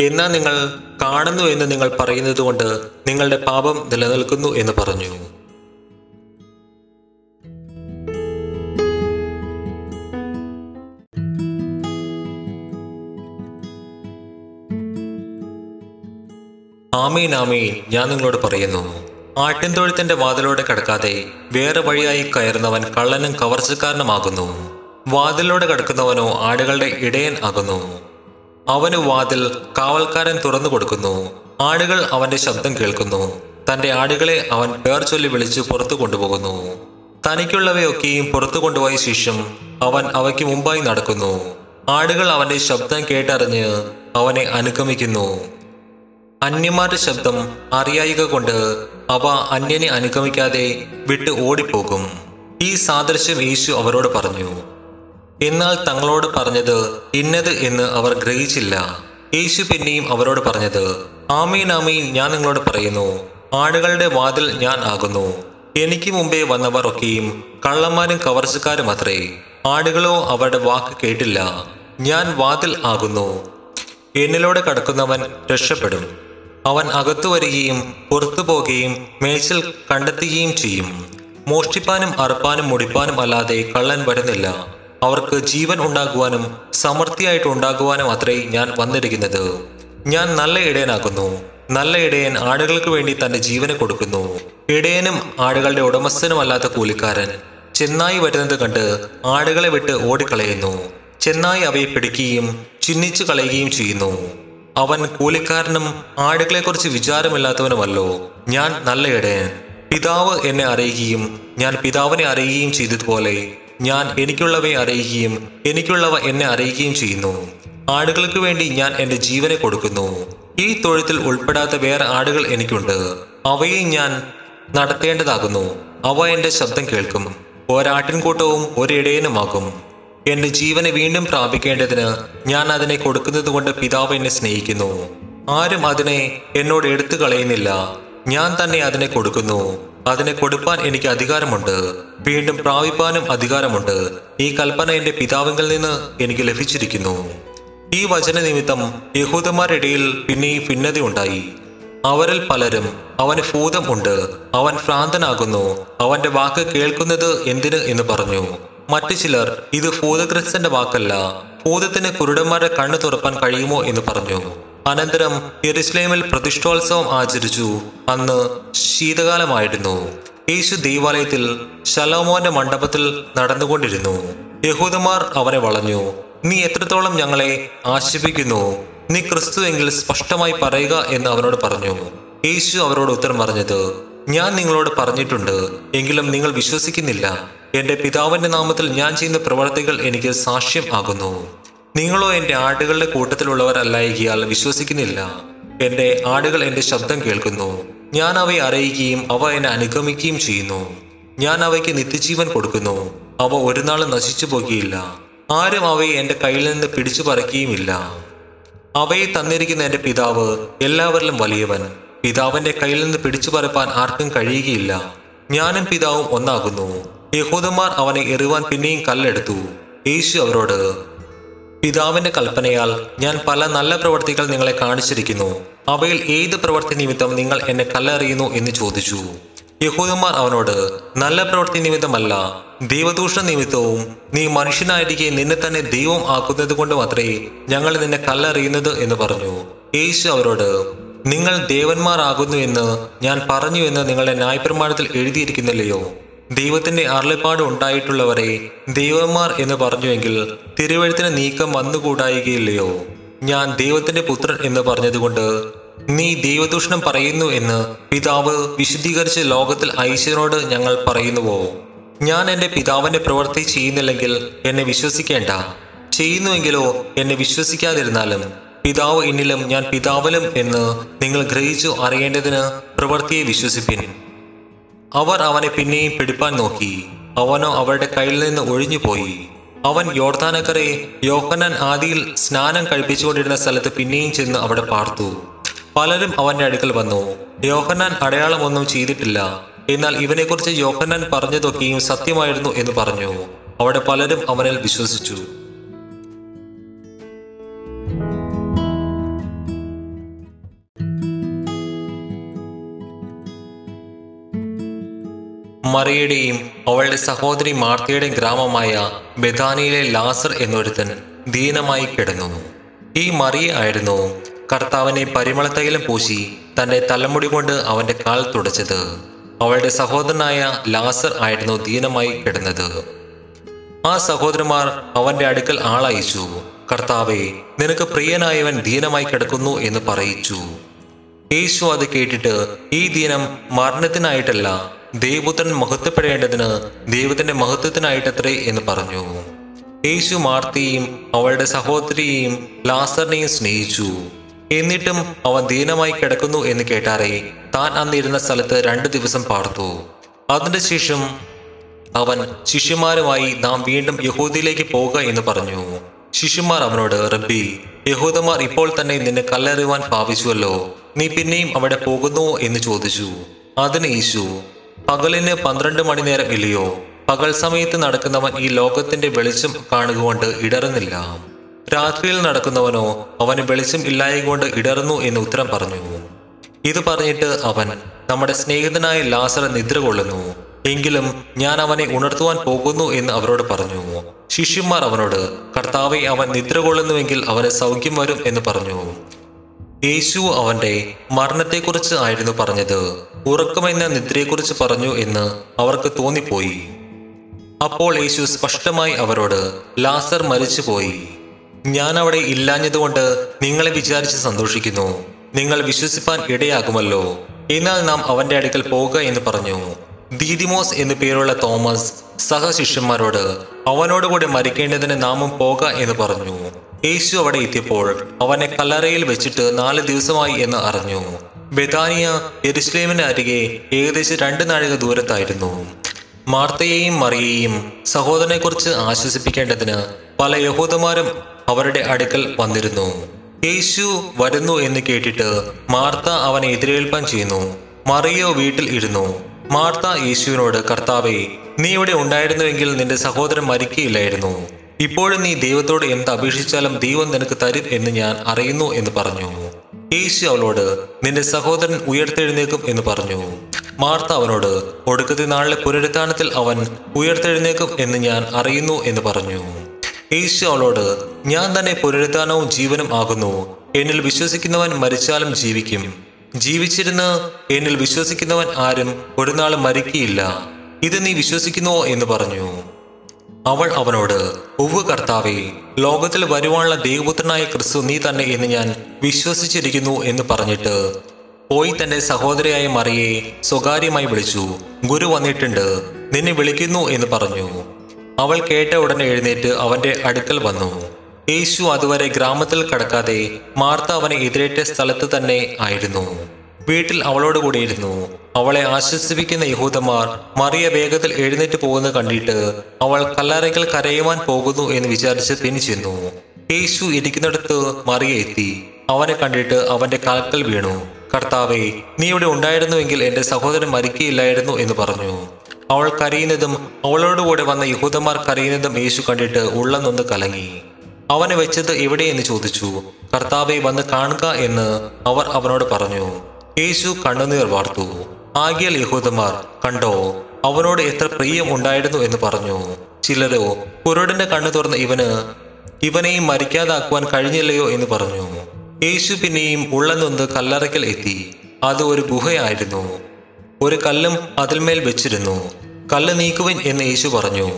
എന്നാൽ നിങ്ങൾ കാണുന്നു എന്ന് നിങ്ങൾ പറയുന്നത് കൊണ്ട് നിങ്ങളുടെ പാപം നിലനിൽക്കുന്നു എന്ന് പറഞ്ഞു. ആമീൻ ആമീൻ. ഞാൻ നിങ്ങളോട് പറയുന്നു. ആട്ടിൻതൊഴുത്തിന്റെ വാതിലൂടെ കടക്കാതെ വേറെ വഴിയായി കയറുന്നവൻ കള്ളനും കവർച്ചക്കാരനുമാകുന്നു. വാതിലൂടെ കടക്കുന്നവനോ ആടുകളുടെ ഇടയൻ ആകുന്നു. അവനു വാതിൽ കാവൽക്കാരൻ തുറന്നു കൊടുക്കുന്നു. ആടുകൾ അവന്റെ ശബ്ദം കേൾക്കുന്നു. തന്റെ ആടുകളെ അവൻ പേർ ചൊല്ലി വിളിച്ച് പുറത്തു കൊണ്ടുപോകുന്നു. തനിക്കുള്ളവയൊക്കെയും പുറത്തു കൊണ്ടുപോയ ശേഷം അവൻ അവയ്ക്ക് മുമ്പായി നടക്കുന്നു. ആടുകൾ അവന്റെ ശബ്ദം കേട്ടറിഞ്ഞ് അവനെ അനുഗമിക്കുന്നു. അന്യന്മാരുടെ ശബ്ദം അറിയായിക കൊണ്ട് അവ അന്യനെ അനുഗമിക്കാതെ വിട്ട് ഓടിപ്പോകും. ഈ സാദൃശ്യം യേശു അവരോട് പറഞ്ഞു എന്നാൽ തങ്ങളോട് പറഞ്ഞത് ഇന്നത് എന്ന് അവർ ഗ്രഹിച്ചില്ല. യേശു പിന്നെയും അവരോട് പറഞ്ഞത് ആമീൻ ആമീൻ ഞാൻ നിങ്ങളോട് പറയുന്നു ആടുകളുടെ വാതിൽ ഞാൻ ആകുന്നു. എനിക്ക് മുമ്പേ വന്നവർ ഒക്കെയും കള്ളന്മാരും കവർച്ചക്കാരും അത്രേ. ആടുകളോ അവരുടെ വാക്ക് കേട്ടില്ല. ഞാൻ വാതിൽ ആകുന്നു. എന്നിലൂടെ കടക്കുന്നവൻ രക്ഷപ്പെടും. അവൻ അകത്തു വരികയും പുറത്തു പോകുകയും മേച്ചിൽ കണ്ടെത്തുകയും ചെയ്യും. മോഷ്ടിപ്പാനും അറുപ്പാനും മുടിപ്പാനും അല്ലാതെ കള്ളൻ വരുന്നില്ല. അവർക്ക് ജീവൻ ഉണ്ടാകുവാനും സമൃദ്ധിയായിട്ട് ഉണ്ടാകുവാനും അത്രേ ഞാൻ വന്നിരിക്കുന്നത്. ഞാൻ നല്ല ഇടയനാകുന്നു. നല്ല ഇടയൻ ആടുകൾക്ക് വേണ്ടി തന്റെ ജീവനെ കൊടുക്കുന്നു. ഇടയനും ആടുകളുടെ ഉടമസ്ഥനുമല്ലാത്ത കൂലിക്കാരൻ. ചെന്നായി വരുന്നത് കണ്ട് ആടുകളെ വിട്ട് ഓടിക്കളയുന്നു. ചെന്നായി അവയെ പിടിക്കുകയും ചിഹ്നിച്ചു കളയുകയും ചെയ്യുന്നു. അവൻ കൂലിക്കാരനും ആടുകളെക്കുറിച്ച് വിചാരമില്ലാത്തവനുമല്ലോ. ഞാൻ നല്ല ഇടയൻ പിതാവ് എന്നെ അറിയുകയും ഞാൻ പിതാവിനെ അറിയുകയും ചെയ്തതുപോലെ ഞാൻ എനിക്കുള്ളവയെ അറിയുകയും എനിക്കുള്ളവ എന്നെ അറിയുകയും ചെയ്യുന്നു. ആടുകൾക്ക് വേണ്ടി ഞാൻ എന്റെ ജീവനെ കൊടുക്കുന്നു. ഈ തൊഴുത്തിൽ ഉൾപ്പെടാത്ത വേറെ ആടുകൾ എനിക്കുണ്ട്. അവയെ ഞാൻ നടത്തേണ്ടതാകുന്നു. അവ എന്റെ ശബ്ദം കേൾക്കും. ഒരാട്ടിൻകൂട്ടവും ഒരിടയനുമാകും. എന്റെ ജീവനെ വീണ്ടും പ്രാപിക്കേണ്ടതിന് ഞാൻ അതിനെ കൊടുക്കുന്നത് കൊണ്ട് പിതാവ് എന്നെ സ്നേഹിക്കുന്നു. ആരും അതിനെ എന്നോട് എടുത്തു കളയുന്നില്ല. ഞാൻ തന്നെ അതിനെ കൊടുക്കുന്നു. അതിനെ കൊടുപ്പാൻ എനിക്ക് അധികാരമുണ്ട്. വീണ്ടും പ്രാപിപ്പാനും അധികാരമുണ്ട്. ഈ കൽപ്പന എന്റെ പിതാവിങ്കിൽ നിന്ന് എനിക്ക് ലഭിച്ചിരിക്കുന്നു. ഈ വചന നിമിത്തം യഹൂദന്മാരുടെ ഇടയിൽ പിന്നെയും ഭിന്നതയുണ്ടായി അവരിൽ പലരും അവന് ഭൂതം ഉണ്ട്. അവൻ ഭ്രാന്തനാകുന്നു. അവന്റെ വാക്ക് കേൾക്കുന്നത് എന്തിന് എന്ന് പറഞ്ഞു. മറ്റു ചിലർ ഇത് ഭൂതഗ്രസ്തന്റെ വാക്കല്ല ഭൂതത്തിന് കുരുടന്മാരുടെ കണ്ണു തുറപ്പാൻ കഴിയുമോ എന്ന് പറഞ്ഞു. അനന്തരം യെരുസലേമിൽ പ്രതിഷ്ഠോത്സവം ആചരിച്ചു. അന്ന് ശീതകാലമായിരുന്നു. യേശു ദേവാലയത്തിൽ ശലോമോന്റെ മണ്ഡപത്തിൽ നടന്നുകൊണ്ടിരുന്നു. യഹൂദന്മാർ അവനെ വളഞ്ഞു. നീ എത്രത്തോളം ഞങ്ങളെ ആശിപ്പിക്കുന്നു നീ ക്രിസ്തു എങ്കിൽ സ്പഷ്ടമായി പറയുക എന്ന് അവനോട് പറഞ്ഞു. യേശു അവരോട് ഉത്തരം പറഞ്ഞത് ഞാൻ നിങ്ങളോട് പറഞ്ഞിട്ടുണ്ട് എങ്കിലും നിങ്ങൾ വിശ്വസിക്കുന്നില്ല. എന്റെ പിതാവിന്റെ നാമത്തിൽ ഞാൻ ചെയ്യുന്ന പ്രവർത്തികൾ എനിക്ക് സാക്ഷ്യം ആകുന്നു. നിങ്ങളോ എന്റെ ആടുകളുടെ കൂട്ടത്തിലുള്ളവരല്ലായികയാൽ വിശ്വസിക്കുന്നില്ല. എന്റെ ആടുകൾ എന്റെ ശബ്ദം കേൾക്കുന്നു. ഞാൻ അവയെ അറിയിക്കുകയും അവ എന്നെ അനുഗമിക്കുകയും ചെയ്യുന്നു. ഞാൻ അവയ്ക്ക് നിത്യജീവൻ കൊടുക്കുന്നു. അവ ഒരു നാളും നശിച്ചു പോകുകയില്ല. ആരും അവയെ എന്റെ കയ്യിൽ നിന്ന് പിടിച്ചു പറിക്കുകയുമില്ല. അവയെ തന്നിരിക്കുന്ന എന്റെ പിതാവ് എല്ലാവരിലും വലിയവൻ. പിതാവിന്റെ കയ്യിൽ നിന്ന് പിടിച്ചു പറപ്പാൻ ആർക്കും കഴിയുകയില്ല. ഞാനും പിതാവും ഒന്നാകുന്നു. യഹൂദന്മാർ അവനെ എറിവാൻ പിന്നെയും കല്ലെടുത്തു. യേശു അവരോട് പിതാവിന്റെ കൽപ്പനയാൽ ഞാൻ പല നല്ല പ്രവർത്തികൾ നിങ്ങളെ കാണിച്ചിരിക്കുന്നു. അവയിൽ ഏത് പ്രവൃത്തി നിമിത്തം നിങ്ങൾ എന്നെ കല്ലെറിയുന്നു? എന്ന് ചോദിച്ചു. യഹൂദന്മാർ അവനോട് നല്ല പ്രവൃത്തി നിമിത്തമല്ല. ദൈവദൂഷണ നിമിത്തവും നീ മനുഷ്യനായിരിക്കെ നിന്നെ തന്നെ ദൈവം ആക്കുന്നത് കൊണ്ട് മാത്രമേ ഞങ്ങൾ നിന്നെ കല്ലെറിയുന്നത് എന്ന് പറഞ്ഞു. യേശു അവരോട് നിങ്ങൾ ദേവന്മാരാകുന്നു എന്ന് ഞാൻ പറഞ്ഞു എന്ന് നിങ്ങളുടെ ന്യായപ്രമാണത്തിൽ എഴുതിയിരിക്കുന്നില്ലയോ? ദൈവത്തിന്റെ അരുളപ്പാട് ഉണ്ടായിട്ടുള്ളവരെ ദൈവന്മാർ എന്ന് പറഞ്ഞുവെങ്കിൽ തിരുവഴുത്തിന് നീക്കം വന്നുകൂടായികയില്ലയോ? ഞാൻ ദൈവത്തിന്റെ പുത്രൻ എന്ന് പറഞ്ഞതുകൊണ്ട് നീ ദൈവദൂഷണം പറയുന്നു എന്ന് പിതാവ് വിശദീകരിച്ച് ലോകത്തിൽ ഐശ്വര്യനോട് ഞങ്ങൾ പറയുന്നുവോ? ഞാൻ എന്റെ പിതാവിന്റെ പ്രവൃത്തി ചെയ്യുന്നില്ലെങ്കിൽ എന്നെ വിശ്വസിക്കേണ്ട. ചെയ്യുന്നുവെങ്കിലോ എന്നെ വിശ്വസിക്കാതിരുന്നാലും പിതാവ് എന്നിലും ഞാൻ പിതാവിലും എന്ന് നിങ്ങൾ ഗ്രഹിച്ചു അറിയേണ്ടതിന് പ്രവൃത്തിയെ വിശ്വസിപ്പിൻ. അവർ അവനെ പിന്നെയും പിടിപ്പാൻ നോക്കി. അവനോ അവരുടെ കയ്യിൽ നിന്ന് ഒഴിഞ്ഞുപോയി. അവൻ യോർദാനക്കരെ യോഹന്നാൻ ആദിയിൽ സ്നാനം കഴിപ്പിച്ചുകൊണ്ടിരുന്ന സ്ഥലത്ത് പിന്നെയും ചെന്ന് അവിടെ പാർത്തു. പലരും അവന്റെ അടുക്കൽ വന്നു. യോഹന്നാൻ അടയാളമൊന്നും ചെയ്തിട്ടില്ല. എന്നാൽ ഇവനെക്കുറിച്ച് യോഹനാൻ പറഞ്ഞതൊക്കെയും സത്യമായിരുന്നു എന്ന് പറഞ്ഞു. അവിടെ പലരും അവനിൽ വിശ്വസിച്ചു. മറിയയുടെയും അവളുടെ സഹോദരി മാർത്തയുടെയും ഗ്രാമമായ ബെദാനിയിലെ ലാസർ എന്നൊരുത്തൻ ദീനമായി കിടന്നു. ഈ മറിയ ആയിരുന്നു കർത്താവിനെ പരിമളത്തൈലം പൂശി തന്റെ തലമുടി കൊണ്ട് അവന്റെ കാൽ തുടച്ചത്. അവളുടെ സഹോദരനായ ലാസർ ആയിരുന്നു ദീനമായി കിടന്നത്. ആ സഹോദരന്മാർ അവന്റെ അടുക്കൽ ആളയച്ചു. കർത്താവെ നിനക്ക് പ്രിയനായവൻ ദീനമായി കിടക്കുന്നു എന്ന് പറയിച്ചു. യേശു അത് കേട്ടിട്ട് ഈ ദീനം മരണത്തിനായിട്ടല്ല ദൈവപുത്രൻ മഹത്വപ്പെടേണ്ടതിന് ദൈവത്തിന്റെ മഹത്വത്തിനായിട്ടത്രേ എന്ന് പറഞ്ഞു. യേശു മാർത്തിയെയും അവളുടെ സഹോദരിയെയും ലാസറിനെയും സ്നേഹിച്ചു. എന്നിട്ടും അവൻ ദീനമായി കിടക്കുന്നു എന്ന് കേട്ടാറേ താൻ അന്നിരുന്ന സ്ഥലത്ത് രണ്ടു ദിവസം പാർത്തു. അതിന്റെ ശേഷം അവൻ ശിഷ്യന്മാരുമായി നാം വീണ്ടും യഹൂദിയിലേക്ക് പോകുക എന്ന് പറഞ്ഞു. ശിഷ്യന്മാർ അവനോട് റബ്ബി യഹൂദന്മാർ ഇപ്പോൾ തന്നെ നിന്നെ കല്ലെറിയുവാൻ ഭാവിച്ചുവല്ലോ. നീ പിന്നെയും അവിടെ പോകുന്നുവോ എന്ന് ചോദിച്ചു. അതിന് യേശു പകലിന് പന്ത്രണ്ട് മണിനേരം ഇല്ലയോ? പകൽ സമയത്ത് നടക്കുന്നവൻ ഈ ലോകത്തിന്റെ വെളിച്ചം കാണുകൊണ്ട് ഇടറുന്നില്ല. രാത്രിയിൽ നടക്കുന്നവനോ അവന് വെളിച്ചം ഇല്ലായകൊണ്ട് ഇടറുന്നു എന്ന് ഉത്തരം പറഞ്ഞു. ഇത് പറഞ്ഞിട്ട് അവൻ നമ്മുടെ സ്നേഹിതനായ ലാസർ നിദ്ര കൊള്ളുന്നു. എങ്കിലും ഞാൻ അവനെ ഉണർത്തുവാൻ പോകുന്നു എന്ന് അവരോട് പറഞ്ഞു. ശിഷ്യന്മാർ അവനോട് കർത്താവെ അവൻ നിദ്ര കൊള്ളുന്നുവെങ്കിൽ അവന് സൗഖ്യം വരും എന്ന് പറഞ്ഞു. യേശു അവന്റെ മരണത്തെക്കുറിച്ച് ആയിരുന്നു പറഞ്ഞത്. ഉറക്കമെന്ന നിദ്രയെക്കുറിച്ച് പറഞ്ഞു എന്ന് അവർക്ക് തോന്നിപ്പോയി. അപ്പോൾ യേശു സ്പഷ്ടമായി അവരോട് ലാസർ മരിച്ചുപോയി. ഞാൻ അവിടെ ഇല്ലാഞ്ഞതുകൊണ്ട് നിങ്ങളെ വിചാരിച്ച് സന്തോഷിക്കുന്നു. നിങ്ങൾ വിശ്വസിപ്പാൻ ഇടയാകുമല്ലോ. എന്നാൽ നാം അവന്റെ അടുക്കൽ പോകുക എന്ന് പറഞ്ഞു. ദീദിമോസ് എന്നു പേരുള്ള തോമസ് സഹശിഷ്യന്മാരോട് അവനോടുകൂടി മരിക്കേണ്ടതിന് നാമും പോക എന്ന് പറഞ്ഞു. യേശു അവിടെ എത്തിയപ്പോൾ അവനെ കല്ലറയിൽ വെച്ചിട്ട് നാല് ദിവസമായി എന്ന് അറിഞ്ഞു. ബെതാനിയ എരുസ്ലേമിന് അരികെ ഏകദേശം രണ്ട് നാഴിക ദൂരത്തായിരുന്നു. മാർത്തയെയും മറിയയെയും സഹോദരനെക്കുറിച്ച് ആശ്വസിപ്പിക്കേണ്ടതിന് പല യഹൂദന്മാരും അവരുടെ അടുക്കൽ വന്നിരുന്നു. യേശു വരുന്നു എന്ന് കേട്ടിട്ട് മാർത്ത അവനെ എതിരേൽപ്പം ചെയ്യുന്നു. മറിയോ വീട്ടിൽ ഇരുന്നു. മാർത്ത യേശുവിനോട് കർത്താവെ നീ ഇവിടെ ഉണ്ടായിരുന്നുവെങ്കിൽ നിന്റെ സഹോദരൻ മരിക്കുകയില്ലായിരുന്നു ഇപ്പോഴും നീ ദൈവത്തോട് എന്ത് അപേക്ഷിച്ചാലും ദൈവം നിനക്ക് തരും എന്ന് ഞാൻ അറിയുന്നു എന്ന് പറഞ്ഞു. യേശു അവളോട് നിന്റെ സഹോദരൻ ഉയർത്തെഴുന്നേക്കും എന്ന് പറഞ്ഞു. മാർത്ത അവനോട് ഒടുക്കത്തെ നാളിലെ പുനരുത്ഥാനത്തിൽ അവൻ ഉയർത്തെഴുന്നേക്കും എന്ന് ഞാൻ അറിയുന്നു എന്ന് പറഞ്ഞു. യേശു അവളോട് ഞാൻ തന്നെ പുനരുത്ഥാനവും ജീവനും ആകുന്നു. എന്നിൽ വിശ്വസിക്കുന്നവൻ മരിച്ചാലും ജീവിക്കും. ജീവിച്ചിരുന്ന് എന്നിൽ വിശ്വസിക്കുന്നവൻ ആരും ഒരു നാളും മരിക്കുകയില്ല ഇത് നീ വിശ്വസിക്കുന്നുവോ എന്ന് പറഞ്ഞു. അവൾ അവനോട് ഉവ് കർത്താവെ ലോകത്തിൽ വരുവാനുള്ള ദൈവപുത്രനായ ക്രിസ്തു നീ തന്നെ എന്ന് ഞാൻ വിശ്വസിച്ചിരിക്കുന്നു എന്ന് പറഞ്ഞിട്ട് പോയി തന്റെ സഹോദരിയായ മറിയെ സ്വകാര്യമായി വിളിച്ചു. ഗുരു വന്നിട്ടുണ്ട് നിന്നെ വിളിക്കുന്നു എന്ന് പറഞ്ഞു. അവൾ കേട്ട ഉടനെ എഴുന്നേറ്റ് അവന്റെ അടുക്കൽ വന്നു. യേശു അതുവരെ ഗ്രാമത്തിൽ കടക്കാതെ മാർത്ത അവനെ എതിരേറ്റ സ്ഥലത്ത് തന്നെ ആയിരുന്നു. വീട്ടിൽ അവളോട് കൂടിയിരുന്നു. അവളെ ആശ്വസിപ്പിക്കുന്ന യഹൂദന്മാർ മറിയ വേഗത്തിൽ എഴുന്നേറ്റ് പോകുന്നത് കണ്ടിട്ട് അവൾ കല്ലറയ്ക്കൽ കരയുവാൻ പോകുന്നു എന്ന് വിചാരിച്ച് പിന്നിച്ചിരുന്നു യേശു ഇരിക്കുന്നിടത്ത് മറിയ എത്തി. അവനെ കണ്ടിട്ട് അവന്റെ കാൽക്കൽ വീണു. കർത്താവെ നീ ഇവിടെ ഉണ്ടായിരുന്നുവെങ്കിൽ എന്റെ സഹോദരൻ മരിക്കുകയില്ലായിരുന്നു എന്ന് പറഞ്ഞു. അവൾ കരയുന്നതും അവളോടുകൂടെ വന്ന യഹൂദന്മാർ കരയുന്നതും യേശു കണ്ടിട്ട് ഉള്ളം നൊന്ന് കലങ്ങി. അവനെ വെച്ചത് എവിടെയെന്ന് ചോദിച്ചു. കർത്താവെ വന്ന് കാണുക എന്ന് അവർ അവനോട് പറഞ്ഞു. യേശു കണ്ണുനീർ വാർത്തു. ആകിയാൽ യഹൂദന്മാർ കണ്ടോ അവനോട് എത്ര പ്രിയം ഉണ്ടായിരുന്നു എന്ന് പറഞ്ഞു. ചിലരോ കുരുടന്റെ കണ്ണു തുറന്ന ഇവന് ഇവനെയും മരിക്കാതാക്കുവാൻ കഴിഞ്ഞില്ലയോ? എന്ന് പറഞ്ഞു. യേശു പിന്നെയും ഉള്ളനൊന്ന് കല്ലറയ്ക്കൽ എത്തി. അത് ഒരു ഗുഹയായിരുന്നു. ഒരു കല്ലും അതിന്മേൽ വെച്ചിരുന്നു. കല്ല് നീക്കുവിൻ എന്ന് യേശു പറഞ്ഞു.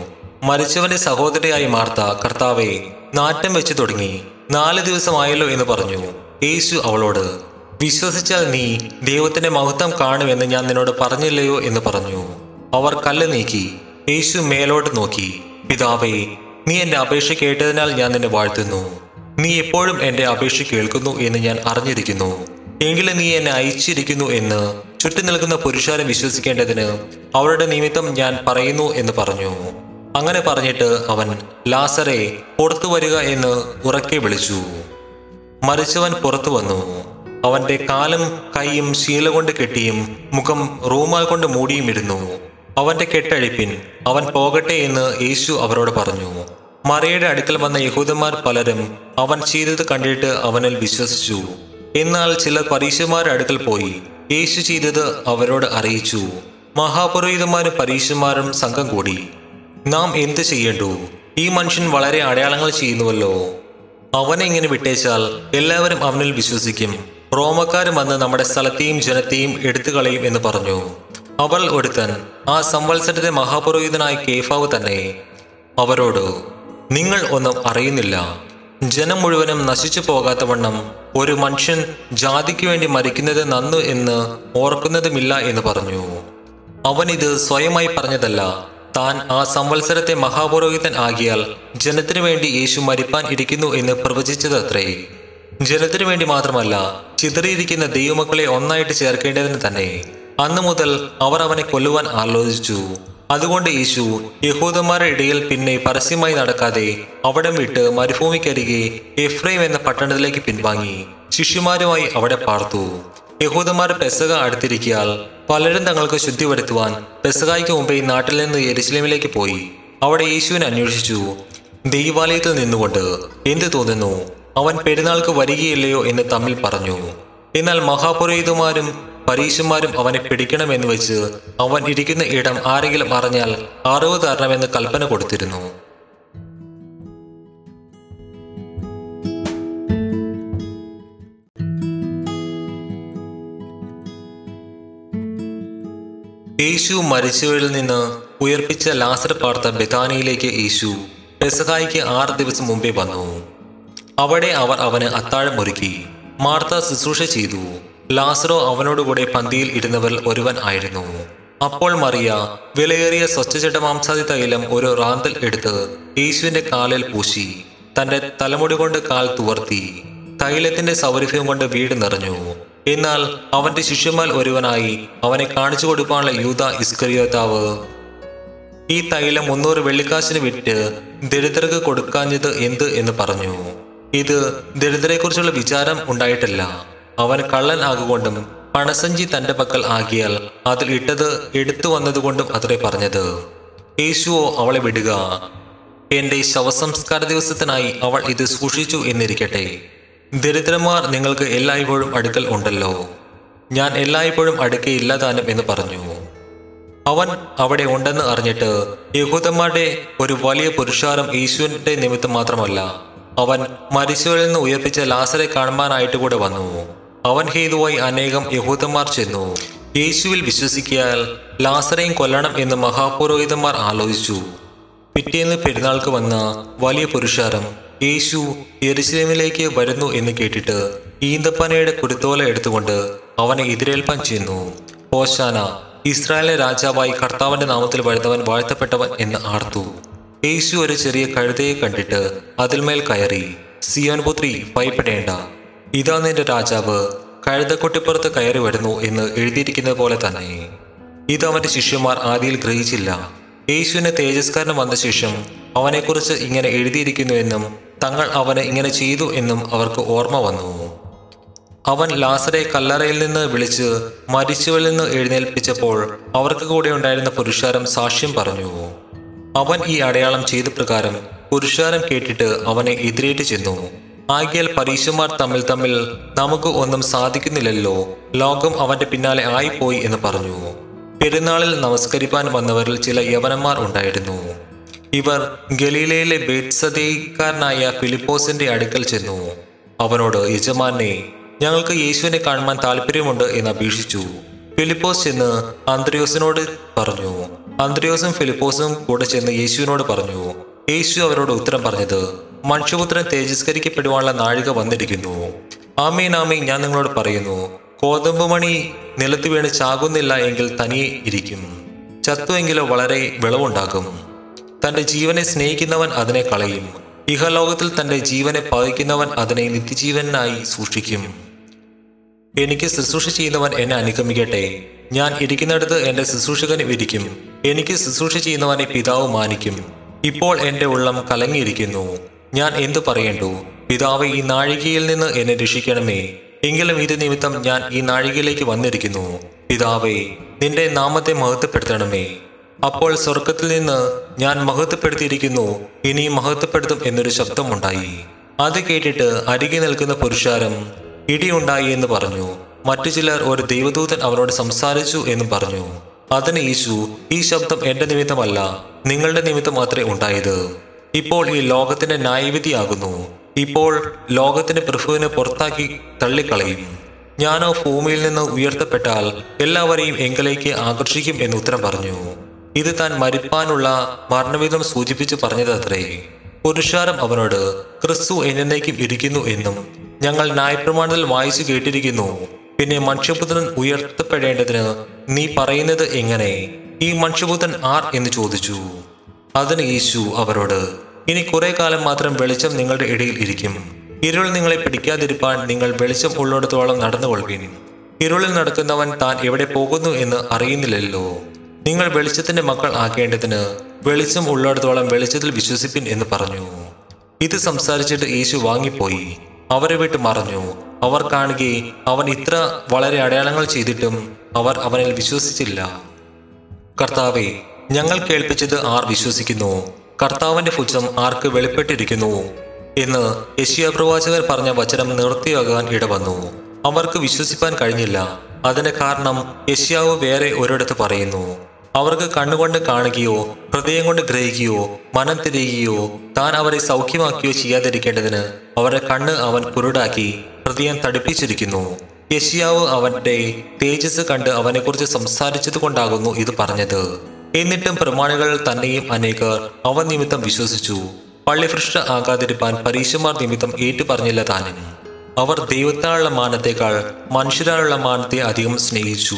മരിച്ചവന്റെ സഹോദരിയായി മാർത്ത കർത്താവെ നാറ്റം വെച്ചു തുടങ്ങി. നാല് ദിവസമായല്ലോ എന്ന് പറഞ്ഞു. യേശു അവളോട് വിശ്വസിച്ചാൽ നീ ദൈവത്തിന്റെ മഹത്വം കാണുമെന്ന് ഞാൻ നിന്നോട് പറഞ്ഞില്ലയോ എന്ന് പറഞ്ഞു. അവർ കല്ല് നീക്കി യേശു മേലോട്ട് നോക്കി. പിതാവേ നീ എന്റെ അപേക്ഷ കേട്ടതിനാൽ ഞാൻ നിന്നെ വാഴ്ത്തുന്നു. നീ എപ്പോഴും എന്റെ അപേക്ഷ കേൾക്കുന്നു എന്ന് ഞാൻ അറിഞ്ഞിരിക്കുന്നു. എങ്കിലും നീ എന്നെ അയച്ചിരിക്കുന്നു എന്ന് ചുറ്റും നിൽക്കുന്ന പുരുഷാരെ വിശ്വസിക്കേണ്ടതിന് അവരുടെ നിമിത്തം ഞാൻ പറയുന്നു എന്ന് പറഞ്ഞു. അങ്ങനെ പറഞ്ഞിട്ട് അവൻ ലാസറെ പുറത്തു വരിക എന്ന് ഉറക്കെ വിളിച്ചു. മരിച്ചവൻ പുറത്തു വന്നു. അവന്റെ കാലും കൈയും ശീല കൊണ്ട് കെട്ടിയും മുഖം റൂമാൽ കൊണ്ട് മൂടിയും ഇരുന്നു അവന്റെ കെട്ടഴിപ്പിൻ അവൻ പോകട്ടെ എന്ന് യേശു അവരോട് പറഞ്ഞു. മറിയയുടെ അടുക്കൽ വന്ന യഹൂദന്മാർ പലരും അവൻ ചെയ്തത് കണ്ടിട്ട് അവനിൽ വിശ്വസിച്ചു. എന്നാൽ ചിലർ പരീക്ഷന്മാരുടെ അടുക്കൽ പോയി യേശു ചെയ്തത് അവരോട് അറിയിച്ചു. മഹാപുരോഹിതന്മാരും പരീക്ഷന്മാരും സംഘം കൂടി. നാം എന്ത് ചെയ്യേണ്ടു? ഈ മനുഷ്യൻ വളരെ അടയാളങ്ങൾ ചെയ്യുന്നുവല്ലോ. അവനെ ഇങ്ങനെ വിട്ടേച്ചാൽ എല്ലാവരും അവനിൽ വിശ്വസിക്കും. റോമക്കാരും വന്ന് നമ്മുടെ സ്ഥലത്തെയും ജനത്തെയും എടുത്തു കളയും എന്ന് പറഞ്ഞു. അവൾ ഒരുത്തൻ ആ സംവത്സരത്തെ മഹാപുരോഹിതനായ കേഫാവ് തന്നെ. അവരോട് നിങ്ങൾ ഒന്നും അറിയുന്നില്ല. ജനം മുഴുവനും നശിച്ചു പോകാത്തവണ്ണം ഒരു മനുഷ്യൻ ജാതിക്ക് വേണ്ടി മരിക്കുന്നത് നന്നു എന്ന് ഓർക്കുന്നതുമില്ല എന്ന് പറഞ്ഞു. അവൻ ഇത് സ്വയമായി പറഞ്ഞതല്ല. താൻ ആ സംവത്സരത്തെ മഹാപുരോഹിതൻ ആകിയാൽ ജനത്തിനു വേണ്ടി യേശു മരിപ്പാൻ ഇരിക്കുന്നു എന്ന് പ്രവചിച്ചതത്രേ. ജനത്തിനു വേണ്ടി മാത്രമല്ല ചിതറിയിരിക്കുന്ന ദൈവമക്കളെ ഒന്നായിട്ട് ചേർക്കേണ്ടതിന് തന്നെ അന്നു മുതൽ അവർ അവനെ കൊല്ലുവാൻ ആലോചിച്ചു. അതുകൊണ്ട് യേശു യഹൂദന്മാരുടെ ഇടയിൽ പിന്നെ പരസ്യമായി നടക്കാതെ അവിടം വിട്ട് മരുഭൂമിക്കരികെ എഫ്രൈം എന്ന പട്ടണത്തിലേക്ക് പിൻവാങ്ങി. ശിഷ്യന്മാരുമായി അവിടെ പാർത്തു. യഹൂദന്മാർ പെസക അടുത്തിരിക്കിയാൽ പലരും തങ്ങൾക്ക് ശുദ്ധി വരുത്തുവാൻ പെസകായ്ക്ക് മുമ്പേ നാട്ടിൽ നിന്ന് യെരുശലേമിലേക്ക് പോയി. അവിടെ യേശുവിനെ അന്വേഷിച്ചു. ദൈവാലയത്തിൽ നിന്നുകൊണ്ട് എന്ത് തോന്നുന്നു? അവൻ പെരുന്നാൾക്ക് വരികയില്ലയോ എന്ന് തമ്മിൽ പറഞ്ഞു. എന്നാൽ മഹാപുരോഹിതന്മാരും പരീശന്മാരും അവനെ പിടിക്കണമെന്ന് വെച്ച് അവൻ ഇരിക്കുന്ന ഇടം ആരെങ്കിലും അറിഞ്ഞാൽ അറിവ് തരണമെന്ന് കൽപ്പന കൊടുത്തിരുന്നു. യേശു മരിച്ചവരിൽ നിന്ന് ഉയർപ്പിച്ച ലാസർ പാർത്ത ബെതാനിയിലേക്ക് യേശു പെസഹായിക്ക് ആറ് ദിവസം മുമ്പേ വന്നു. അവിടെ അവർ അവന് അത്താഴം ഒരുക്കി. മാർത്ത ശുശ്രൂഷ ചെയ്തു. ലാസറോ അവനോടുകൂടെ പന്തിയിൽ ഇരുന്നവരിൽ ഒരുവൻ ആയിരുന്നു. അപ്പോൾ മറിയ വിലയേറിയ സ്വച്ഛചട്ട മാംസാദി തൈലം ഒരു റാന്തൽ എടുത്ത് യേശുവിന്റെ കാലിൽ പൂശി. തന്റെ തലമുടി കൊണ്ട് കാൽ തുവർത്തി. തൈലത്തിന്റെ സൗരഭ്യം കൊണ്ട് വീട് നിറഞ്ഞു. എന്നാൽ അവന്റെ ശിഷ്യന്മാർ ഒരുവനായി അവനെ കാണിച്ചു കൊടുക്കാനുള്ള യൂത ഇസ്കരിയോതാവ് ഈ തൈലം മുന്നൂറ് വെള്ളിക്കാശിന് വിറ്റ് ദരിദ്രർക്ക് കൊടുക്കാഞ്ഞത് എന്ത് എന്ന് പറഞ്ഞു. ഇത് ദരിദ്രരെക്കുറിച്ചുള്ള വിചാരം ഉണ്ടായിട്ടില്ല. അവൻ കള്ളൻ ആകുകൊണ്ടും പണസഞ്ചി തന്റെ പക്കൽ ആകിയാൽ അതിൽ ഇട്ടത് എടുത്തു വന്നതുകൊണ്ടും അത്രേ പറഞ്ഞത്. യേശുവോ അവളെ വിടുക. എന്റെ ശവസംസ്കാര ദിവസത്തിനായി അവൾ ഇത് സൂക്ഷിച്ചു എന്നിരിക്കട്ടെ. ദരിദ്രന്മാർ നിങ്ങൾക്ക് എല്ലായ്പ്പോഴും അടുക്കൽ ഉണ്ടല്ലോ. ഞാൻ എല്ലായ്പ്പോഴും അടുക്കയില്ല താനും എന്ന് പറഞ്ഞു. അവൻ അവിടെ ഉണ്ടെന്ന് അറിഞ്ഞിട്ട് യഹൂദന്മാരുടെ ഒരു വലിയ പുരുഷാരം ഈശ്വരന്റെ നിമിത്തം മാത്രമല്ല. അവൻ മരിച്ചവരിൽ നിന്ന് ഉയർപ്പിച്ച ലാസറെ കാണുവാനായിട്ട് കൂടെ വന്നു. അവൻ ഹേതുവായി അനേകം യഹൂദന്മാർ ചെന്നു. യേശുവിൽ വിശ്വസിക്കിയാൽ ലാസറേയും കൊല്ലണം എന്ന് മഹാപുരോഹിതന്മാർ ആലോചിച്ചു. പിറ്റേന്ന് പെരുന്നാൾക്ക് വന്ന വലിയ പുരുഷാരം യേശു യെരുശലേമിലേക്ക് വരുന്നു എന്ന് കേട്ടിട്ട് ഈന്തപ്പനയുടെ കുരുത്തോല എടുത്തുകൊണ്ട് അവനെ എതിരേൽപ്പാൻ ചെയ്യുന്നു ഓശാന ഇസ്രായേലിലെ രാജാവായി കർത്താവിന്റെ നാമത്തിൽ വരുന്നവൻ വാഴ്ത്തപ്പെട്ടവൻ എന്ന് ആർത്തു. യേശു ഒരു ചെറിയ കഴുതയെ കണ്ടിട്ട് അതിൽമേൽ കയറി സിയോൻ പുത്രി ഭയപ്പെടേണ്ട. ഇതാ നിന്റെ രാജാവ്. കഴുതക്കുട്ടിപ്പുറത്ത് കയറി വരുന്നു എന്ന് എഴുതിയിരിക്കുന്നത് പോലെ തന്നെ. ഇത് അവന്റെ ശിഷ്യന്മാർ ആദിയിൽ ഗ്രഹിച്ചില്ല. യേശുവിന് തേജസ്കാരൻ വന്ന ശേഷം അവനെക്കുറിച്ച് ഇങ്ങനെ എഴുതിയിരിക്കുന്നുവെന്നും തങ്ങൾ അവനെ ഇങ്ങനെ ചെയ്തു എന്നും അവർക്ക് ഓർമ്മ വന്നു. അവൻ ലാസറെ കല്ലറയിൽ നിന്ന് വിളിച്ച് മരിച്ചവരിൽ നിന്ന് എഴുന്നേൽപ്പിച്ചപ്പോൾ അവർക്ക് കൂടെ ഉണ്ടായിരുന്ന പുരുഷാരം സാക്ഷ്യം പറഞ്ഞു. അവൻ ഈ അടയാളം ചെയ്ത പ്രകാരം പുരുഷാരം കേട്ടിട്ട് അവനെ എതിരേറ്റ് ചെന്നു. ആകിയാൽ പരീശന്മാർ തമ്മിൽ തമ്മിൽ നമുക്ക് ഒന്നും സാധിക്കുന്നില്ലല്ലോ. ലോകം അവന്റെ പിന്നാലെ ആയിപ്പോയി എന്ന് പറഞ്ഞു. പെരുന്നാളിൽ നമസ്കരിപ്പാൻ വന്നവരിൽ ചില യവനന്മാർ ഉണ്ടായിരുന്നു. ഇവർ ഗലീലയിലെ ബേത്സദേക്കാരനായ ഫിലിപ്പോസിന്റെ അടുക്കൽ ചെന്നു. അവനോട് യജമാനെ ഞങ്ങൾക്ക് യേശുവിനെ കാണുവാൻ താല്പര്യമുണ്ട് എന്ന് അപേക്ഷിച്ചു. ഫിലിപ്പോസ് ചെന്ന് അന്ത്രയോസിനോട് പറഞ്ഞു. അന്ത്രയോസും ഫിലിപ്പോസും കൂടെ ചെന്ന് യേശുവിനോട് പറഞ്ഞു. യേശു അവരോട് ഉത്തരം പറഞ്ഞത് മനുഷ്യപുത്രൻ തേജസ്കരിക്കപ്പെടുവാനുള്ള നാഴിക വന്നിരിക്കുന്നു. ആമീൻ ആമീൻ ഞാൻ നിങ്ങളോട് പറയുന്നു കോതമ്പ് മണി നിലത്ത് വീണ് ചാകുന്നില്ല എങ്കിൽ തനിയെ ഇരിക്കും. ചത്തുവെങ്കിലോ വളരെ വിളവുണ്ടാക്കും തന്റെ ജീവനെ സ്നേഹിക്കുന്നവൻ അതിനെ കളയും. ഇഹലോകത്തിൽ തന്റെ ജീവനെ പകയ്ക്കുന്നവൻ അതിനെ നിത്യജീവനായി സൂക്ഷിക്കും. എനിക്ക് ശുശ്രൂഷ ചെയ്യുന്നവൻ എന്നെ അനുഗമിക്കട്ടെ. ഞാൻ ഇരിക്കുന്നിടത്ത് എന്റെ ശുശ്രൂഷകനും ഇരിക്കും. എനിക്ക് ശുശ്രൂഷ ചെയ്യുന്നവനെ പിതാവ് മാനിക്കും. ഇപ്പോൾ എന്റെ ഉള്ളം കലങ്ങിയിരിക്കുന്നു. ഞാൻ എന്തു പറയേണ്ടു? പിതാവ് ഈ നാഴികയിൽ നിന്ന് എന്നെ രക്ഷിക്കണമേ. എങ്കിലും ഇത് നിമിത്തം ഞാൻ ഈ നാഴികയിലേക്ക് വന്നിരിക്കുന്നു. പിതാവേ നിന്റെ നാമത്തെ മഹത്വപ്പെടുത്തണമേ. അപ്പോൾ സ്വർഗത്തിൽ നിന്ന് ഞാൻ മഹത്വപ്പെടുത്തിയിരിക്കുന്നു. ഇനി മഹത്വപ്പെടുത്തും എന്നൊരു ശബ്ദമുണ്ടായി. അത് കേട്ടിട്ട് അരികെ നിൽക്കുന്ന പുരുഷാരം ഇടിയുണ്ടായി എന്ന് പറഞ്ഞു. മറ്റു ചിലർ ഒരു ദൈവദൂതൻ അവനോട് സംസാരിച്ചു എന്നും പറഞ്ഞു. അതിന് യേശു ഈ ശബ്ദം എന്റെ നിമിത്തമല്ല നിങ്ങളുടെ നിമിത്തം മാത്രമേ ഉണ്ടായത്. ഇപ്പോൾ ഈ ലോകത്തിന്റെ ന്യായവിധിയാകുന്നു. ഇപ്പോൾ ലോകത്തിന്റെ പ്രഭുവിനെ പുറത്താക്കി തള്ളിക്കളയും. ഞാനോ ഭൂമിയിൽ നിന്ന് ഉയർത്തപ്പെട്ടാൽ എല്ലാവരെയും എങ്കിലേക്ക് ആകർഷിക്കും എന്ന് ഉത്തരം പറഞ്ഞു. ഇത് താൻ മരിപ്പാനുള്ള മരണവിധം സൂചിപ്പിച്ച് പറഞ്ഞതത്രേ. പുരുഷാരം അവനോട് ക്രിസ്തു എന്നേക്കും ഇരിക്കുന്നു എന്നും ഞങ്ങൾ ന്യായപ്രമാണത്തിൽ വായിച്ചു കേട്ടിരിക്കുന്നു. പിന്നെ മനുഷ്യപുത്രൻ ഉയർത്തപ്പെടേണ്ടതിന് നീ പറയുന്നത് എങ്ങനെ? ഈ മനുഷ്യപുത്രൻ ആർ എന്ന് ചോദിച്ചു. അതിന് യേശു അവരോട് ഇനി കുറെ കാലം മാത്രം വെളിച്ചം നിങ്ങളുടെ ഇടയിൽ ഇരിക്കും. ഇരുൾ നിങ്ങളെ പിടിക്കാതിരിപ്പാൻ നിങ്ങൾ വെളിച്ചം ഉള്ളിടത്തോളം നടന്നുകൊള്ളുവിൻ. ഇരുളിൽ നടക്കുന്നവൻ താൻ എവിടെ പോകുന്നു എന്ന് അറിയുന്നില്ലല്ലോ. നിങ്ങൾ വെളിച്ചത്തിന്റെ മക്കൾ ആക്കേണ്ടതിന് വെളിച്ചം ഉള്ളിടത്തോളം വെളിച്ചത്തിൽ വിശ്വസിപ്പിൻ എന്ന് പറഞ്ഞു. ഇത് സംസാരിച്ചിട്ട് യേശു വാങ്ങിപ്പോയി. അവരെ വിട്ട് മറഞ്ഞു. അവർ കാണുകയെ അവൻ ഇത്ര വളരെ അടയാളങ്ങൾ ചെയ്തിട്ടും അവർ അവനിൽ വിശ്വസിച്ചില്ല. കർത്താവെ ഞങ്ങൾ കേൾപ്പിച്ചത് ആർ വിശ്വസിക്കുന്നു? കർത്താവിന്റെ ഭുജം ആർക്ക് വെളിപ്പെട്ടിരിക്കുന്നു? എന്ന് യശിയപ്രവാചകർ പറഞ്ഞ വചനം നിർത്തിയാകാൻ ഇടവന്നു. അവർക്ക് വിശ്വസിപ്പാൻ കഴിഞ്ഞില്ല. അതിന് കാരണം യശ്യാവ് വേറെ ഒരിടത്ത് പറയുന്നു. അവർക്ക് കണ്ണുകൊണ്ട് കാണുകയോ ഹൃദയം കൊണ്ട് ഗ്രഹിക്കുകയോ മനം തിരിയുകയോ താൻ അവരെ സൗഖ്യമാക്കുകയോ ചെയ്യാതിരിക്കേണ്ടതിന് അവരുടെ കണ്ണ് അവൻ കുരുടാക്കി ഹൃദയം തടിപ്പിച്ചിരിക്കുന്നു. യശിയാവ് അവന്റെ തേജസ് കണ്ട് അവനെക്കുറിച്ച് സംസാരിച്ചത് കൊണ്ടാകുന്നു ഇത് പറഞ്ഞത്. എന്നിട്ടും പ്രമാണികൾ തന്നെയും അനേകർ അവൻ നിമിത്തം വിശ്വസിച്ചു. പള്ളിഭൃഷ്ട ആകാതിരിപ്പാൻ പരീക്ഷമാർ നിമിത്തം ഏറ്റു പറഞ്ഞില്ല താനും. അവർ ദൈവത്താലുള്ള മാനത്തേക്കാൾ മനുഷ്യരാലുള്ള മാനത്തെ അധികം സ്നേഹിച്ചു.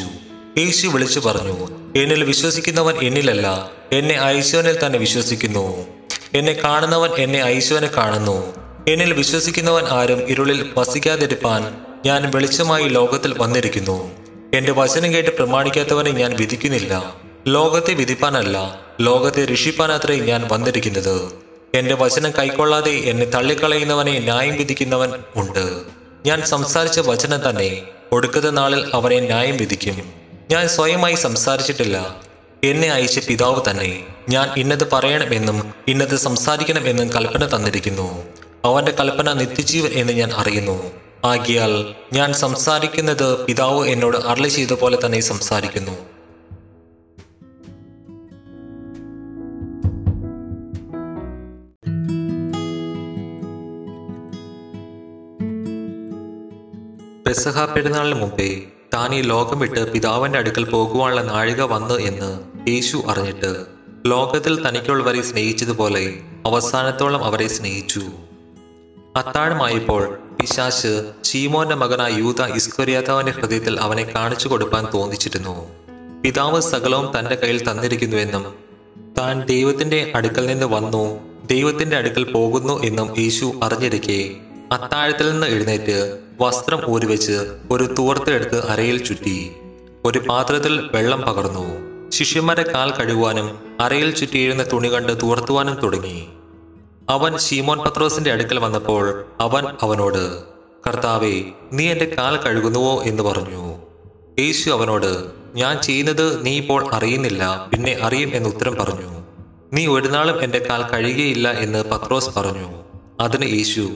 യേശു വിളിച്ചു പറഞ്ഞു എന്നിൽ വിശ്വസിക്കുന്നവൻ എന്നിലല്ല. എന്നെ ഐശ്വനിൽ തന്നെ വിശ്വസിക്കുന്നു. എന്നെ കാണുന്നവൻ എന്നെ ഐശ്വനെ കാണുന്നു. എന്നിൽ വിശ്വസിക്കുന്നവൻ ആരും ഇരുളിൽ വസിക്കാതിരിപ്പാൻ ഞാൻ വെളിച്ചമായി ലോകത്തിൽ വന്നിരിക്കുന്നു. എന്റെ വചനം കേട്ട് പ്രമാണിക്കാത്തവനെ ഞാൻ വിധിക്കുന്നില്ല. ലോകത്തെ വിധിപ്പാനല്ല ലോകത്തെ രക്ഷിപ്പാനത്രേ ഞാൻ വന്നിരിക്കുന്നത്. എന്റെ വചനം കൈക്കൊള്ളാതെ എന്നെ തള്ളിക്കളയുന്നവനെ ന്യായം വിധിക്കുന്നവൻ ഉണ്ട്. ഞാൻ സംസാരിച്ച വചനം തന്നെ ഒടുക്കത്തെ നാളിൽ അവനെ ന്യായം വിധിക്കും. ഞാൻ സ്വയമായി സംസാരിച്ചിട്ടില്ല. എന്നെ അയച്ച പിതാവ് തന്നെ ഞാൻ ഇന്നത് പറയണമെന്നും ഇന്നത് സംസാരിക്കണമെന്നും കൽപ്പന തന്നിരിക്കുന്നു. അവന്റെ കൽപ്പന നിത്യജീവൻ എന്ന് ഞാൻ അറിയുന്നു. ആകിയാൽ ഞാൻ സംസാരിക്കുന്നത് പിതാവ് എന്നോട് അരളി ചെയ്ത പോലെ തന്നെ സംസാരിക്കുന്നു. പെസഹ പെരുന്നാളിന് മുമ്പേ താൻ ഈ ലോകം വിട്ട് പിതാവിന്റെ അടുക്കൽ പോകുവാനുള്ള നാഴിക വന്നു എന്ന് യേശു അറിഞ്ഞിട്ട് ലോകത്തിൽ തനിക്കുള്ളവരെ സ്നേഹിച്ചതുപോലെ അവസാനത്തോളം അവരെ സ്നേഹിച്ചു. അത്താഴമായപ്പോൾ പിശാശ് ചീമോന്റെ മകനായ യൂത ഇസ്കൊരിയാതാവിന്റെ ഹൃദയത്തിൽ അവനെ കാണിച്ചു കൊടുക്കാൻ തോന്നിച്ചിരുന്നു. പിതാവ് സകലവും തന്റെ കയ്യിൽ തന്നിരിക്കുന്നുവെന്നും താൻ ദൈവത്തിന്റെ അടുക്കൽ നിന്ന് വന്നു ദൈവത്തിന്റെ അടുക്കൽ പോകുന്നു എന്നും യേശു അറിഞ്ഞിരിക്കെ അത്താഴത്തിൽ നിന്ന് എഴുന്നേറ്റ് വസ്ത്രം ഊരിവെച്ച് ഒരു തൂർത്തെടുത്ത് അരയിൽ ചുറ്റി. ഒരു പാത്രത്തിൽ വെള്ളം പകർന്നു. ശിഷ്യന്മാരെ കാൽ കഴുകുവാനും അരയിൽ ചുറ്റിയിരുന്ന തുണി കണ്ട് തൂർത്തുവാനും തുടങ്ങി. അവൻ ശീമോൻ പത്രോസിന്റെ അടുക്കൽ വന്നപ്പോൾ അവൻ അവനോട് കർത്താവെ നീ എന്റെ കാൽ കഴുകുന്നുവോ എന്ന് പറഞ്ഞു. യേശു അവനോട് ഞാൻ ചെയ്യുന്നത് നീ ഇപ്പോൾ അറിയുന്നില്ല പിന്നെ അറിയും എന്ന് ഉത്തരം പറഞ്ഞു. നീ ഒരു നാളും എന്റെ കാൽ കഴുകിയില്ല എന്ന് പത്രോസ് പറഞ്ഞു. അതിന് യേശു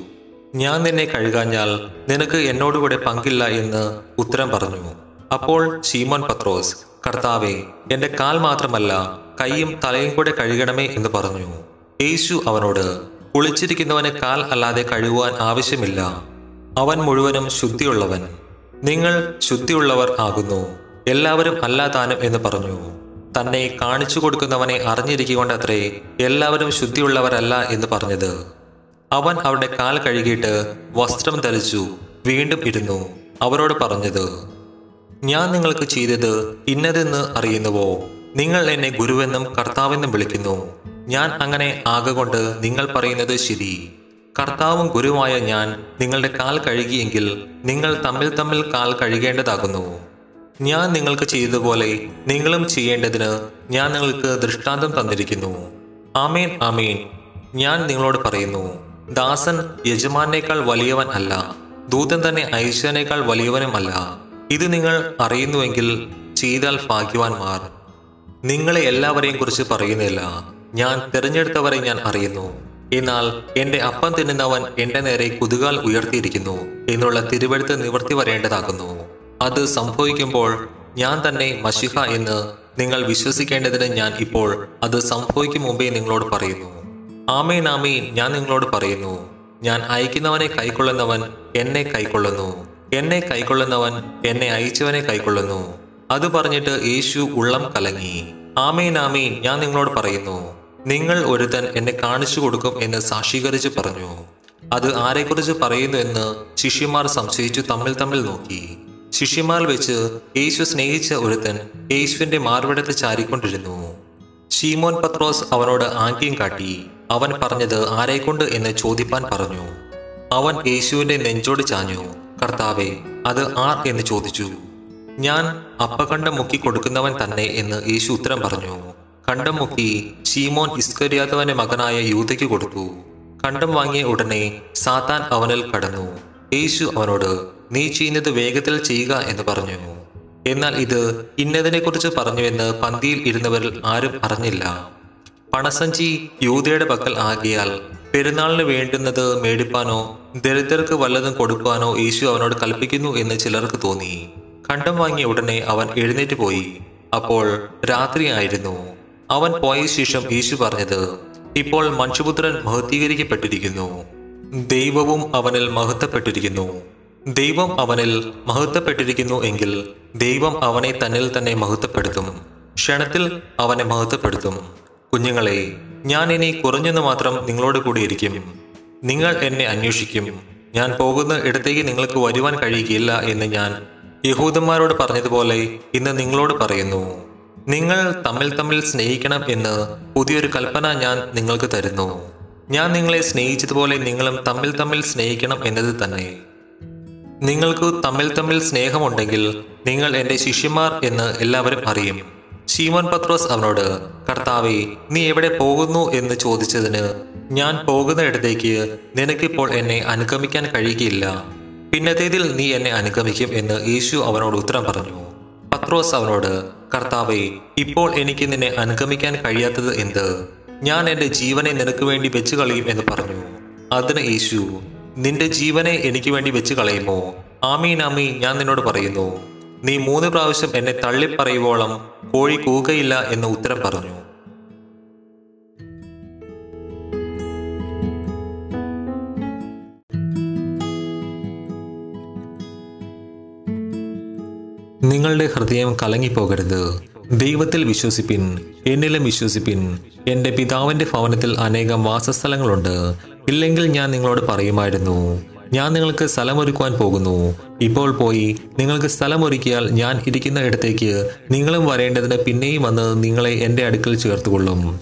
ഞാൻ നിന്നെ കഴുകാഞ്ഞാൽ നിനക്ക് എന്നോടുകൂടെ പങ്കില്ല എന്ന് ഉത്തരം പറഞ്ഞു. അപ്പോൾ ശീമോൻ പത്രോസ് കർത്താവെ എന്റെ കാൽ മാത്രമല്ല കൈയും തലയും കൂടെ കഴുകണമേ എന്ന് പറഞ്ഞു. യേശു അവനോട് കുളിച്ചിരിക്കുന്നവന് കാൽ അല്ലാതെ കഴുകുവാൻ ആവശ്യമില്ല. അവൻ മുഴുവനും ശുദ്ധിയുള്ളവൻ. നിങ്ങൾ ശുദ്ധിയുള്ളവർ ആകുന്നു. എല്ലാവരും അല്ല താനും എന്ന് പറഞ്ഞു. തന്നെ കാണിച്ചു കൊടുക്കുന്നവനെ അറിഞ്ഞിരിക്കൊണ്ടത്രേ എല്ലാവരും ശുദ്ധിയുള്ളവരല്ല എന്ന് പറഞ്ഞത്. അവൻ അവരുടെ കാൽ കഴുകിയിട്ട് വസ്ത്രം ധരിച്ചു വീണ്ടും ഇരുന്നു. അവരോട് പറഞ്ഞത് ഞാൻ നിങ്ങൾക്ക് ചെയ്തത് ഇന്നതെന്ന് അറിയുന്നുവോ? നിങ്ങൾ എന്നെ ഗുരുവെന്നും കർത്താവെന്നും വിളിക്കുന്നു. ഞാൻ അങ്ങനെ ആകൊണ്ട് നിങ്ങൾ പറയുന്നത് ശരി. കർത്താവും ഗുരുവായ ഞാൻ നിങ്ങളുടെ കാൽ കഴുകിയെങ്കിൽ നിങ്ങൾ തമ്മിൽ തമ്മിൽ കാൽ കഴുകേണ്ടതാകുന്നു. ഞാൻ നിങ്ങൾക്ക് ചെയ്തതുപോലെ നിങ്ങളും ചെയ്യേണ്ടതിന് ഞാൻ നിങ്ങൾക്ക് ദൃഷ്ടാന്തം തന്നിരിക്കുന്നു. ആമേൻ ആമേൻ. ഞാൻ നിങ്ങളോട് പറയുന്നു ദാസൻ യജമാനേക്കാൾ വലിയവൻ അല്ല ദൂതൻ തന്നെ ഐശ്വരനേക്കാൾ വലിയവനുമല്ല ഇത് നിങ്ങൾ അറിയുന്നുവെങ്കിൽ ചെയ്താൽ ഭാഗ്യവാൻമാർ നിങ്ങളെ എല്ലാവരെയും കുറിച്ച് പറയുന്നില്ല. ഞാൻ തിരഞ്ഞെടുത്തവരെ ഞാൻ അറിയുന്നു. എന്നാൽ എന്റെ അപ്പം തിന്നുന്നവൻ എന്റെ നേരെ കുതുകാൽ ഉയർത്തിയിരിക്കുന്നു എന്നുള്ള തിരുവഴുത്ത് നിവർത്തി വരേണ്ടതാകുന്നു. അത് സംഭവിക്കുമ്പോൾ ഞാൻ തന്നെ മഷിഹ എന്ന് നിങ്ങൾ വിശ്വസിക്കേണ്ടതിന് ഞാൻ ഇപ്പോൾ അത് സംഭവിക്കും മുമ്പേ നിങ്ങളോട് പറയുന്നു. ആമേൻ ആമേൻ. ഞാൻ നിങ്ങളോട് പറയുന്നു ഞാൻ അയക്കുന്നവനെ കൈക്കൊള്ളുന്നവൻ എന്നെ കൈക്കൊള്ളുന്നു. എന്നെ കൈക്കൊള്ളുന്നവൻ എന്നെ അയച്ചവനെ കൈക്കൊള്ളുന്നു. അത് പറഞ്ഞിട്ട് യേശു ഉള്ളം കലങ്ങി. ആമേൻ ആമേൻ. ഞാൻ നിങ്ങളോട് പറയുന്നു നിങ്ങൾ ഒരുത്തൻ എന്നെ കാണിച്ചു കൊടുക്കും എന്ന് സാക്ഷീകരിച്ച് പറഞ്ഞു. അത് ആരെക്കുറിച്ച് പറയുന്നു എന്ന് ശിഷ്യന്മാർ സംശയിച്ചു തമ്മിൽ തമ്മിൽ നോക്കി. ശിഷ്യന്മാർ വെച്ച് യേശു സ്നേഹിച്ച ഒരുത്തൻ യേശുവിന്റെ മാർവിടത്ത് ചാരിക്കൊണ്ടിരുന്നു. ഷീമോൻ പത്രോസ് അവനോട് ആംഗ്യം കാട്ടി. അവൻ പറഞ്ഞത് ആരെക്കൊണ്ട് എന്ന് ചോദിപ്പാൻ പറഞ്ഞു. അവൻ യേശുവിന്റെ നെഞ്ചോട് ചാഞ്ഞു. കർത്താവെ അത് ആർ എന്ന് ചോദിച്ചു. ഞാൻ അപ്പകണ്ഠം മുക്കി കൊടുക്കുന്നവൻ തന്നെ എന്ന് യേശു ഉത്തരം പറഞ്ഞു. കണ്ടം മുക്കി ഷീമോൻ ഇസ്കരിയാത്തവന്റെ മകനായ യൂതയ്ക്ക് കൊടുത്തു. കണ്ടം വാങ്ങിയ ഉടനെ സാത്താൻ അവനിൽ കടന്നു. യേശു അവനോട് നീ ചെയ്യുന്നത് വേഗത്തിൽ ചെയ്യുക എന്ന് പറഞ്ഞു. എന്നാൽ ഇത് ഇന്നതിനെക്കുറിച്ച് പറഞ്ഞുവെന്ന് പന്തിയിൽ ഇരുന്നവരിൽ ആരും അറിഞ്ഞില്ല. പണസഞ്ചി യൂതയുടെ പക്കൽ ആകിയാൽ പെരുന്നാളിന് വേണ്ടുന്നത് മേടിപ്പാനോ ദരിദ്രർക്ക് വല്ലതും കൊടുക്കുവാനോ യേശു അവനോട് കൽപ്പിക്കുന്നു എന്ന് ചിലർക്ക് തോന്നി. കണ്ടം വാങ്ങിയ ഉടനെ അവൻ എഴുന്നേറ്റ് പോയി. അപ്പോൾ രാത്രിയായിരുന്നു അവൻ പോയ ശേഷം യേശു പറഞ്ഞത് ഇപ്പോൾ മനുഷ്യപുത്രൻ മഹത്വീകരിക്കപ്പെട്ടിരിക്കുന്നു. ദൈവവും അവനിൽ മഹത്വപ്പെട്ടിരിക്കുന്നു. ദൈവം അവനിൽ മഹത്വപ്പെട്ടിരിക്കുന്നു എങ്കിൽ ദൈവം അവനെ തന്നിൽ തന്നെ മഹത്വപ്പെടുത്തും. ക്ഷണത്തിൽ അവനെ മഹത്വപ്പെടുത്തും. കുഞ്ഞുങ്ങളെ ഞാൻ ഇനി കുറഞ്ഞെന്ന് മാത്രം നിങ്ങളോട് കൂടിയിരിക്കും നിങ്ങൾ എന്നെ അന്വേഷിക്കും. ഞാൻ പോകുന്ന ഇടത്തേക്ക് നിങ്ങൾക്ക് വരുവാൻ കഴിയുകയില്ല എന്ന് ഞാൻ യഹൂദന്മാരോട് പറഞ്ഞതുപോലെ ഇന്ന് നിങ്ങളോട് പറയുന്നു. നിങ്ങൾ തമ്മിൽ തമ്മിൽ സ്നേഹിക്കണം എന്ന് പുതിയൊരു കൽപ്പന ഞാൻ നിങ്ങൾക്ക് തരുന്നു. ഞാൻ നിങ്ങളെ സ്നേഹിച്ചതുപോലെ നിങ്ങളും തമ്മിൽ തമ്മിൽ സ്നേഹിക്കണം എന്നത് തന്നെ. നിങ്ങൾക്ക് തമ്മിൽ തമ്മിൽ സ്നേഹമുണ്ടെങ്കിൽ നിങ്ങൾ എന്റെ ശിഷ്യന്മാർ എന്ന് എല്ലാവരും അറിയും. ശീമോൻ പത്രോസ് അവനോട് കർത്താവെ നീ എവിടെ പോകുന്നു എന്ന് ചോദിച്ചതിന് ഞാൻ പോകുന്ന ഇടത്തേക്ക് നിനക്കിപ്പോൾ എന്നെ അനുഗമിക്കാൻ കഴിയുകയില്ല. പിന്നത്തേതിൽ നീ എന്നെ അനുഗമിക്കും എന്ന് യേശു അവനോട് ഉത്തരം പറഞ്ഞു. പത്രോസ് അവനോട് കർത്താവെ ഇപ്പോൾ എനിക്ക് നിന്നെ അനുഗമിക്കാൻ കഴിയാത്തത് എന്ത്? ഞാൻ എന്റെ ജീവനെ നിനക്ക് വേണ്ടി വെച്ചു കളയും എന്ന് പറഞ്ഞു. അതിന് യേശു നിന്റെ ജീവനെ എനിക്ക് വേണ്ടി വെച്ച് കളയുമോ? ആമീൻ ആമീൻ ഞാൻ നിന്നോട് പറയുന്നു. നീ മൂന്ന് പ്രാവശ്യം എന്നെ തള്ളിപ്പറയുവോളം കോഴി കൂകയില്ല എന്ന് ഉത്തരം പറഞ്ഞു. നിങ്ങളുടെ ഹൃദയം കലങ്ങിപ്പോകരുത്. ദൈവത്തിൽ വിശ്വസിപ്പിൻ എന്നിലും വിശ്വസിപ്പിൻ. എന്റെ പിതാവിന്റെ ഭവനത്തിൽ അനേകം വാസസ്ഥലങ്ങളുണ്ട്. ഇല്ലെങ്കിൽ ഞാൻ നിങ്ങളോട് പറയുമായിരുന്നു ഞാൻ നിങ്ങൾക്ക് സ്ഥലമൊരുക്കുവാൻ പോകുന്നു. ഇപ്പോൾ പോയി നിങ്ങൾക്ക് സ്ഥലമൊരുക്കിയാൽ ഞാൻ ഇരിക്കുന്ന ഇടത്തേക്ക് നിങ്ങളും വരേണ്ടതിന് പിന്നെയും വന്ന് നിങ്ങളെ എന്റെ അടുക്കൽ ചേർത്തുകൊള്ളും.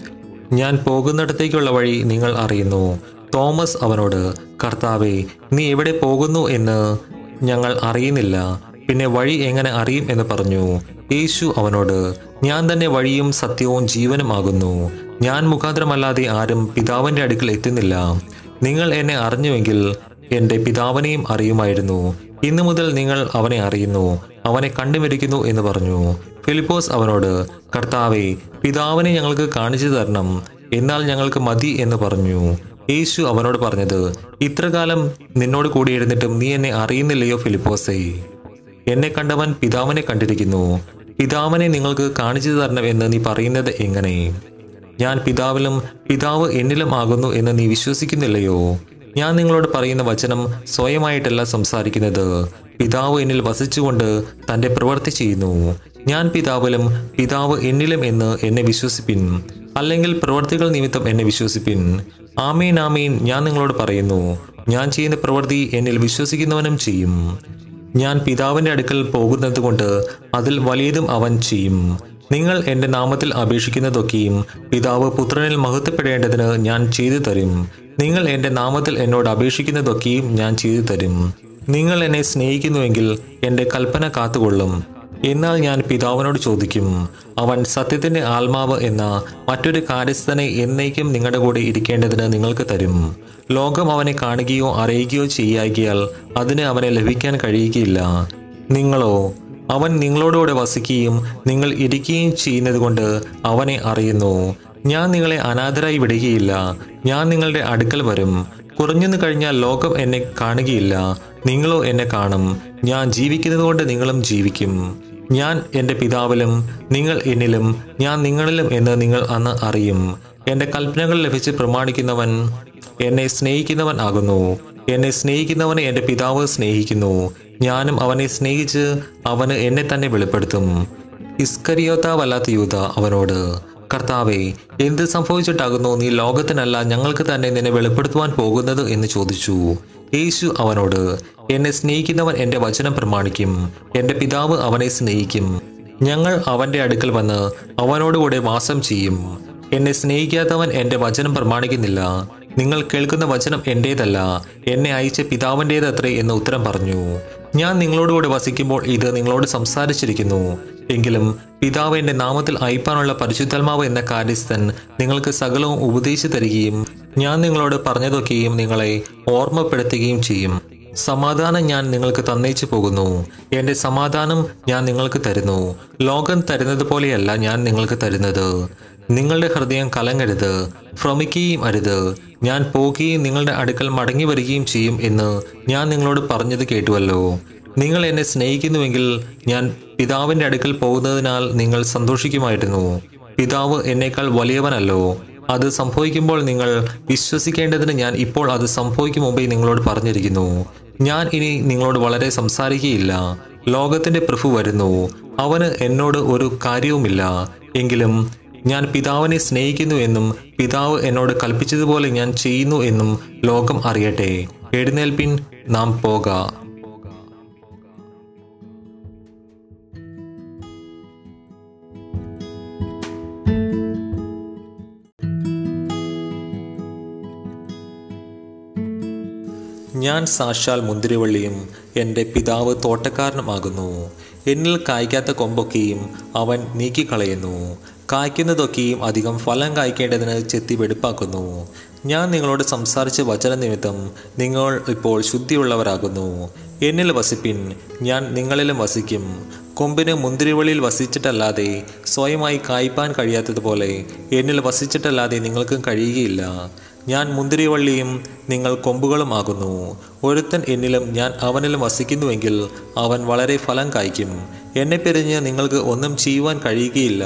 ഞാൻ പോകുന്നിടത്തേക്കുള്ള വഴി നിങ്ങൾ അറിയുന്നു. തോമസ് അവനോട് കർത്താവെ നീ എവിടെ പോകുന്നു എന്ന് ഞങ്ങൾ അറിയുന്നില്ല. പിന്നെ വഴി എങ്ങനെ അറിയും? എന്ന് പറഞ്ഞു. യേശു അവനോട് ഞാൻ തന്നെ വഴിയും സത്യവും ജീവനുമാകുന്നു ഞാൻ മുഖാന്തരമല്ലാതെ ആരും പിതാവിന്റെ അടുക്കൽ എത്തുന്നില്ല. നിങ്ങൾ എന്നെ അറിഞ്ഞുവെങ്കിൽ എന്റെ പിതാവിനെയും അറിയുമായിരുന്നു. ഇന്നു മുതൽ നിങ്ങൾ അവനെ അറിയുന്നു അവനെ കണ്ടുമിരിക്കുന്നു എന്ന് പറഞ്ഞു. ഫിലിപ്പോസ് അവനോട് കർത്താവെ പിതാവിനെ ഞങ്ങൾക്ക് കാണിച്ചു തരണം എന്നാൽ ഞങ്ങൾക്ക് മതി എന്ന് പറഞ്ഞു. യേശു അവനോട് പറഞ്ഞത് ഇത്രകാലം നിന്നോട് കൂടി എഴുന്നിട്ടും നീ എന്നെ അറിയുന്നില്ലയോ ഫിലിപ്പോസേ? എന്നെ കണ്ടവൻ പിതാവിനെ കണ്ടിരിക്കുന്നു. പിതാവിനെ നിങ്ങൾക്ക് കാണിച്ചു തരണമെന്ന് നീ പറയുന്നത് എങ്ങനെ? ഞാൻ പിതാവിലും പിതാവ് എന്നിലും ആകുന്നു എന്ന് നീ വിശ്വസിക്കുന്നില്ലയോ? ഞാൻ നിങ്ങളോട് പറയുന്ന വചനം സ്വയമായിട്ടല്ല സംസാരിക്കുന്നത്. പിതാവ് എന്നിൽ വസിച്ചുകൊണ്ട് തന്റെ പ്രവൃത്തി ചെയ്യുന്നു. ഞാൻ പിതാവിലും പിതാവ് എന്നിലും എന്ന് എന്നെ വിശ്വസിപ്പിൻ. അല്ലെങ്കിൽ പ്രവൃത്തികൾ നിമിത്തം എന്നെ വിശ്വസിപ്പിൻ. ആമീൻ ആമീൻ ഞാൻ നിങ്ങളോട് പറയുന്നു. ഞാൻ ചെയ്യുന്ന പ്രവൃത്തി എന്നിൽ വിശ്വസിക്കുന്നവനും ചെയ്യും. ഞാൻ പിതാവിന്റെ അടുക്കൽ പോകുന്നത് കൊണ്ട് അതിൽ വലിയതും അവൻ ചെയ്യും. നിങ്ങൾ എന്റെ നാമത്തിൽ അപേക്ഷിക്കുന്നതൊക്കെയും പിതാവ് പുത്രനിൽ മഹത്വപ്പെടേണ്ടതിന് ഞാൻ ചെയ്തു തരും. നിങ്ങൾ എന്റെ നാമത്തിൽ എന്നോട് അപേക്ഷിക്കുന്നതൊക്കെയും ഞാൻ ചെയ്തു തരും. നിങ്ങൾ എന്നെ സ്നേഹിക്കുന്നുവെങ്കിൽ എന്റെ കൽപ്പന കാത്തുകൊള്ളും. എന്നാൽ ഞാൻ പിതാവിനോട് ചോദിക്കും അവൻ സത്യത്തിന്റെ ആത്മാവ് എന്ന മറ്റൊരു കാര്യസ്ഥനെ എന്നേക്കും നിങ്ങളുടെ കൂടെ ഇരിക്കേണ്ടതിന് നിങ്ങൾക്ക് തരും. ലോകം അവനെ കാണുകയോ അറിയുകയോ ചെയ്യാകിയാൽ അതിന് അവനെ ലഭിക്കാൻ കഴിയുകയില്ല. നിങ്ങളോ അവൻ നിങ്ങളോടുകൂടെ വസിക്കുകയും നിങ്ങൾ ഇരിക്കുകയും ചെയ്യുന്നത് കൊണ്ട് അവനെ അറിയുന്നു. ഞാൻ നിങ്ങളെ അനാഥരായി വിടുകയില്ല. ഞാൻ നിങ്ങളുടെ അടുക്കൽ വരും. കുറഞ്ഞെന്ന് കഴിഞ്ഞാൽ ലോകം എന്നെ കാണുകയില്ല. നിങ്ങളോ എന്നെ കാണും. ഞാൻ ജീവിക്കുന്നത് കൊണ്ട് നിങ്ങളും ജീവിക്കും. ഞാൻ എന്റെ പിതാവിലും നിങ്ങൾ എന്നിലും ഞാൻ നിങ്ങളിലും എന്ന് നിങ്ങൾ അന്ന് അറിയും. എന്റെ കൽപ്പനകൾ ലഭിച്ച് പ്രമാണിക്കുന്നവൻ എന്നെ സ്നേഹിക്കുന്നവൻ ആകുന്നു. എന്നെ സ്നേഹിക്കുന്നവനെ എന്റെ പിതാവ് സ്നേഹിക്കുന്നു. ഞാനും അവനെ സ്നേഹിച്ച് അവന് എന്നെ തന്നെ വെളിപ്പെടുത്തും. ഇസ്കരിയോത്ത വല്ലാത്ത യൂത അവനോട് കർത്താവെ എന്ത് സംഭവിച്ചിട്ടാകുന്നു? നീ ലോകത്തിനല്ല ഞങ്ങൾക്ക് തന്നെ നിന്നെ വെളിപ്പെടുത്തുവാൻ പോകുന്നത്? എന്ന് ചോദിച്ചു. യേശു അവനോട് എന്നെ സ്നേഹിക്കുന്നവൻ എന്റെ വചനം പ്രമാണിക്കും. എന്റെ പിതാവ് അവനെ സ്നേഹിക്കും. ഞങ്ങൾ അവന്റെ അടുക്കൽ വന്ന് അവനോടുകൂടെ വാസം ചെയ്യും. എന്നെ സ്നേഹിക്കാത്തവൻ എന്റെ വചനം പ്രമാണിക്കുന്നില്ല. നിങ്ങൾ കേൾക്കുന്ന വചനം എന്റേതല്ല എന്നെ അയച്ച പിതാവിന്റേതത്രേ എന്ന് ഉത്തരം പറഞ്ഞു. ഞാൻ നിങ്ങളോടുകൂടെ വസിക്കുമ്പോൾ ഇത് നിങ്ങളോട് സംസാരിച്ചിരിക്കുന്നു. എങ്കിലും പിതാവ് എന്റെ നാമത്തിൽ അയപ്പാനുള്ള പരിശുദ്ധാത്മാവ് എന്ന കാര്യസ്ഥൻ നിങ്ങൾക്ക് സകലവും ഉപദേശിച്ചു തരികയും ഞാൻ നിങ്ങളോട് പറഞ്ഞതൊക്കെയും നിങ്ങളെ ഓർമ്മപ്പെടുത്തുകയും ചെയ്യും. സമാധാനം ഞാൻ നിങ്ങൾക്ക് തന്നയിച്ചു പോകുന്നു. എന്റെ സമാധാനം ഞാൻ നിങ്ങൾക്ക് തരുന്നു. ലോകം തരുന്നത് പോലെയല്ല ഞാൻ നിങ്ങൾക്ക് തരുന്നത്. നിങ്ങളുടെ ഹൃദയം കലങ്ങരുത്. ഭ്രമിക്കുകയും അരുത്. ഞാൻ പോകുകയും നിങ്ങളുടെ അടുക്കൽ മടങ്ങി വരികയും ചെയ്യും എന്ന് ഞാൻ നിങ്ങളോട് പറഞ്ഞത് കേട്ടുവല്ലോ. നിങ്ങൾ എന്നെ സ്നേഹിക്കുന്നുവെങ്കിൽ ഞാൻ പിതാവിന്റെ അടുക്കൽ പോകുന്നതിനാൽ നിങ്ങൾ സന്തോഷിക്കുമായിരുന്നു. പിതാവ് എന്നേക്കാൾ വലിയവനല്ലോ. അത് സംഭവിക്കുമ്പോൾ നിങ്ങൾ വിശ്വസിക്കേണ്ടതിന് ഞാൻ ഇപ്പോൾ അത് സംഭവിക്കും മുമ്പേ നിങ്ങളോട് പറഞ്ഞിരിക്കുന്നു. ഞാൻ ഇനി നിങ്ങളോട് വളരെ സംസാരിക്കുകയില്ല. ലോകത്തിന്റെ പ്രഭു വരുന്നു. അവന് എന്നോട് ഒരു കാര്യവുമില്ല. എങ്കിലും ഞാൻ പിതാവിനെ സ്നേഹിക്കുന്നു എന്നും പിതാവ് എന്നോട് കൽപ്പിച്ചതുപോലെ ഞാൻ ചെയ്യുന്നു എന്നും ലോകം അറിയട്ടെ. എഴുന്നേൽപ്പിൻ നാം പോകാം. ഞാൻ സാക്ഷാൽ മുന്തിരിവള്ളിയും എന്റെ പിതാവ് തോട്ടക്കാരനുമാകുന്നു. എന്നിൽ കായ്ക്കാത്ത കൊമ്പൊക്കെയും അവൻ നീക്കിക്കളയുന്നു. കായ്ക്കുന്നതൊക്കെയും അധികം ഫലം കായ്ക്കേണ്ടതിന് ചെത്തി വെടുപ്പാക്കുന്നു. ഞാൻ നിങ്ങളോട് സംസാരിച്ച വചന നിമിത്തം നിങ്ങൾ ഇപ്പോൾ ശുദ്ധിയുള്ളവരാകുന്നു. എന്നിൽ വസിപ്പിൻ ഞാൻ നിങ്ങളിലും വസിക്കും. കൊമ്പിന് മുന്തിരിവള്ളിയിൽ വസിച്ചിട്ടല്ലാതെ സ്വയമായി കായ്പാൻ കഴിയാത്തതുപോലെ എന്നിൽ വസിച്ചിട്ടല്ലാതെ നിങ്ങൾക്കും കഴിയുകയില്ല. ഞാൻ മുന്തിരിവള്ളിയും നിങ്ങൾ കൊമ്പുകളുമാകുന്നു ഒരുത്തൻ എന്നിലും ഞാൻ അവനിലും വസിക്കുന്നുവെങ്കിൽ അവൻ വളരെ ഫലം കായ്ക്കും. എന്നെ പിരിഞ്ഞ് നിങ്ങൾക്ക് ഒന്നും ചെയ്യുവാൻ കഴിയുകയില്ല.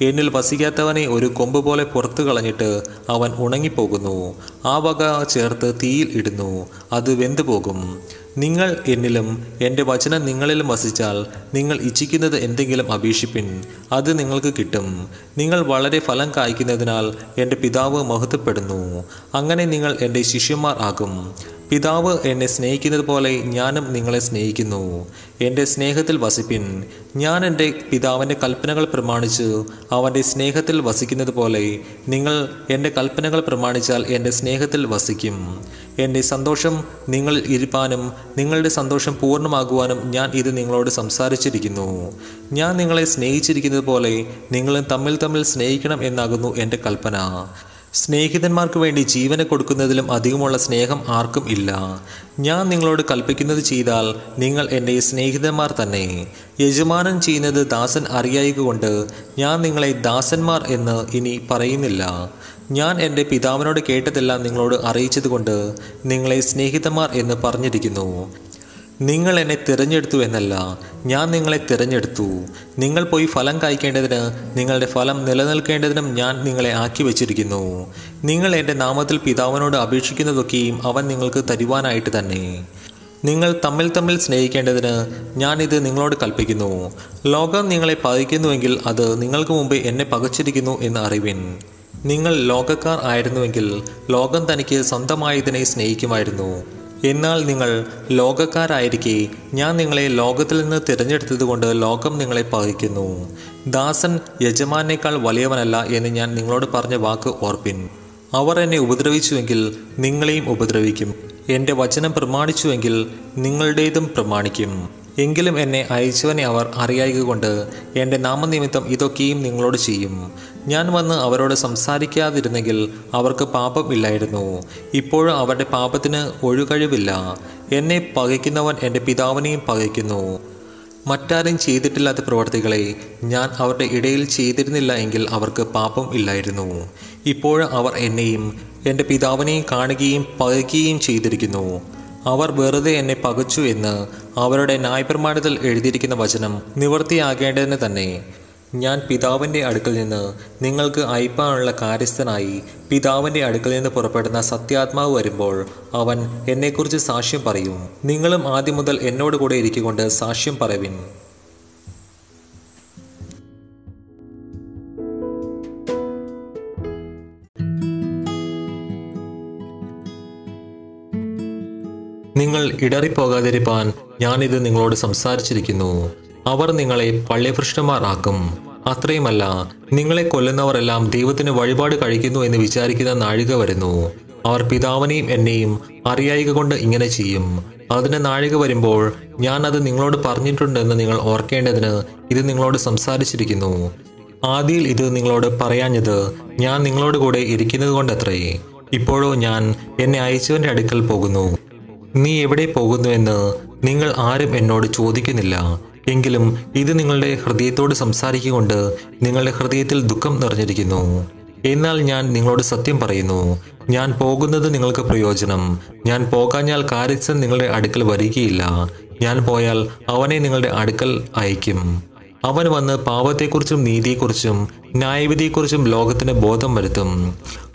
എന്നിൽ വസിക്കാത്തവനെ ഒരു കൊമ്പ് പോലെ പുറത്തു കളഞ്ഞിട്ട് അവൻ ഉണങ്ങിപ്പോകുന്നു. ആ വക ചേർത്ത് തീയിൽ ഇടുന്നു. അത് വെന്തുപോകും. നിങ്ങൾ എന്നിലും എന്റെ വചനം നിങ്ങളിലും വസിച്ചാൽ നിങ്ങൾ ഇച്ഛിക്കുന്നത് എന്തെങ്കിലും അപേക്ഷിപ്പിൻ അത് നിങ്ങൾക്ക് കിട്ടും. നിങ്ങൾ വളരെ ഫലം കായ്ക്കുന്നതിനാൽ എന്റെ പിതാവ് മഹത്വപ്പെടുന്നു. അങ്ങനെ നിങ്ങൾ എന്റെ ശിഷ്യന്മാർ ആകും. പിതാവ് എന്നെ സ്നേഹിക്കുന്നത് പോലെ ഞാനും നിങ്ങളെ സ്നേഹിക്കുന്നു. എന്റെ സ്നേഹത്തിൽ വസിപ്പിൻ. ഞാൻ എന്റെ പിതാവിന്റെ കൽപ്പനകൾ പ്രമാണിച്ച് അവന്റെ സ്നേഹത്തിൽ വസിക്കുന്നത് പോലെ നിങ്ങൾ എന്റെ കൽപ്പനകൾ പ്രമാണിച്ചാൽ എന്റെ സ്നേഹത്തിൽ വസിക്കും. എന്റെ സന്തോഷം നിങ്ങൾ ഇരിപ്പാനും നിങ്ങളുടെ സന്തോഷം പൂർണമാകുവാനും ഞാൻ ഇത് നിങ്ങളോട് സംസാരിച്ചിരിക്കുന്നു. ഞാൻ നിങ്ങളെ സ്നേഹിച്ചിരിക്കുന്നത് പോലെ നിങ്ങളും തമ്മിൽ തമ്മിൽ സ്നേഹിക്കണം എന്നാകുന്നു എന്റെ കൽപ്പന. സ്നേഹിതന്മാർക്ക് വേണ്ടി ജീവനെ കൊടുക്കുന്നതിലും അധികമുള്ള സ്നേഹം ആർക്കും ഇല്ല. ഞാൻ നിങ്ങളോട് കൽപ്പിക്കുന്നത് ചെയ്താൽ നിങ്ങൾ എന്റെ സ്നേഹിതന്മാർ തന്നെ. യജമാനൻ ചെയ്യുന്നത് ദാസൻ അറിയായതുകൊണ്ട് ഞാൻ നിങ്ങളെ ദാസന്മാർ എന്ന് ഇനി പറയുന്നില്ല. ഞാൻ എന്റെ പിതാവിനോട് കേട്ടതെല്ലാം നിങ്ങളോട് അറിയിച്ചതുകൊണ്ട് നിങ്ങളെ സ്നേഹിതന്മാർ എന്ന് പറഞ്ഞിരിക്കുന്നു. നിങ്ങൾ എന്നെ തിരഞ്ഞെടുത്തു എന്നല്ല ഞാൻ നിങ്ങളെ തിരഞ്ഞെടുത്തു. നിങ്ങൾ പോയി ഫലം കായ്ക്കേണ്ടതിന് നിങ്ങളുടെ ഫലം നിലനിൽക്കേണ്ടതിനും ഞാൻ നിങ്ങളെ ആക്കി വച്ചിരിക്കുന്നു. നിങ്ങൾ എന്റെ നാമത്തിൽ പിതാവിനോട് അപേക്ഷിക്കുന്നതൊക്കെയും അവൻ നിങ്ങൾക്ക് തരുവാനായിട്ട് തന്നെ. നിങ്ങൾ തമ്മിൽ തമ്മിൽ സ്നേഹിക്കേണ്ടതിന് ഞാനിത് നിങ്ങളോട് കൽപ്പിക്കുന്നു. ലോകം നിങ്ങളെ പകയ്ക്കുന്നുവെങ്കിൽ അത് നിങ്ങൾക്ക് മുമ്പ് എന്നെ പകച്ചിരിക്കുന്നു എന്ന് അറിവിൻ. നിങ്ങൾ ലോകക്കാർ ആയിരുന്നുവെങ്കിൽ ലോകം തനിക്ക് സ്വന്തമായതിനെ സ്നേഹിക്കുമായിരുന്നു. എന്നാൽ നിങ്ങൾ ലോകക്കാരായിരിക്കെ ഞാൻ നിങ്ങളെ ലോകത്തിൽ നിന്ന് തിരഞ്ഞെടുത്തതുകൊണ്ട് ലോകം നിങ്ങളെ പകിക്കുന്നു ദാസൻ യജമാനേക്കാൾ വലിയവനല്ല എന്ന് ഞാൻ നിങ്ങളോട് പറഞ്ഞ വാക്ക് ഓർപ്പിൻ. അവർ എന്നെ ഉപദ്രവിച്ചുവെങ്കിൽ നിങ്ങളെയും ഉപദ്രവിക്കും. എന്റെ വചനം പ്രമാണിച്ചുവെങ്കിൽ നിങ്ങളുടേതും പ്രമാണിക്കും. എങ്കിലും എന്നെ അയച്ചവനെ അവർ അറിയായികൊണ്ട് എന്റെ നാമനിമിത്തം ഇതൊക്കെയും നിങ്ങളോട് ചെയ്യും. ഞാൻ വന്ന് അവരോട് സംസാരിക്കാതിരുന്നെങ്കിൽ അവർക്ക് പാപം ഇല്ലായിരുന്നു. ഇപ്പോഴും അവരുടെ പാപത്തിന് ഒഴുകഴിവില്ല. എന്നെ പകയ്ക്കുന്നവൻ എന്റെ പിതാവിനെയും പകയ്ക്കുന്നു. മറ്റാരും ചെയ്തിട്ടില്ലാത്ത പ്രവർത്തികളെ ഞാൻ അവരുടെ ഇടയിൽ ചെയ്തിരുന്നില്ല എങ്കിൽ അവർക്ക് പാപം ഇല്ലായിരുന്നു. ഇപ്പോഴും അവർ എന്നെയും എന്റെ പിതാവിനെയും കാണുകയും പകയ്ക്കുകയും ചെയ്തിരിക്കുന്നു. അവർ വെറുതെ എന്നെ പകച്ചു എന്ന് അവരുടെ ന്യായപ്രമാണത്തിൽ എഴുതിയിരിക്കുന്ന വചനം നിവൃത്തിയാകേണ്ടതിന് തന്നെ. ഞാൻ പിതാവിന്റെ അടുക്കൽ നിന്ന് നിങ്ങൾക്ക് അയപ്പാനുള്ള കാര്യസ്ഥനായി പിതാവിന്റെ അടുക്കൽ നിന്ന് പുറപ്പെടുന്ന സത്യാത്മാവ് വരുമ്പോൾ അവൻ എന്നെക്കുറിച്ച് സാക്ഷ്യം പറയും. നിങ്ങളും ആദ്യം മുതൽ എന്നോട് കൂടെ ഇരിക്കുകൊണ്ട് സാക്ഷ്യം പറവിൻ നിങ്ങൾ ഇടറിപ്പോകാതിരിപ്പാൻ ഞാനിത് നിങ്ങളോട് സംസാരിച്ചിരിക്കുന്നു. അവർ നിങ്ങളെ പള്ളിഭൃഷ്ടന്മാർ ആക്കും. അത്രയുമല്ല നിങ്ങളെ കൊല്ലുന്നവരെല്ലാം ദൈവത്തിന് വഴിപാട് കഴിക്കുന്നു എന്ന് വിചാരിക്കുന്ന നാഴിക വരുന്നു. അവർ പിതാവിനെയും എന്നെയും അറിയായിക കൊണ്ട് ഇങ്ങനെ ചെയ്യും. അതിന് നാഴിക വരുമ്പോൾ ഞാൻ അത് നിങ്ങളോട് പറഞ്ഞിട്ടുണ്ടെന്ന് നിങ്ങൾ ഓർക്കേണ്ടതിന് ഇത് നിങ്ങളോട് സംസാരിച്ചിരിക്കുന്നു. ആദിയിൽ ഇത് നിങ്ങളോട് പറയാഞ്ഞത് ഞാൻ നിങ്ങളോട് കൂടെ ഇരിക്കുന്നത് കൊണ്ടത്രേ ഇപ്പോഴോ ഞാൻ എന്നെ അയച്ചവന്റെ അടുക്കൽ പോകുന്നു. നീ എവിടെ പോകുന്നുവെന്ന് നിങ്ങൾ ആരും എന്നോട് ചോദിക്കുന്നില്ല. എങ്കിലും ഇത് നിങ്ങളുടെ ഹൃദയത്തോട് സംസാരിക്കുകൊണ്ട് നിങ്ങളുടെ ഹൃദയത്തിൽ ദുഃഖം നിറഞ്ഞിരിക്കുന്നു. എന്നാൽ ഞാൻ നിങ്ങളോട് സത്യം പറയുന്നു. ഞാൻ പോകുന്നത് നിങ്ങൾക്ക് പ്രയോജനം. ഞാൻ പോകാഞ്ഞാൽ കാര്യസ്ഥൻ നിങ്ങളുടെ അടുക്കൽ വരികയില്ല. ഞാൻ പോയാൽ അവനെ നിങ്ങളുടെ അടുക്കൽ അയക്കും അവൻ വന്ന് പാപത്തെക്കുറിച്ചും നീതിയെക്കുറിച്ചും ന്യായവിധിയെക്കുറിച്ചും ലോകത്തിന് ബോധം വരുത്തും.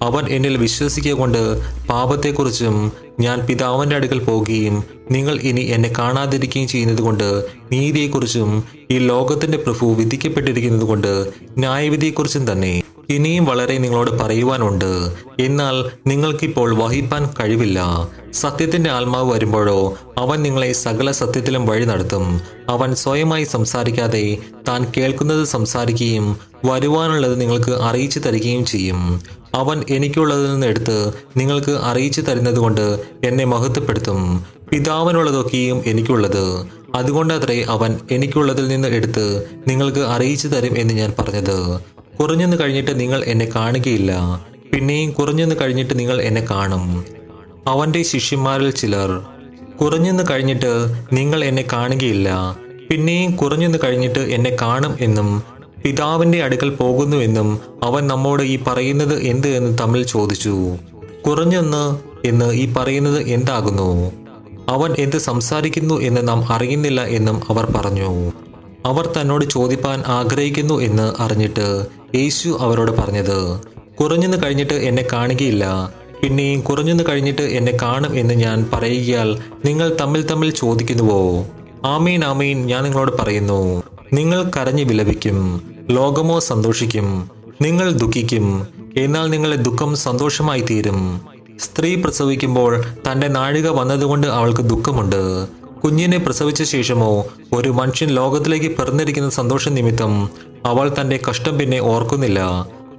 അവൻ എന്നിൽ വിശ്വസിക്കുക കൊണ്ട് പാപത്തെക്കുറിച്ചും ഞാൻ പിതാവിന്റെ അടുക്കൽ പോകുകയും നിങ്ങൾ ഇനി എന്നെ കാണാതിരിക്കുകയും ചെയ്യുന്നത് കൊണ്ട് നീതിയെക്കുറിച്ചും ഈ ലോകത്തിന്റെ പ്രഭു വിധിക്കപ്പെട്ടിരിക്കുന്നത് കൊണ്ട് ന്യായവിധിയെക്കുറിച്ചും തന്നെ. ഇനിയും വളരെ നിങ്ങളോട് പറയുവാനുണ്ട്. എന്നാൽ നിങ്ങൾക്കിപ്പോൾ വഹിപ്പാൻ കഴിവില്ല. സത്യത്തിന്റെ ആത്മാവ് വരുമ്പോഴോ അവൻ നിങ്ങളെ സകല സത്യത്തിലും വഴി നടത്തും. അവൻ സ്വയമായി സംസാരിക്കാതെ താൻ കേൾക്കുന്നത് സംസാരിക്കുകയും വരുവാനുള്ളത് നിങ്ങൾക്ക് അറിയിച്ചു തരികയും ചെയ്യും. അവൻ എനിക്കുള്ളതിൽ നിന്ന് എടുത്ത് നിങ്ങൾക്ക് അറിയിച്ചു തരുന്നത് കൊണ്ട് എന്നെ മഹത്വപ്പെടുത്തും. പിതാവിനുള്ളതൊക്കെയും എനിക്കുള്ളത്. അതുകൊണ്ടത്രേ അവൻ എനിക്കുള്ളതിൽ നിന്ന് എടുത്ത് നിങ്ങൾക്ക് അറിയിച്ചു തരും എന്ന് ഞാൻ പറഞ്ഞത്. കുറഞ്ഞെന്ന് കഴിഞ്ഞിട്ട് നിങ്ങൾ എന്നെ കാണുകയില്ല. പിന്നെയും കുറഞ്ഞെന്ന് കഴിഞ്ഞിട്ട് നിങ്ങൾ എന്നെ കാണും. അവന്റെ ശിഷ്യന്മാരിൽ ചിലർ കുറഞ്ഞെന്ന് കഴിഞ്ഞിട്ട് നിങ്ങൾ എന്നെ കാണുകയില്ല. പിന്നെയും കുറഞ്ഞെന്ന് കഴിഞ്ഞിട്ട് എന്നെ കാണും എന്നും പിതാവിന്റെ അടുക്കൽ പോകുന്നുവെന്നും അവൻ നമ്മോട് ഈ പറയുന്നത് എന്ത് എന്ന് തമ്മിൽ ചോദിച്ചു. കുറഞ്ഞെന്ന് എന്ന് ഈ പറയുന്നത് എന്താകുന്നു? അവൻ എന്ത് സംസാരിക്കുന്നു എന്ന് നാം അറിയുന്നില്ല എന്നും അവർ പറഞ്ഞു. അവർ തന്നോട് ചോദിപ്പാൻ ആഗ്രഹിക്കുന്നു എന്ന് അറിഞ്ഞിട്ട് യേശു അവരോട് പറഞ്ഞത് കുറഞ്ഞെന്ന് കഴിഞ്ഞിട്ട് എന്നെ കാണുകയില്ല. പിന്നെയും കുറഞ്ഞെന്ന് കഴിഞ്ഞിട്ട് എന്നെ കാണും എന്ന് ഞാൻ പറയുകയാൽ നിങ്ങൾ തമ്മിൽ തമ്മിൽ ചോദിക്കുന്നുവോ? ആമീൻ ആമീൻ ഞാൻ നിങ്ങളോട് പറയുന്നു. നിങ്ങൾ കരഞ്ഞു വിലപിക്കും ലോകമോ സന്തോഷിക്കും നിങ്ങൾ ദുഃഖിക്കും എന്നാൽ നിങ്ങളുടെ ദുഃഖം സന്തോഷമായി തീരും സ്ത്രീ പ്രസവിക്കുമ്പോൾ തന്റെ നാഴിക വന്നതുകൊണ്ട് അവൾക്ക് ദുഃഖമുണ്ട്. കുഞ്ഞിനെ പ്രസവിച്ച ശേഷമോ ഒരു മനുഷ്യൻ ലോകത്തിലേക്ക് പിറന്നിരിക്കുന്ന സന്തോഷ നിമിത്തം അവൾ തന്റെ കഷ്ടം പിന്നെ ഓർക്കുന്നില്ല.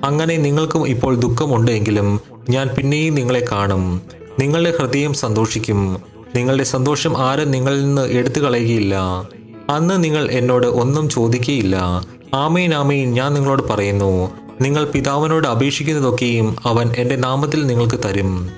അങ്ങനെ നിങ്ങൾക്കും ഇപ്പോൾ ദുഃഖമുണ്ടെങ്കിലും ഞാൻ പിന്നെയും നിങ്ങളെ കാണും. നിങ്ങളുടെ ഹൃദയം സന്തോഷിക്കും. നിങ്ങളുടെ സന്തോഷം ആരും നിങ്ങളിൽ നിന്ന് എടുത്തു കളയുകയില്ല. അന്ന് നിങ്ങൾ എന്നോട് ഒന്നും ചോദിക്കുകയില്ല ആമീൻ ആമീൻ ഞാൻ നിങ്ങളോട് പറയുന്നു. നിങ്ങൾ പിതാവിനോട് അപേക്ഷിക്കുന്നതൊക്കെയും അവൻ എന്റെ നാമത്തിൽ നിങ്ങൾക്ക് തരും.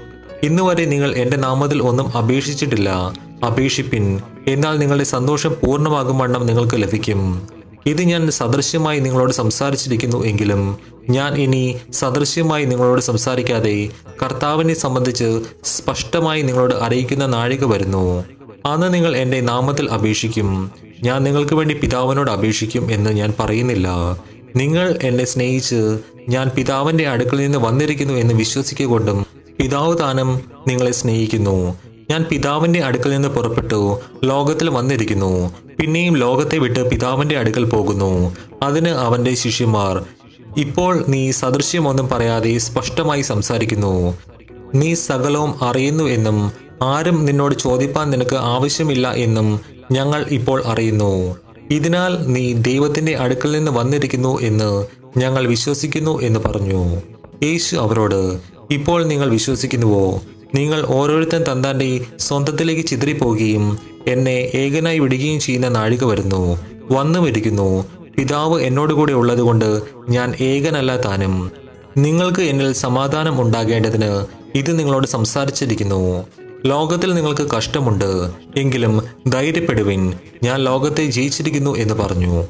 ഇന്നുവരെ നിങ്ങൾ എന്റെ നാമത്തിൽ ഒന്നും അപേക്ഷിച്ചിട്ടില്ല. അപേക്ഷിപ്പിൻ. എന്നാൽ നിങ്ങളുടെ സന്തോഷം പൂർണമാകും വണ്ണം നിങ്ങൾക്ക് ലഭിക്കും. ഇത് ഞാൻ സദൃശ്യമായി നിങ്ങളോട് സംസാരിച്ചിരിക്കുന്നു എങ്കിലും ഞാൻ ഇനി സദൃശ്യമായി നിങ്ങളോട് സംസാരിക്കാതെ കർത്താവിനെ സംബന്ധിച്ച് സ്പഷ്ടമായി നിങ്ങളോട് അറിയിക്കുന്ന നാഴിക വരുന്നു. അന്ന് നിങ്ങൾ എന്റെ നാമത്തിൽ അപേക്ഷിക്കും. ഞാൻ നിങ്ങൾക്ക് വേണ്ടി പിതാവിനോട് അപേക്ഷിക്കും എന്ന് ഞാൻ പറയുന്നില്ല. നിങ്ങൾ എന്നെ സ്നേഹിച്ച് ഞാൻ പിതാവിന്റെ അടുക്കളിൽ നിന്ന് വന്നിരിക്കുന്നു എന്ന് വിശ്വസിക്കുക കൊണ്ടും പിതാവ് താനം നിങ്ങളെ സ്നേഹിക്കുന്നു. ഞാൻ പിതാവിന്റെ അടുക്കൽ നിന്ന് പുറപ്പെട്ടു. ലോകത്തിൽ വന്നിരിക്കുന്നു. പിന്നെയും ലോകത്തെ വിട്ട് പിതാവിന്റെ അടുക്കൽ പോകുന്നു. അതിന് അവന്റെ ശിഷ്യന്മാർ ഇപ്പോൾ നീ സദൃശ്യമൊന്നും പറയാതെ സ്പഷ്ടമായി സംസാരിക്കുന്നു. നീ സകലവും അറിയുന്നു എന്നും ആരും നിന്നോട് ചോദിപ്പാൻ നിനക്ക് ആവശ്യമില്ല എന്നും ഞങ്ങൾ ഇപ്പോൾ അറിയുന്നു. ഇതിനാൽ നീ ദൈവത്തിന്റെ അടുക്കൽ നിന്ന് വന്നിരിക്കുന്നു എന്ന് ഞങ്ങൾ വിശ്വസിക്കുന്നു എന്ന് പറഞ്ഞു. യേശു അവരോട് ഇപ്പോൾ നിങ്ങൾ വിശ്വസിക്കുന്നുവോ? നിങ്ങൾ ഓരോരുത്തൻ തന്താന്റെ സ്വന്തത്തിലേക്ക് ചിതറിപ്പോകുകയും എന്നെ ഏകനായി വിടുകയും ചെയ്യുന്ന നാഴിക വരുന്നു. വന്നു വിടിക്കുന്നു പിതാവ് എന്നോടുകൂടെ ഉള്ളതുകൊണ്ട് ഞാൻ ഏകനല്ല താനും. നിങ്ങൾക്ക് എന്നിൽ സമാധാനം ഉണ്ടാകേണ്ടതിന് ഇത് നിങ്ങളോട് സംസാരിച്ചിരിക്കുന്നു. ലോകത്തിൽ നിങ്ങൾക്ക് കഷ്ടമുണ്ട്. എങ്കിലും ധൈര്യപ്പെടുവിൻ. ഞാൻ ലോകത്തെ ജയിച്ചിരിക്കുന്നു എന്ന് പറഞ്ഞു.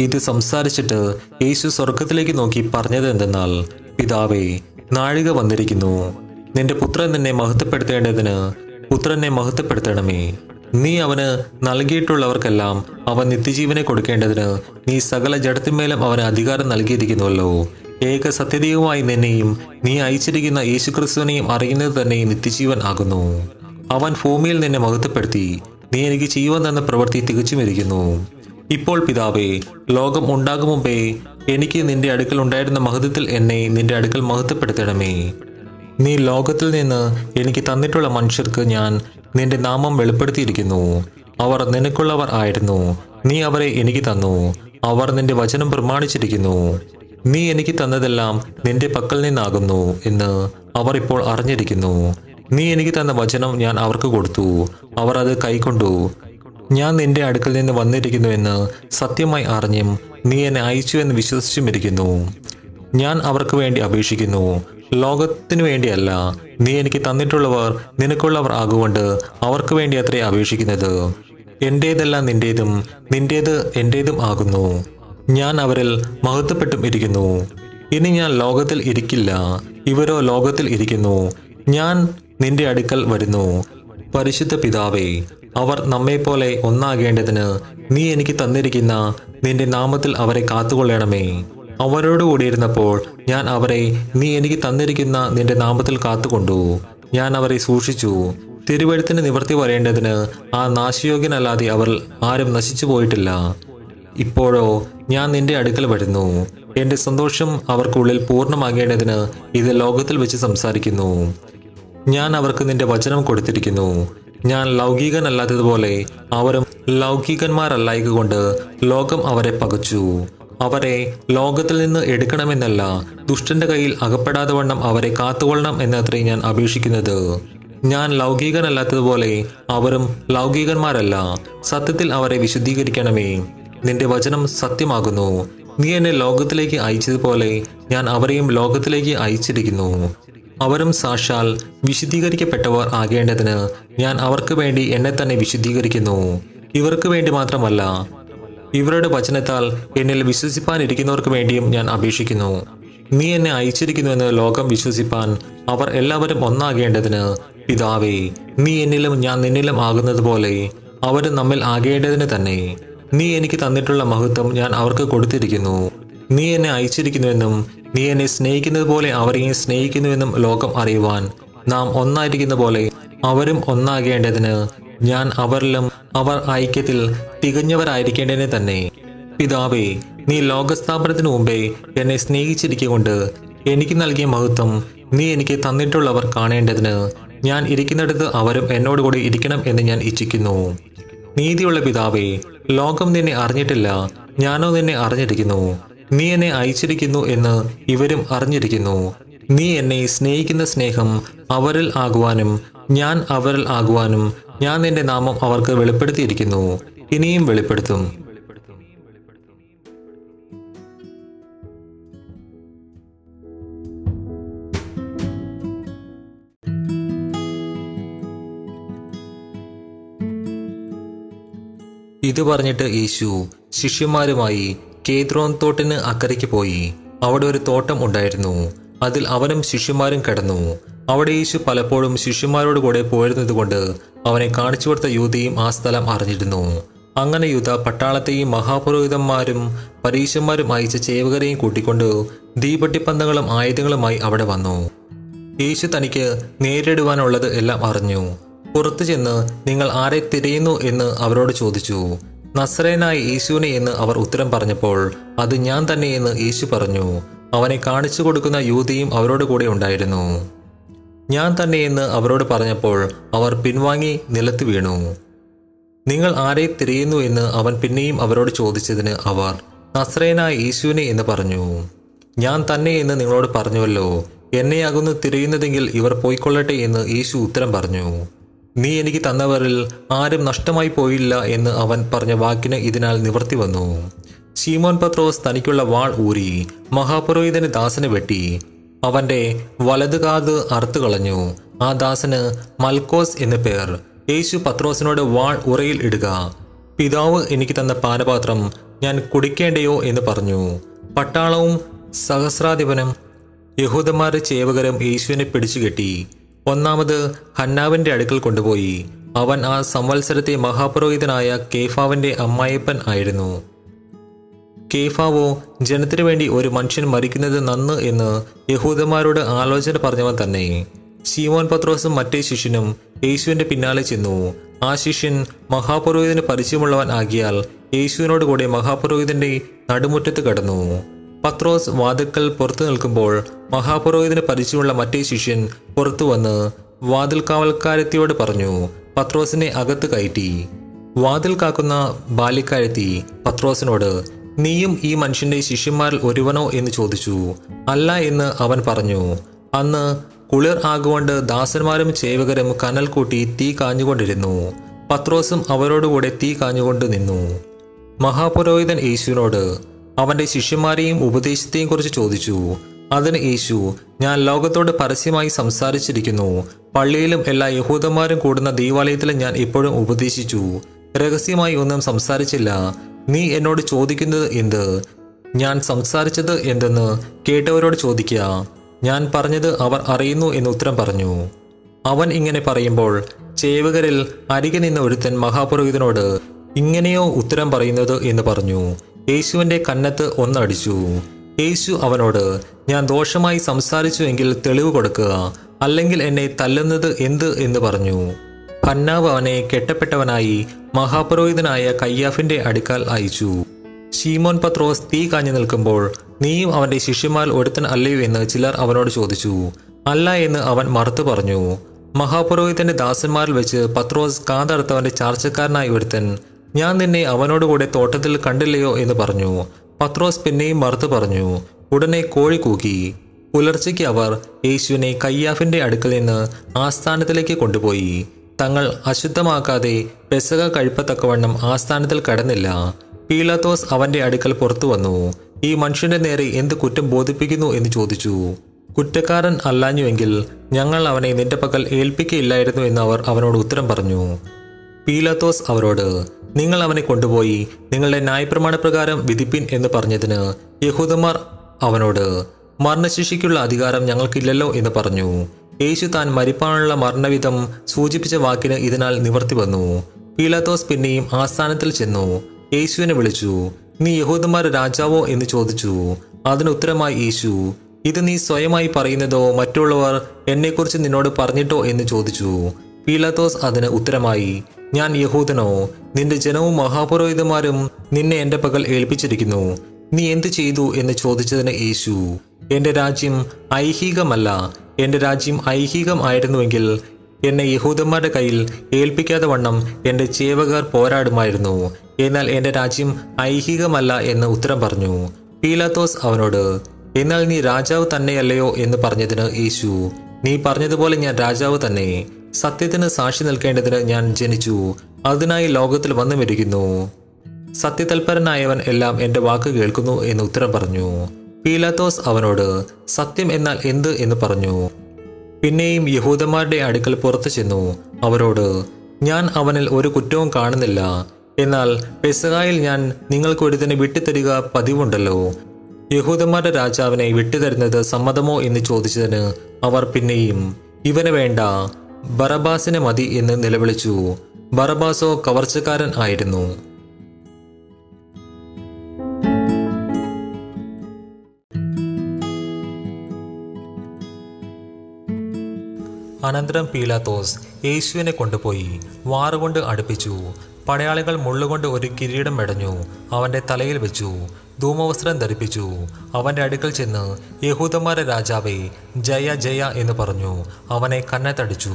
ഇത് സംസാരിച്ചിട്ട് യേശു സ്വർഗത്തിലേക്ക് നോക്കി പറഞ്ഞത് എന്തെന്നാൽ പിതാവേ നാഴിക വന്നിരിക്കുന്നു. നിന്റെ പുത്രൻ നിന്നെ മഹത്വപ്പെടുത്തേണ്ടതിന് പുത്രനെ മഹത്വപ്പെടുത്തണമേ. നീ അവന് നൽകിയിട്ടുള്ളവർക്കെല്ലാം അവൻ നിത്യജീവനെ കൊടുക്കേണ്ടതിന് നീ സകല ജഡത്തിന്മേലും അവന് അധികാരം നൽകിയിരിക്കുന്നുവല്ലോ. ഏക സത്യതയുമായി നിന്നെയും നീ അയച്ചിരിക്കുന്ന യേശുക്രിസ്തുവിനെയും അറിയുന്നത് തന്നെ നിത്യജീവൻ ആകുന്നു. അവൻ ഭൂമിയിൽ നിന്നെ മഹത്വപ്പെടുത്തി. നീ എനിക്ക് ചെയ്യുവാൻ തന്ന പ്രവൃത്തി തികച്ചും ഇരിക്കുന്നു. ഇപ്പോൾ പിതാവേ ലോകം ഉണ്ടാകും മുമ്പേ എനിക്ക് നിന്റെ അടുക്കൽ ഉണ്ടായിരുന്ന മഹത്വത്തിൽ എന്നെ നിന്റെ അടുക്കൽ മഹത്വപ്പെടുത്തണമേ. നീ ലോകത്തിൽ നിന്ന് എനിക്ക് തന്നിട്ടുള്ള മനുഷ്യർക്ക് ഞാൻ നിന്റെ നാമം വെളിപ്പെടുത്തിയിരിക്കുന്നു. അവർ നിനക്കുള്ളവർ ആയിരുന്നു. നീ അവരെ എനിക്ക് തന്നു. അവർ നിന്റെ വചനം പ്രമാണിച്ചിരിക്കുന്നു. നീ എനിക്ക് തന്നതെല്ലാം നിന്റെ പക്കൽ നിന്നാകുന്നു എന്ന് അവർ ഇപ്പോൾ അറിഞ്ഞിരിക്കുന്നു. നീ എനിക്ക് തന്ന വചനം ഞാൻ അവർക്ക് കൊടുത്തു. അവർ അത് കൈക്കൊണ്ടു. ഞാൻ നിന്റെ അടുക്കൽ നിന്ന് വന്നിരിക്കുന്നു എന്ന് സത്യമായി അറിഞ്ഞും നീ എന്നെ അയച്ചു എന്ന് വിശ്വസിച്ചും ഇരിക്കുന്നു. ഞാൻ അവർക്ക് വേണ്ടി അപേക്ഷിക്കുന്നു. ലോകത്തിനു വേണ്ടിയല്ല നീ എനിക്ക് തന്നിട്ടുള്ളവർ നിനക്കുള്ളവർ ആകുകൊണ്ട് അവർക്ക് വേണ്ടി അത്രേ അപേക്ഷിക്കുന്നത്. എന്റേതെല്ലാം നിന്റേതും നിന്റേത് എന്റേതും ആകുന്നു. ഞാൻ അവരിൽ മഹത്വപ്പെട്ടും ഇരിക്കുന്നു. ഇനി ഞാൻ ലോകത്തിൽ ഇരിക്കില്ല. ഇവരോ ലോകത്തിൽ ഇരിക്കുന്നു. ഞാൻ നിന്റെ അടുക്കൽ വരുന്നു. പരിശുദ്ധ പിതാവേ അവർ നമ്മെപ്പോലെ ഒന്നാകേണ്ടതിന് നീ എനിക്ക് തന്നിരിക്കുന്ന നിന്റെ നാമത്തിൽ അവരെ കാത്തുകൊള്ളണമേ. അവരോട് കൂടിയിരുന്നപ്പോൾ ഞാൻ അവരെ നീ എനിക്ക് തന്നിരിക്കുന്ന നിന്റെ നാമത്തിൽ കാത്തുകൊണ്ടു. ഞാൻ അവരെ സൂക്ഷിച്ചു. തിരുവഴുത്തിന് നിവർത്തി വരേണ്ടതിന് ആ നാശയോഗ്യനല്ലാതെ അവർ ആരും നശിച്ചു പോയിട്ടില്ല. ഇപ്പോഴോ ഞാൻ നിന്റെ അടുക്കൽ വരുന്നു. എന്റെ സന്തോഷം അവർക്കുള്ളിൽ പൂർണമാകേണ്ടതിന് ഇത് ലോകത്തിൽ വെച്ച് സംസാരിക്കുന്നു. ഞാൻ അവർക്ക് നിന്റെ വചനം കൊടുത്തിരിക്കുന്നു. ഞാൻ ലൗകികനല്ലാത്തതുപോലെ അവരും ലൗകികന്മാരല്ലായകൊണ്ട് ലോകം അവരെ പകച്ചു. അവരെ ലോകത്തിൽ നിന്ന് എടുക്കണമെന്നല്ല ദുഷ്ടന്റെ കയ്യിൽ അകപ്പെടാതെ വണ്ണം അവരെ കാത്തുകൊള്ളണം എന്നത്രേ ഞാൻ അപേക്ഷിക്കുന്നത്. ഞാൻ ലൗകികനല്ലാത്തതുപോലെ അവരും ലൗകികന്മാരല്ല സത്യത്തിൽ അവരെ വിശുദ്ധീകരിക്കണമേ. നിന്റെ വചനം സത്യമാകുന്നു. നീ എന്നെ ലോകത്തിലേക്ക് അയച്ചതുപോലെ ഞാൻ അവരെയും ലോകത്തിലേക്ക് അയച്ചിരിക്കുന്നു. അവരും സാക്ഷാൽ വിശുദ്ധീകരിക്കപ്പെട്ടവർ ആകേണ്ടതിന് ഞാൻ അവർക്ക് വേണ്ടി എന്നെ തന്നെ വിശുദ്ധീകരിക്കുന്നു. ഇവർക്ക് വേണ്ടി മാത്രമല്ല ഇവരുടെ വചനത്താൽ എന്നിൽ വിശ്വസിപ്പാനിരിക്കുന്നവർക്ക് വേണ്ടിയും ഞാൻ അപേക്ഷിക്കുന്നു. നീ എന്നെ അയച്ചിരിക്കുന്നുവെന്ന് ലോകം വിശ്വസിപ്പാൻ അവർ എല്ലാവരും ഒന്നാകേണ്ടതിന് പിതാവേ നീ എന്നിലും ഞാൻ നിന്നിലും ആകുന്നത് പോലെ അവരും നമ്മിൽ ആകേണ്ടതിന് തന്നെ. നീ എനിക്ക് തന്നിട്ടുള്ള മഹത്വം ഞാൻ അവർക്ക് കൊടുത്തിരിക്കുന്നു. നീ എന്നെ അയച്ചിരിക്കുന്നുവെന്നും നീ എന്നെ സ്നേഹിക്കുന്നത് പോലെ അവരെയും സ്നേഹിക്കുന്നുവെന്നും ലോകം അറിയുവാൻ നാം ഒന്നായിരിക്കുന്ന പോലെ അവരും ഒന്നാകേണ്ടതിന് ഞാൻ അവരിലും അവർ ഐക്യത്തിൽ തികഞ്ഞവരായിരിക്കേണ്ടതിന് തന്നെ. പിതാവേ നീ ലോകസ്ഥാപനത്തിനു മുമ്പേ എന്നെ സ്നേഹിച്ചിരിക്കൊണ്ട് എനിക്ക് നൽകിയ മഹത്വം നീ എനിക്ക് തന്നിട്ടുള്ളവർ കാണേണ്ടതിന് ഞാൻ ഇരിക്കുന്നിടത്ത് അവരും എന്നോടുകൂടി ഇരിക്കണം എന്ന് ഞാൻ ഇച്ഛിക്കുന്നു. നീതിയുള്ള പിതാവേ ലോകം നിന്നെ അറിഞ്ഞിട്ടില്ല ഞാനോ നിന്നെ അറിഞ്ഞിരിക്കുന്നു. നീ എന്നെ അയച്ചിരിക്കുന്നു എന്ന് ഇവരും അറിഞ്ഞിരിക്കുന്നു. നീ എന്നെ സ്നേഹിക്കുന്ന സ്നേഹം അവരിൽ ആകുവാനും ഞാൻ അവരിൽ ആകുവാനും ഞാൻ നിന്റെ നാമം അവർക്ക് വെളിപ്പെടുത്തിയിരിക്കുന്നു. ഇനിയും വെളിപ്പെടുത്തും. ഇത് പറഞ്ഞിട്ട് യേശു ശിഷ്യന്മാരുമായി കേദ്രോൻ തോട്ടിന് അക്കരയ്ക്ക് പോയി. അവിടെ ഒരു തോട്ടം ഉണ്ടായിരുന്നു. അതിൽ അവനും ശിഷ്യന്മാരും കിടന്നു. അവിടെ യേശു പലപ്പോഴും ശിഷ്യന്മാരോട് കൂടെ പോയിരുന്നതുകൊണ്ട് അവനെ കാണിച്ചു കൊടുത്ത യൂതയും ആ സ്ഥലം അറിഞ്ഞിരുന്നു. അങ്ങനെ യൂത പട്ടാളത്തെയും മഹാപുരോഹിതന്മാരും പരീശന്മാരും അയച്ച ചേവകരെയും കൂട്ടിക്കൊണ്ട് ദീപട്ടിപ്പന്തങ്ങളും ആയുധങ്ങളുമായി അവിടെ വന്നു. യേശു തനിക്ക് നേരിടുവാനുള്ളത് എല്ലാം അറിഞ്ഞു. പുറത്തു ചെന്ന് നിങ്ങൾ ആരെ തിരയുന്നു എന്ന് അവരോട് ചോദിച്ചു. നസ്രേനായ യേശുവിനെ എന്ന് അവർ ഉത്തരം പറഞ്ഞപ്പോൾ അത് ഞാൻ തന്നെയെന്ന് യേശു പറഞ്ഞു. അവനെ കാണിച്ചു കൊടുക്കുന്ന യൂതിയും അവരോട് കൂടെ ഉണ്ടായിരുന്നു. ഞാൻ തന്നെയെന്ന് അവരോട് പറഞ്ഞപ്പോൾ അവർ പിൻവാങ്ങി നിലത്ത് വീണു. നിങ്ങൾ ആരെ തിരയുന്നു എന്ന് അവൻ പിന്നെയും അവരോട് ചോദിച്ചതിന് അവർ നസ്രേനായ യേശുവിനെ എന്ന് പറഞ്ഞു. ഞാൻ തന്നെ എന്ന് നിങ്ങളോട് പറഞ്ഞുവല്ലോ. എന്നെയാകുന്നു തിരയുന്നതെങ്കിൽ ഇവർ പോയിക്കൊള്ളട്ടെ എന്ന് യേശു ഉത്തരം പറഞ്ഞു. നീ എനിക്ക് തന്നവരിൽ ആരും നഷ്ടമായി പോയില്ല എന്ന് അവൻ പറഞ്ഞ വാക്കിന് ഇതിനാൽ നിവർത്തി വന്നു. ശീമോൻ പത്രോസ് തനിക്കുള്ള വാൾ ഊരി മഹാപുരോഹിതന് ദാസനെ വെട്ടി. അവന്റെ വലതുകാത് അറുത്തു കളഞ്ഞു. ആ ദാസന് മൽക്കോസ് എന്ന് പേർ. യേശു പത്രോസിനോട് വാൾ ഉറയിൽ ഇടുക. പിതാവ് എനിക്ക് തന്ന പാനപാത്രം ഞാൻ കുടിക്കേണ്ടയോ എന്ന് പറഞ്ഞു. പട്ടാളവും സഹസ്രാധിപനും യഹൂദന്മാരുടെ ചേവകരും യേശുവിനെ പിടിച്ചുകെട്ടി. ഒന്നാമത് ഹന്നാവിന്റെ അടുക്കൽ കൊണ്ടുപോയി. അവൻ ആ സംവത്സരത്തെ മഹാപുരോഹിതനായ കേഫാവിന്റെ അമ്മായപ്പൻ ആയിരുന്നു. കേഫാവോ ജനത്തിനു വേണ്ടി ഒരു മനുഷ്യൻ മരിക്കുന്നത് നന്ന് എന്ന് യഹൂദന്മാരോട് ആലോചന പറഞ്ഞവൻ തന്നെ. ശീമോൻ പത്രോസും മറ്റേ ശിഷ്യനും യേശുവിന്റെ പിന്നാലെ ചെന്നു. ആ ശിഷ്യൻ മഹാപുരോഹിതന് പരിചയമുള്ളവൻ ആകിയാൽ യേശുവിനോട് കൂടെ മഹാപുരോഹിതന്റെ നടുമുറ്റത്ത് കടന്നു. പത്രോസ് വാതിൽക്കൽ പുറത്തു നിൽക്കുമ്പോൾ മഹാപുരോഹിതന് പരിചയമുള്ള മറ്റേ ശിഷ്യൻ പുറത്തു വന്ന് വാതിൽ കാവൽക്കാരത്തിയോട് പറഞ്ഞു പത്രോസിനെ അകത്ത് കയറ്റി. വാതിൽ കാക്കുന്ന ബാലിക്കാരത്തി പത്രോസിനോട് നീയും ഈ മനുഷ്യന്റെ ശിഷ്യന്മാരിൽ ഒരുവനോ എന്ന് ചോദിച്ചു. അല്ല എന്ന് അവൻ പറഞ്ഞു. അന്ന് കുളിർ ആകുകൊണ്ട് ദാസന്മാരും ചേവകരും കനൽ കൂട്ടി തീ കാഞ്ഞുകൊണ്ടിരുന്നു. പത്രോസും അവരോടുകൂടെ തീ കാഞ്ഞുകൊണ്ട് നിന്നു. മഹാപുരോഹിതൻ യേശുവിനോട് അവന്റെ ശിഷ്യന്മാരെയും ഉപദേശത്തെയും കുറിച്ച് ചോദിച്ചു. അതിന് യേശു ഞാൻ ലോകത്തോട് പരസ്യമായി സംസാരിച്ചിരിക്കുന്നു. പള്ളിയിലും എല്ലാ യഹൂദന്മാരും കൂടുന്ന ദേവാലയത്തിലും ഞാൻ ഇപ്പോഴും ഉപദേശിച്ചു. രഹസ്യമായി ഒന്നും സംസാരിച്ചില്ല. നീ എന്നോട് ചോദിക്കുന്നത് എന്ത്? ഞാൻ സംസാരിച്ചത് എന്തെന്ന് കേട്ടവരോട് ചോദിക്കുക ഞാൻ പറഞ്ഞത് അവർ അറിയുന്നു എന്ന് ഉത്തരം പറഞ്ഞു. അവൻ ഇങ്ങനെ പറയുമ്പോൾ ചേവകരിൽ അരികെ നിന്ന ഒരുത്തൻ മഹാപുരോഹിതനോട് ഇങ്ങനെയോ ഉത്തരം പറയുന്നത്? എന്ന് പറഞ്ഞു. യേശുവിന്റെ കന്നത്ത് ഒന്നടിച്ചു. യേശു അവനോട് ഞാൻ ദോഷമായി സംസാരിച്ചുവെങ്കിൽ തെളിവ് കൊടുക്കുക അല്ലെങ്കിൽ എന്നെ തല്ലുന്നത് എന്ത്? എന്ന് പറഞ്ഞു. ഹന്നാവ് അവനെ കെട്ടപ്പെട്ടവനായി മഹാപുരോഹിതനായ കയ്യാഫിന്റെ അടുക്കൽ അയച്ചു. ഷീമോൻ പത്രോസ് തീ കാഞ്ഞു നിൽക്കുമ്പോൾ നീയും അവന്റെ ശിഷ്യന്മാർ ഒരുത്തൻ അല്ലയോ? എന്ന് ചിലർ അവനോട് ചോദിച്ചു. അല്ല എന്ന് അവൻ മറുത്തു പറഞ്ഞു. മഹാപുരോഹിതന്റെ ദാസന്മാരിൽ വെച്ച് പത്രോസ് കാതടുത്തവന്റെ ചാർച്ചക്കാരനായി ഒരുത്തൻ ഞാൻ നിന്നെ അവനോടുകൂടെ തോട്ടത്തിൽ കണ്ടില്ലയോ എന്ന് പറഞ്ഞു. പത്രോസ് പിന്നെയും മറുത്തു പറഞ്ഞു ഉടനെ കോഴി കൂക്കി പുലർച്ചയ്ക്ക് അവർ യേശുവിനെ കയ്യാഫിന്റെ അടുക്കൽ നിന്ന് ആസ്ഥാനത്തിലേക്ക് കൊണ്ടുപോയി. തങ്ങൾ അശുദ്ധമാക്കാതെ പെസക കഴിപ്പത്തക്കവണ്ണം ആസ്ഥാനത്തിൽ കടന്നില്ല. പീലാത്തോസ് അവന്റെ അടുക്കൽ പുറത്തു വന്നു. ഈ മനുഷ്യന്റെ നേരെ എന്ത് കുറ്റം ബോധിപ്പിക്കുന്നു എന്ന് ചോദിച്ചു. കുറ്റക്കാരൻ അല്ലാഞ്ഞുവെങ്കിൽ ഞങ്ങൾ അവനെ നിന്റെ പക്കൽ ഏൽപ്പിക്കയില്ലായിരുന്നു എന്ന് അവർ അവനോട് ഉത്തരം പറഞ്ഞു. പീലാത്തോസ് അവരോട് നിങ്ങൾ അവനെ കൊണ്ടുപോയി നിങ്ങളുടെ ന്യായപ്രമാണപ്രകാരം വിധിപ്പിൻ എന്ന് പറഞ്ഞതിന് യഹൂദന്മാർ അവനോട് മരണശിക്ഷിക്കുള്ള അധികാരം ഞങ്ങൾക്കില്ലല്ലോ എന്ന് പറഞ്ഞു. യേശു താൻ മരിപ്പാനുള്ള മരണവിധം സൂചിപ്പിച്ച വാക്കിന് ഇതിനാൽ നിവർത്തി വന്നു. പീലാത്തോസ് പിന്നെയും ആസ്ഥാനത്തിൽ ചെന്നു. യേശുവിനെ വിളിച്ചു നീ യഹൂദന്മാരുടെ രാജാവോ? എന്ന് ചോദിച്ചു. അതിന് ഉത്തരമായി യേശു ഇത് നീ സ്വയമായി പറയുന്നതോ മറ്റുള്ളവർ എന്നെക്കുറിച്ച് നിന്നോട് പറഞ്ഞിട്ടോ? എന്ന് ചോദിച്ചു. പീലാത്തോസ് അതിന് ഉത്തരമായി ഞാൻ യഹൂദനോ നിന്റെ ജനവും മഹാപുരോഹിതന്മാരും നിന്നെ എന്റെ പകൽ ഏൽപ്പിച്ചിരിക്കുന്നു. നീ എന്തു ചെയ്തു എന്ന് ചോദിച്ചതിന് യേശു എന്റെ രാജ്യം ഐഹികമല്ല. എന്റെ രാജ്യം ഐഹികം ആയിരുന്നുവെങ്കിൽ എന്നെ യഹൂദന്മാരുടെ കയ്യിൽ ഏൽപ്പിക്കാതെ വണ്ണം എന്റെ ചേവകർ പോരാടുമായിരുന്നു. എന്നാൽ എന്റെ രാജ്യം ഐഹികമല്ല എന്ന് ഉത്തരം പറഞ്ഞു. പീലാത്തോസ് അവനോട് എന്നാൽ നീ രാജാവ് തന്നെയല്ലയോ? എന്ന് പറഞ്ഞതിന് യേശു നീ പറഞ്ഞതുപോലെ ഞാൻ രാജാവ് തന്നെ. സത്യത്തിന് സാക്ഷി നിൽക്കേണ്ടതിന് ഞാൻ ജനിച്ചു. അതിനായി ലോകത്തിൽ വന്നുമിരിക്കുന്നു. സത്യതൽപരനായവൻ എല്ലാം എന്റെ വാക്ക് കേൾക്കുന്നു എന്ന് ഉത്തരം പറഞ്ഞു. പീലാത്തോസ് അവനോട് സത്യം എന്നാൽ എന്ത്? എന്ന് പറഞ്ഞു. പിന്നെയും യഹൂദന്മാരുടെ അടുക്കൽ പുറത്തു ചെന്നു. അവരോട് ഞാൻ അവനിൽ ഒരു കുറ്റവും കാണുന്നില്ല. എന്നാൽ പെസഹായിൽ ഞാൻ നിങ്ങൾക്ക് ഒരുതിനെ വിട്ടുതരിക പതിവുണ്ടല്ലോ. യഹൂദന്മാരുടെ രാജാവിനെ വിട്ടുതരുന്നത് സമ്മതമോ? എന്ന് ചോദിച്ചതിന് അവർ പിന്നെയും ഇവന് വേണ്ട. ബറബാസിനെ മതി എന്ന് നിലവിളിച്ചു. ബറബാസോ കവർച്ചക്കാരൻ ആയിരുന്നു. അനന്തരം പീലാത്തോസ് യേശുവിനെ കൊണ്ടുപോയി വാറുകൊണ്ട് അടുപ്പിച്ചു. പടയാളികൾ മുള്ളുകൊണ്ട് ഒരു കിരീടം മെടഞ്ഞു. അവന്റെ തലയിൽ വെച്ചു. ധൂമവസ്ത്രം ധരിപ്പിച്ചു. അവന്റെ അടുക്കൽ ചെന്ന് യഹൂദന്മാരെ രാജാവേ ജയ ജയ എന്ന് പറഞ്ഞു. അവനെ കന്നത്തടിച്ചു.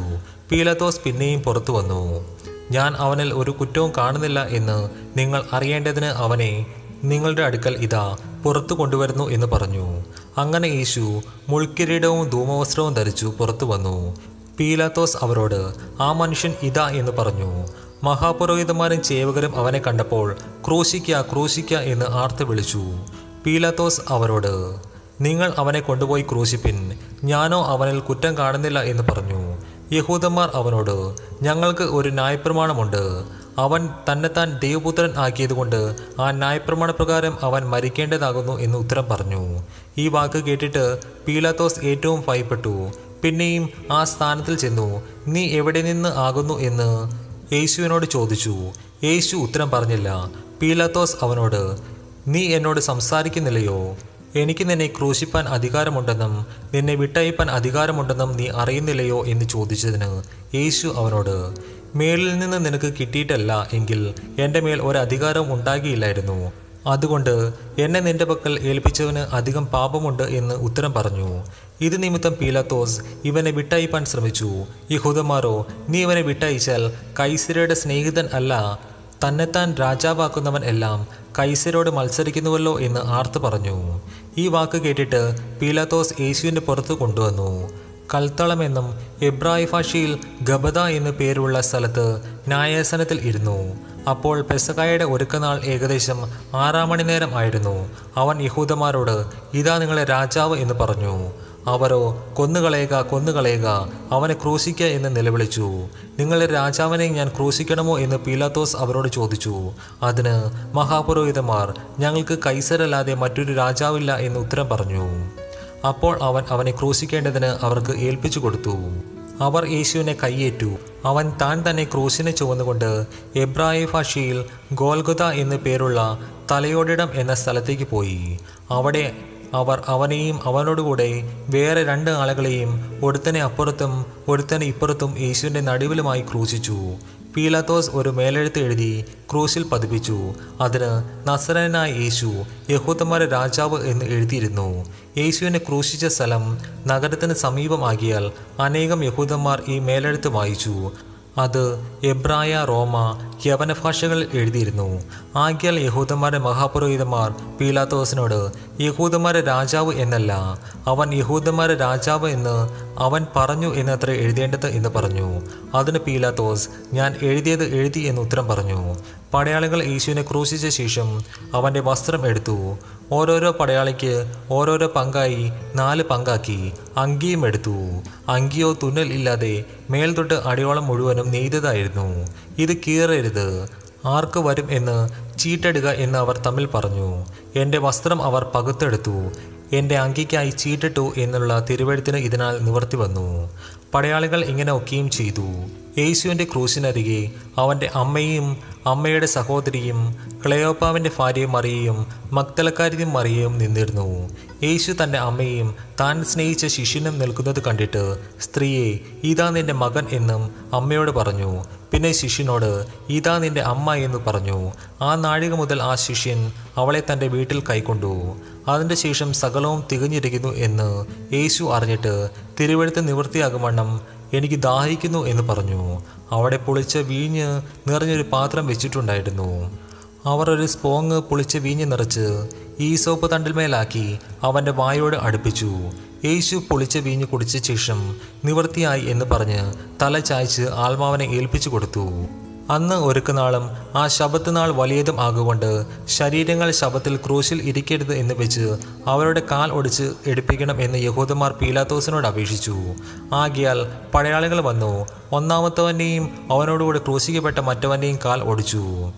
പീലത്തോസ് പിന്നെയും പുറത്തു വന്നു. ഞാൻ അവനിൽ ഒരു കുറ്റവും കാണുന്നില്ല എന്ന് നിങ്ങൾ അറിയേണ്ടതിന് അവനെ നിങ്ങളുടെ അടുക്കൽ ഇതാ പുറത്തു കൊണ്ടുവരുന്നു എന്ന് പറഞ്ഞു. അങ്ങനെ യേശു മുൾക്കിരീടവും ധൂമവസ്ത്രവും ധരിച്ചു പുറത്തു വന്നു. പീലാത്തോസ് അവരോട് ആ മനുഷ്യൻ ഇതാ എന്ന് പറഞ്ഞു. മഹാപുരോഹിതന്മാരും ചേവകരും അവനെ കണ്ടപ്പോൾ ക്രൂശിക്ക ക്രൂശിക്ക എന്ന് ആർത്ത് വിളിച്ചു. പീലാത്തോസ് അവരോട് നിങ്ങൾ അവനെ കൊണ്ടുപോയി ക്രൂശിപ്പിൻ ഞാനോ അവനിൽ കുറ്റം കാണുന്നില്ല എന്ന് പറഞ്ഞു. യഹൂദന്മാർ അവനോട് ഞങ്ങൾക്ക് ഒരു ന്യായപ്രമാണമുണ്ട്. അവൻ തന്നെത്താൻ ദൈവപുത്രൻ ആക്കിയതുകൊണ്ട് ആ ന്യായപ്രമാണപ്രകാരം അവൻ മരിക്കേണ്ടതാകുന്നു എന്ന് ഉത്തരം പറഞ്ഞു. ഈ വാക്ക് കേട്ടിട്ട് പീലാത്തോസ് ഏറ്റവും ഭയപ്പെട്ടു. പിന്നെയും ആ സ്ഥാനത്തിൽ ചെന്നു. നീ എവിടെ നിന്ന് ആകുന്നു എന്ന് യേശുവിനോട് ചോദിച്ചു യേശു ഉത്തരം പറഞ്ഞില്ല. പീലാത്തോസ് അവനോട് നീ എന്നോട് സംസാരിക്കുന്നില്ലയോ? എനിക്ക് നിന്നെ ക്രൂശിപ്പാൻ അധികാരമുണ്ടെന്നും നിന്നെ വിട്ടയപ്പാൻ അധികാരമുണ്ടെന്നും നീ അറിയുന്നില്ലയോ? എന്ന് ചോദിച്ചതിന് യേശു അവനോട് മേലിൽ നിന്ന് നിനക്ക് കിട്ടിയിട്ടല്ല എങ്കിൽ എന്റെ മേൽ ഒരധികാരം ഉണ്ടാകിയില്ലായിരുന്നു. അതുകൊണ്ട് എന്നെ നിന്റെ പക്കൽ ഏൽപ്പിച്ചവന് അധികം പാപമുണ്ട് എന്ന് ഉത്തരം പറഞ്ഞു. ഇത് നിമിത്തം പീലാത്തോസ് ഇവനെ വിട്ടയപ്പാൻ ശ്രമിച്ചു. യഹൂദന്മാരോ നീ ഇവനെ വിട്ടയച്ചാൽ കൈസരയുടെ സ്നേഹിതൻ അല്ല തന്നെത്താൻ രാജാവാക്കുന്നവൻ എല്ലാം കൈസരോട് മത്സരിക്കുന്നുവല്ലോ എന്ന് ആർത്ത് പറഞ്ഞു. ഈ വാക്ക് കേട്ടിട്ട് പീലാത്തോസ് യേശുവിന്റെ പുറത്ത് കൊണ്ടുവന്നു. കൽത്തളമെന്നും എബ്രായ ഭാഷയിൽ ഗബദ എന്നു പേരുള്ള സ്ഥലത്ത് ന്യായാസനത്തിൽ ഇരുന്നു. അപ്പോൾ പെസകായുടെ ഒരുക്കനാൾ ഏകദേശം ആറാം മണി നേരം ആയിരുന്നു. അവൻ യഹൂദന്മാരോട് ഇതാ നിങ്ങളെ രാജാവ് എന്ന് പറഞ്ഞു. അവരോ കൊന്നുകളയുക കൊന്നുകളയുക അവനെ ക്രൂശിക്കുക എന്ന് നിലവിളിച്ചു. നിങ്ങളുടെ രാജാവിനെ ഞാൻ ക്രൂശിക്കണമോ എന്ന് പീലാത്തോസ് അവരോട് ചോദിച്ചു. അതിന് മഹാപുരോഹിതന്മാർ ഞങ്ങൾക്ക് കൈസരല്ലാതെ മറ്റൊരു രാജാവില്ല എന്ന് ഉത്തരം പറഞ്ഞു. അപ്പോൾ അവൻ അവനെ ക്രൂശിക്കേണ്ടതിന് അവർക്ക് ഏൽപ്പിച്ചു കൊടുത്തു. അവർ യേശുവിനെ കൈയേറ്റു അവൻ താൻ തന്നെ ക്രൂശിനെ ചുവന്നുകൊണ്ട് എബ്രായ ഭാഷയിൽ ഗോൽഗുത എന്നു പേരുള്ള തലയോടിടം എന്ന സ്ഥലത്തേക്ക് പോയി. അവിടെ അവർ അവനെയും അവനോടുകൂടെ വേറെ രണ്ട് ആളുകളെയും ഒരുത്തനെ അപ്പുറത്തും ഒരുത്തനെ ഇപ്പുറത്തും യേശുവിന്റെ നടുവിലുമായി ക്രൂശിച്ചു. പീലാത്തോസ് ഒരു മേലെഴുത്ത് എഴുതി ക്രൂശിൽ പതിപ്പിച്ചു. അതിന് നസരനായ യേശു യഹൂദന്മാരെ രാജാവ് എന്ന് എഴുതിയിരുന്നു. യേശുവിനെ ക്രൂശിച്ച സ്ഥലം നഗരത്തിന് സമീപമാകിയാൽ അനേകം യഹൂദന്മാർ ഈ മേലെഴുത്ത് വായിച്ചു. അത് എബ്രായ റോമ യവന ഭാഷകളിൽ എഴുതിയിരുന്നു. ആകിയാൽ യഹൂദന്മാരുടെ മഹാപുരോഹിതന്മാർ പീലാത്തോസിനോട് യഹൂദന്മാരെ രാജാവ് എന്നല്ല അവൻ യഹൂദന്മാരെ രാജാവ് എന്ന് അവൻ പറഞ്ഞു എന്നത്ര എഴുതേണ്ടത് എന്ന് പറഞ്ഞു. അതിന് പീലാത്തോസ് ഞാൻ എഴുതിയത് എഴുതി എന്ന് ഉത്തരം പറഞ്ഞു. പടയാളികൾ യേശുവിനെ ക്രൂശിച്ച ശേഷം അവന്റെ വസ്ത്രം എടുത്തു. ഓരോരോ പടയാളിക്ക് ഓരോരോ പങ്കായി നാല് പങ്കാക്കി അങ്കിയും എടുത്തു. അങ്കിയോ തുന്നൽ ഇല്ലാതെ മേൽതൊട്ട് അടിയോളം മുഴുവനും നെയ്തതായിരുന്നു. ഇത് കീറരുത്. ആർക്ക് വരും എന്ന് ചീട്ടെടുക എന്ന് അവർ തമ്മിൽ പറഞ്ഞു. എന്റെ വസ്ത്രം അവർ പകുത്തെടുത്തു. എന്റെ അങ്കിക്കായി ചീട്ടിട്ടു എന്നുള്ള തിരുവഴുത്തിന് ഇതിനാൽ നിവർത്തി വന്നു. പടയാളികൾ ഇങ്ങനെ ഒക്കെയും ചെയ്തു. യേശുവിന്റെ ക്രൂശിനരികെ അവന്റെ അമ്മയും അമ്മയുടെ സഹോദരിയും ക്ലയോപ്പാവിന്റെ ഭാര്യയും മറിയയും മക്തലക്കാരിയും മറിയയും നിന്നിരുന്നു. യേശു തന്റെ അമ്മയും താൻ സ്നേഹിച്ച ശിഷ്യനും നിൽക്കുന്നത് കണ്ടിട്ട് സ്ത്രീയെ ഇതാ നിന്റെ മകൻ എന്നും അമ്മയോട് പറഞ്ഞു. പിന്നെ ശിഷ്യനോട് ഇതാ നിന്റെ അമ്മ എന്ന് പറഞ്ഞു. ആ നാഴിക മുതൽ ആ ശിഷ്യൻ അവളെ തന്റെ വീട്ടിൽ കൈക്കൊണ്ടു. അതിന്റെ ശേഷം സകലവും തികഞ്ഞിരിക്കുന്നു എന്ന് യേശു അറിഞ്ഞിട്ട് തിരുവഴുത്ത് നിവൃത്തിയാകും എനിക്ക് ദാഹിക്കുന്നു എന്ന് പറഞ്ഞു. അവിടെ പൊളിച്ച വീഞ്ഞ് നിറഞ്ഞൊരു പാത്രം വെച്ചിട്ടുണ്ടായിരുന്നു. അവർ ഒരു സ്പോങ് പുളിച്ച വീഞ്ഞ് നിറച്ച് ഈ സോപ്പ് തണ്ടിൽമേലാക്കി അവന്റെ വായോട് അടുപ്പിച്ചു. യേശു പൊളിച്ച വീഞ്ഞ് കുടിച്ച ശേഷം നിവൃത്തിയായി എന്ന് പറഞ്ഞ് തല ചായ്ച്ച് ആത്മാവിനെ ഏൽപ്പിച്ചു കൊടുത്തു. അന്ന് ഒരുക്കുന്നാളും ആ ശബത്ത് നാൾ വലിയതും ആകുകൊണ്ട് ശരീരങ്ങൾ ശബത്തിൽ ക്രൂശിൽ ഇരിക്കരുത് എന്ന് വെച്ച് അവരുടെ കാൽ ഒടിച്ച് എടുപ്പിക്കണം എന്ന് യഹൂദന്മാർ പീലാത്തോസിനോട് അപേക്ഷിച്ചു. ആകിയാൽ പടയാളികൾ വന്നു. ഒന്നാമത്തവന്റെയും അവനോടുകൂടി ക്രൂശിക്കപ്പെട്ട മറ്റവന്റെയും കാൽ ഒടിച്ചു.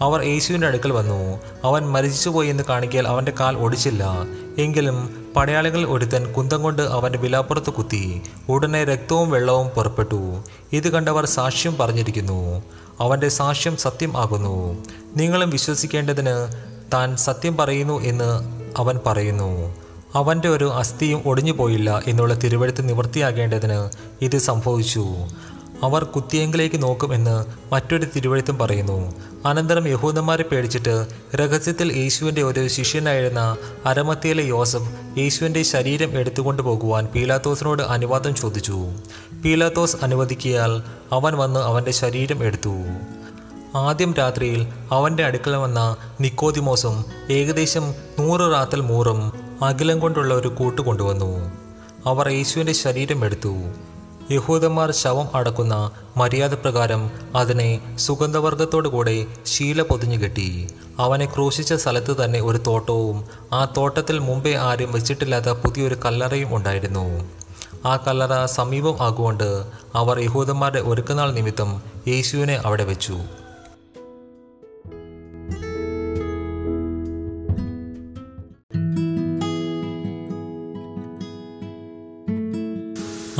അവർ യേശുവിന്റെ അടുക്കൽ വന്നു. അവൻ മരിച്ചുപോയി എന്ന് കാണിക്കൽ അവന്റെ കാൽ ഒടിച്ചില്ല. എങ്കിലും പടയാളികൾ ഒരുത്തൻ കുന്തം കൊണ്ട് അവന്റെ വിലാപ്പുറത്ത് കുത്തി. ഉടനെ രക്തവും വെള്ളവും പുറപ്പെട്ടു. ഇത് കണ്ടവർ സാക്ഷ്യം പറഞ്ഞിരിക്കുന്നു. അവന്റെ സാക്ഷ്യം സത്യം ആകുന്നു. നിങ്ങളും വിശ്വസിക്കേണ്ടതിന് താൻ സത്യം പറയുന്നു എന്ന് അവൻ പറയുന്നു. അവന്റെ ഒരു അസ്ഥിയും ഒടിഞ്ഞു പോയില്ല എന്നുള്ള തിരുവഴുത്ത് നിവൃത്തിയാകേണ്ടതിന് ഇത് സംഭവിച്ചു. അവർ കുത്തിയെങ്കിലേക്ക് നോക്കുമെന്ന് മറ്റൊരു തിരുവഴുത്തും പറയുന്നു. അനന്തരം യഹൂദന്മാരെ പേടിച്ചിട്ട് രഹസ്യത്തിൽ യേശുവിന്റെ ഒരു ശിഷ്യനായിരുന്ന അരമത്തിയിലെ യോസഫ് യേശുവിന്റെ ശരീരം എടുത്തുകൊണ്ടു പോകുവാൻ പീലാത്തോസിനോട് അനുവാദം ചോദിച്ചു. പീലാത്തോസ് അനുവദിക്കിയാൽ അവൻ വന്ന് അവന്റെ ശരീരം എടുത്തു. ആദ്യം രാത്രിയിൽ അവന്റെ അടുക്കൽ വന്ന നിക്കോതിമോസും ഏകദേശം നൂറ് റാത്തൽ മൂറും അഖിലം കൊണ്ടുള്ള ഒരു കൂട്ട് കൊണ്ടുവന്നു. അവർ യേശുവിന്റെ ശരീരം എടുത്തു. യഹൂദന്മാർ ശവം അടക്കുന്ന മര്യാദ പ്രകാരം അതിനെ സുഗന്ധവർഗത്തോടുകൂടെ ശീല പൊതിഞ്ഞു കെട്ടി. അവനെ ക്രൂശിച്ച സ്ഥലത്ത് തന്നെ ഒരു തോട്ടവും ആ തോട്ടത്തിൽ മുമ്പേ ആരും വെച്ചിട്ടില്ലാത്ത പുതിയൊരു കല്ലറയും ഉണ്ടായിരുന്നു. ആ കല്ലറ സമീപം ആകുകൊണ്ട് അവർ യഹൂദന്മാരുടെ ഒരുക്കനാൾ നിമിത്തം യേശുവിനെ അവിടെ വെച്ചു.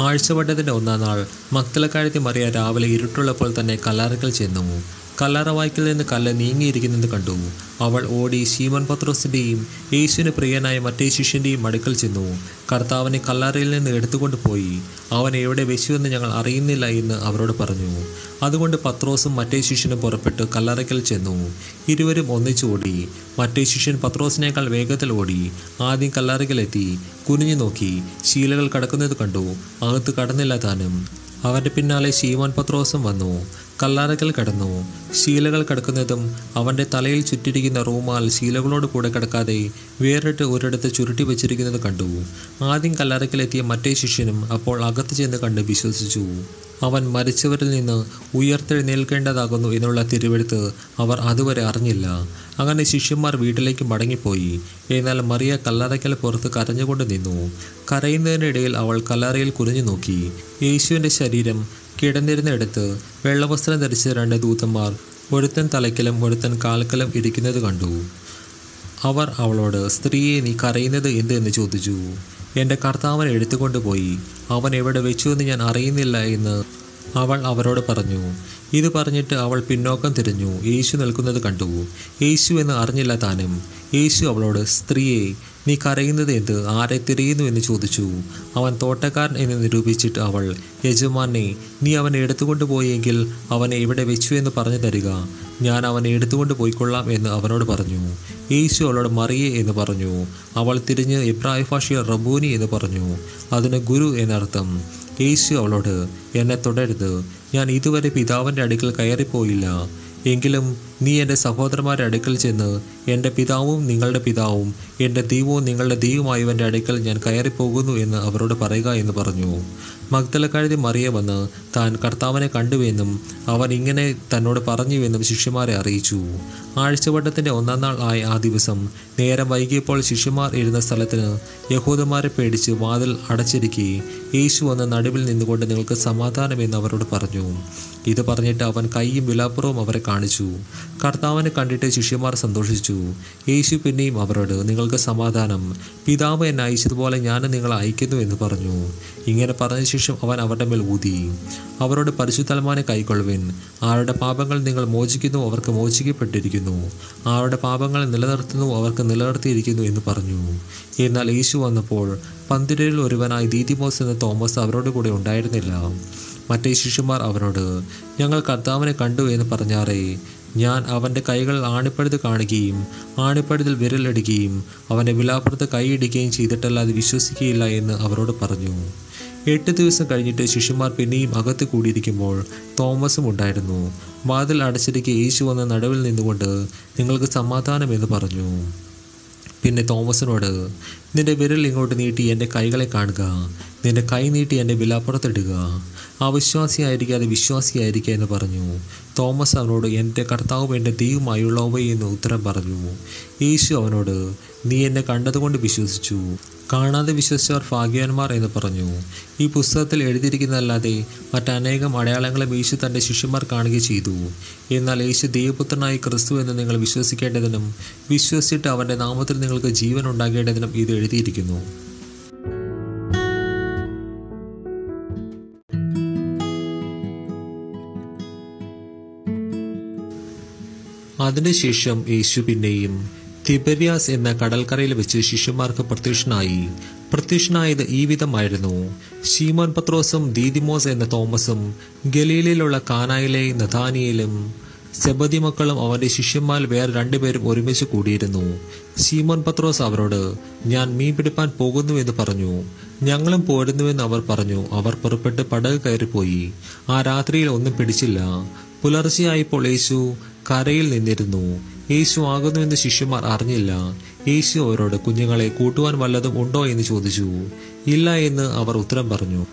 ആഴ്ചവട്ടത്തിന്റെ ഒന്നാം നാൾ മക്തലക്കാരത്തി മറിയ രാവിലെ ഇരുട്ടുള്ളപ്പോൾ തന്നെ കല്ലറകൾ ചെന്നു. കല്ലറ വായ്ക്കൽ നിന്ന് കല്ല് നീങ്ങിയിരിക്കുന്നത് കണ്ടു. അവൾ ഓടി ശീമൻ പത്രോസിന്റെയും യേശുവിന് പ്രിയനായ മറ്റേ ശിഷ്യന്റെയും അടുക്കൽ ചെന്നു. കർത്താവിനെ കല്ലറയിൽ നിന്ന് എടുത്തുകൊണ്ട് പോയി. അവൻ എവിടെ വെച്ചുവെന്ന് ഞങ്ങൾ അറിയുന്നില്ല എന്ന് അവരോട് പറഞ്ഞു. അതുകൊണ്ട് പത്രോസും മറ്റേ ശിഷ്യനും പുറപ്പെട്ട് കല്ലറയ്ക്കൽ ചെന്നു. ഇരുവരും ഒന്നിച്ചു ഓടി. മറ്റേ ശിഷ്യൻ പത്രോസിനേക്കാൾ വേഗത്തിൽ ഓടി. ആദ്യം കല്ലറയ്ക്കലെത്തി. കുനിഞ്ഞു നോക്കി. ശീലകൾ കടക്കുന്നത് കണ്ടു. അകത്ത് കടന്നില്ല താനും. അവന്റെ പിന്നാലെ ശീമോൻ പത്രോസും വന്നു. കല്ലാറകൾ കടന്നു. ശീലകൾ കടക്കുന്നതും അവന്റെ തലയിൽ ചുറ്റിരിക്കുന്ന റൂമാൽ ശീലകളോട് കൂടെ കിടക്കാതെ വേറിട്ട് ഒരിടത്ത് ചുരുട്ടി വെച്ചിരിക്കുന്നത് കണ്ടു. ആദ്യം കല്ലറയ്ക്കലെത്തിയ മറ്റേ ശിഷ്യനും അപ്പോൾ അകത്ത് ചെന്ന് കണ്ട് വിശ്വസിച്ചു. അവൻ മരിച്ചവരിൽ നിന്ന് ഉയർത്തെഴുന്നേൽക്കേണ്ടതാകുന്നു എന്നുള്ള തിരുവെടുത്ത് അവർ അതുവരെ അറിഞ്ഞില്ല. അങ്ങനെ ശിഷ്യന്മാർ വീട്ടിലേക്ക് മടങ്ങിപ്പോയി. എന്നാൽ മറിയ കല്ലറയ്ക്കൽ പുറത്ത് കരഞ്ഞുകൊണ്ട് നിന്നു. കരയുന്നതിനിടയിൽ അവൾ കല്ലറയിൽ കുനിഞ്ഞു നോക്കി. യേശുവിന്റെ ശരീരം കിടന്നിരുന്നിടത്ത് വെള്ളവസ്ത്രം ധരിച്ച രണ്ട് ദൂതന്മാർ ഒരുത്തൻ തലയ്ക്കലും ഒരുത്തൻ കാൽക്കലും ഇരിക്കുന്നത് കണ്ടു. അവർ അവളോട് സ്ത്രീയെ നീ കരയുന്നത് എന്ത്? എന്ന് ചോദിച്ചു. എന്റെ കർത്താവനെ എടുത്തുകൊണ്ടുപോയി. അവൻ എവിടെ വെച്ചു എന്ന് ഞാൻ അറിയുന്നില്ല എന്ന് അവൾ അവരോട് പറഞ്ഞു ഇത് പറഞ്ഞിട്ട് അവൾ പിന്നോക്കം തിരിഞ്ഞു. യേശു നിൽക്കുന്നത് കണ്ടു. യേശു എന്ന് അറിഞ്ഞില്ല താനും. യേശു അവളോട് സ്ത്രീയെ നീ കരയുന്നത് എന്ത്? ആരെ തിരയുന്നു എന്ന് ചോദിച്ചു. അവൻ തോട്ടക്കാരൻ എന്ന് നിരൂപിച്ചിട്ട് അവൾ യജമാനെ നീ അവനെ എടുത്തുകൊണ്ട് പോയെങ്കിൽ അവനെ ഇവിടെ വെച്ചു എന്ന് പറഞ്ഞു തരിക. ഞാൻ അവനെ എടുത്തുകൊണ്ട് പോയിക്കൊള്ളാം എന്ന് അവനോട് പറഞ്ഞു. യേശു അവളോട് മറിയേ എന്ന് പറഞ്ഞു. അവൾ തിരിഞ്ഞ് ഇബ്രാഹിം റബൂനി എന്ന് പറഞ്ഞു. അതിന് ഗുരു എന്നർത്ഥം യേശു അവളോട് എന്നെ തുടരുത്. ഞാൻ ഇതുവരെ പിതാവിന്റെ അടുക്കൽ കയറിപ്പോയില്ല. എങ്കിലും നീ എന്റെ സഹോദരന്മാരുടെ അടുക്കൽ ചെന്ന് എന്റെ പിതാവും നിങ്ങളുടെ പിതാവും എന്റെ ദൈവവും നിങ്ങളുടെ ദൈവമായവന്റെ അടുക്കൽ ഞാൻ കയറിപ്പോകുന്നു എന്ന് അവരോട് പറയുക എന്ന് പറഞ്ഞു. മഗ്ദലക്കാരി മറിയ താൻ കർത്താവിനെ കണ്ടുവെന്നും അവൻ ഇങ്ങനെ തന്നോട് പറഞ്ഞുവെന്നും ശിഷ്യന്മാരെ അറിയിച്ചു. ആഴ്ചവട്ടത്തിന്റെ ഒന്നാം നാൾ ആയ ആ ദിവസം നേരം വൈകിയപ്പോൾ ശിഷ്യന്മാർ ഇരുന്ന സ്ഥലത്തിന് യഹൂദന്മാരെ പേടിച്ച് വാതിൽ അടച്ചിരിക്കെ യേശു വന്ന് നടുവിൽ നിന്നുകൊണ്ട് നിങ്ങൾക്ക് സമാധാനമെന്ന് അവരോട് പറഞ്ഞു. ഇത് പറഞ്ഞിട്ട് അവൻ കൈയും വിലാപ്പുറവും അവരെ കാണിച്ചു. കർത്താവിനെ കണ്ടിട്ട് ശിഷ്യന്മാർ സന്തോഷിച്ചു. യേശു പിന്നെയും അവരോട് നിങ്ങൾക്ക് സമാധാനം. പിതാവ് എന്നെ അയച്ചതുപോലെ ഞാൻ നിങ്ങളെ അയക്കുന്നു എന്ന് പറഞ്ഞു. ഇങ്ങനെ പറഞ്ഞ ശേഷം അവൻ അവരുടെ മേൽ ഊതി. അവരോട് പരിശുദ്ധൽമാനെ കൈക്കൊള്ളുവിൻ. ആരുടെ പാപങ്ങൾ നിങ്ങൾ മോചിക്കുന്നു അവർക്ക് മോചിക്കപ്പെട്ടിരിക്കുന്നു. ആരുടെ പാപങ്ങൾ നിലനിർത്തുന്നു അവർക്ക് നിലനിർത്തിയിരിക്കുന്നു എന്ന് പറഞ്ഞു. എന്നാൽ യേശു വന്നപ്പോൾ പന്തിരയിൽ ഒരുവനായി ദീതിമോസ് എന്ന തോമസ് അവരോട് കൂടെ ഉണ്ടായിരുന്നില്ല. മറ്റേ ശിശുമാർ അവനോട് ഞങ്ങൾ കർത്താവിനെ കണ്ടു എന്ന് പറഞ്ഞാറേ ഞാൻ അവന്റെ കൈകൾ ആണിപ്പഴുത് കാണുകയും ആണിപ്പഴുതിൽ വിരലിടുകയും അവന്റെ വിലാപ്പുറത്ത് കൈയിടുകയും ചെയ്തിട്ടല്ലാതെ വിശ്വസിക്കുകയില്ല എന്ന് അവരോട് പറഞ്ഞു. എട്ട് ദിവസം കഴിഞ്ഞിട്ട് ശിഷ്യന്മാർ പിന്നെയും അകത്ത് കൂടിയിരിക്കുമ്പോൾ തോമസും ഉണ്ടായിരുന്നു. വാതിൽ അടച്ചിരിക്കെ യേശു വന്ന നടുവിൽ നിന്നുകൊണ്ട് നിങ്ങൾക്ക് സമാധാനമെന്ന് പറഞ്ഞു. പിന്നെ തോമസിനോട് നിന്റെ വിരൽ ഇങ്ങോട്ട് നീട്ടി എന്റെ കൈകളെ കാണുക നിന്റെ കൈ നീട്ടി എന്റെ വിലാപ്പുറത്തിടുക അവിശ്വാസിയായിരിക്കാതെ വിശ്വാസിയായിരിക്കുക എന്ന് പറഞ്ഞു. തോമസ് അവനോട് എന്റെ കർത്താവും എന്റെ ദൈവമായുള്ളവ എന്ന് ഉത്തരം പറഞ്ഞു. യേശു അവനോട് നീ എന്നെ കണ്ടതുകൊണ്ട് വിശ്വസിച്ചു. കാണാതെ വിശ്വസിച്ചവർ ഭാഗ്യവാന്മാർ എന്ന് പറഞ്ഞു. ഈ പുസ്തകത്തിൽ എഴുതിയിരിക്കുന്നതല്ലാതെ മറ്റനേകം അടയാളങ്ങളും യേശു തന്റെ ശിഷ്യന്മാർ കാണുകയും ചെയ്തു. എന്നാൽ യേശു ദൈവപുത്രനായി ക്രിസ്തു എന്ന് നിങ്ങൾ വിശ്വസിക്കേണ്ടതിനും വിശ്വസിച്ചിട്ട് അവന്റെ നാമത്തിൽ നിങ്ങൾക്ക് ജീവൻ ഉണ്ടാകേണ്ടതിനും ഇത് എഴുതിയിരിക്കുന്നു. അതിനുശേഷം യേശു പിന്നെയും തിബര്യാസ് എന്ന കടൽക്കരയിൽ വെച്ച് ശിഷ്യന്മാർക്ക് പ്രത്യക്ഷനായി. പ്രത്യക്ഷനായത് ഈ വിധമായിരുന്നു. ഷീമോൻ പത്രോസും ദീദിമോസ് എന്ന തോമസും ഗലീലയിലുള്ള കാനായിലെ നഥാനിയിലും സെബദി മക്കളും അവന്റെ ശിഷ്യന്മാരിൽ വേറെ രണ്ടുപേരും ഒരുമിച്ച് കൂടിയിരുന്നു. ശീമോൻ പത്രോസ് അവരോട് ഞാൻ മീൻ പിടിപ്പാൻ പോകുന്നു എന്ന് പറഞ്ഞു. ഞങ്ങളും പോരുന്നുവെന്ന് അവർ പറഞ്ഞു. അവർ പുറപ്പെട്ട് പടക് കയറിപ്പോയി. ആ രാത്രിയിൽ ഒന്നും പിടിച്ചില്ല. പുലർച്ചെയായപ്പോൾ യേശു കരയിൽ നിന്നിരുന്നു. യേശു ആകുന്നുവെന്ന് ശിഷ്യന്മാർ അറിഞ്ഞില്ല. യേശു അവരോട് കുഞ്ഞുങ്ങളെ കൂട്ടുവാൻ വല്ലതും ഉണ്ടോ എന്ന് ചോദിച്ചു. ഇല്ല എന്ന് അവർ ഉത്തരം പറഞ്ഞു.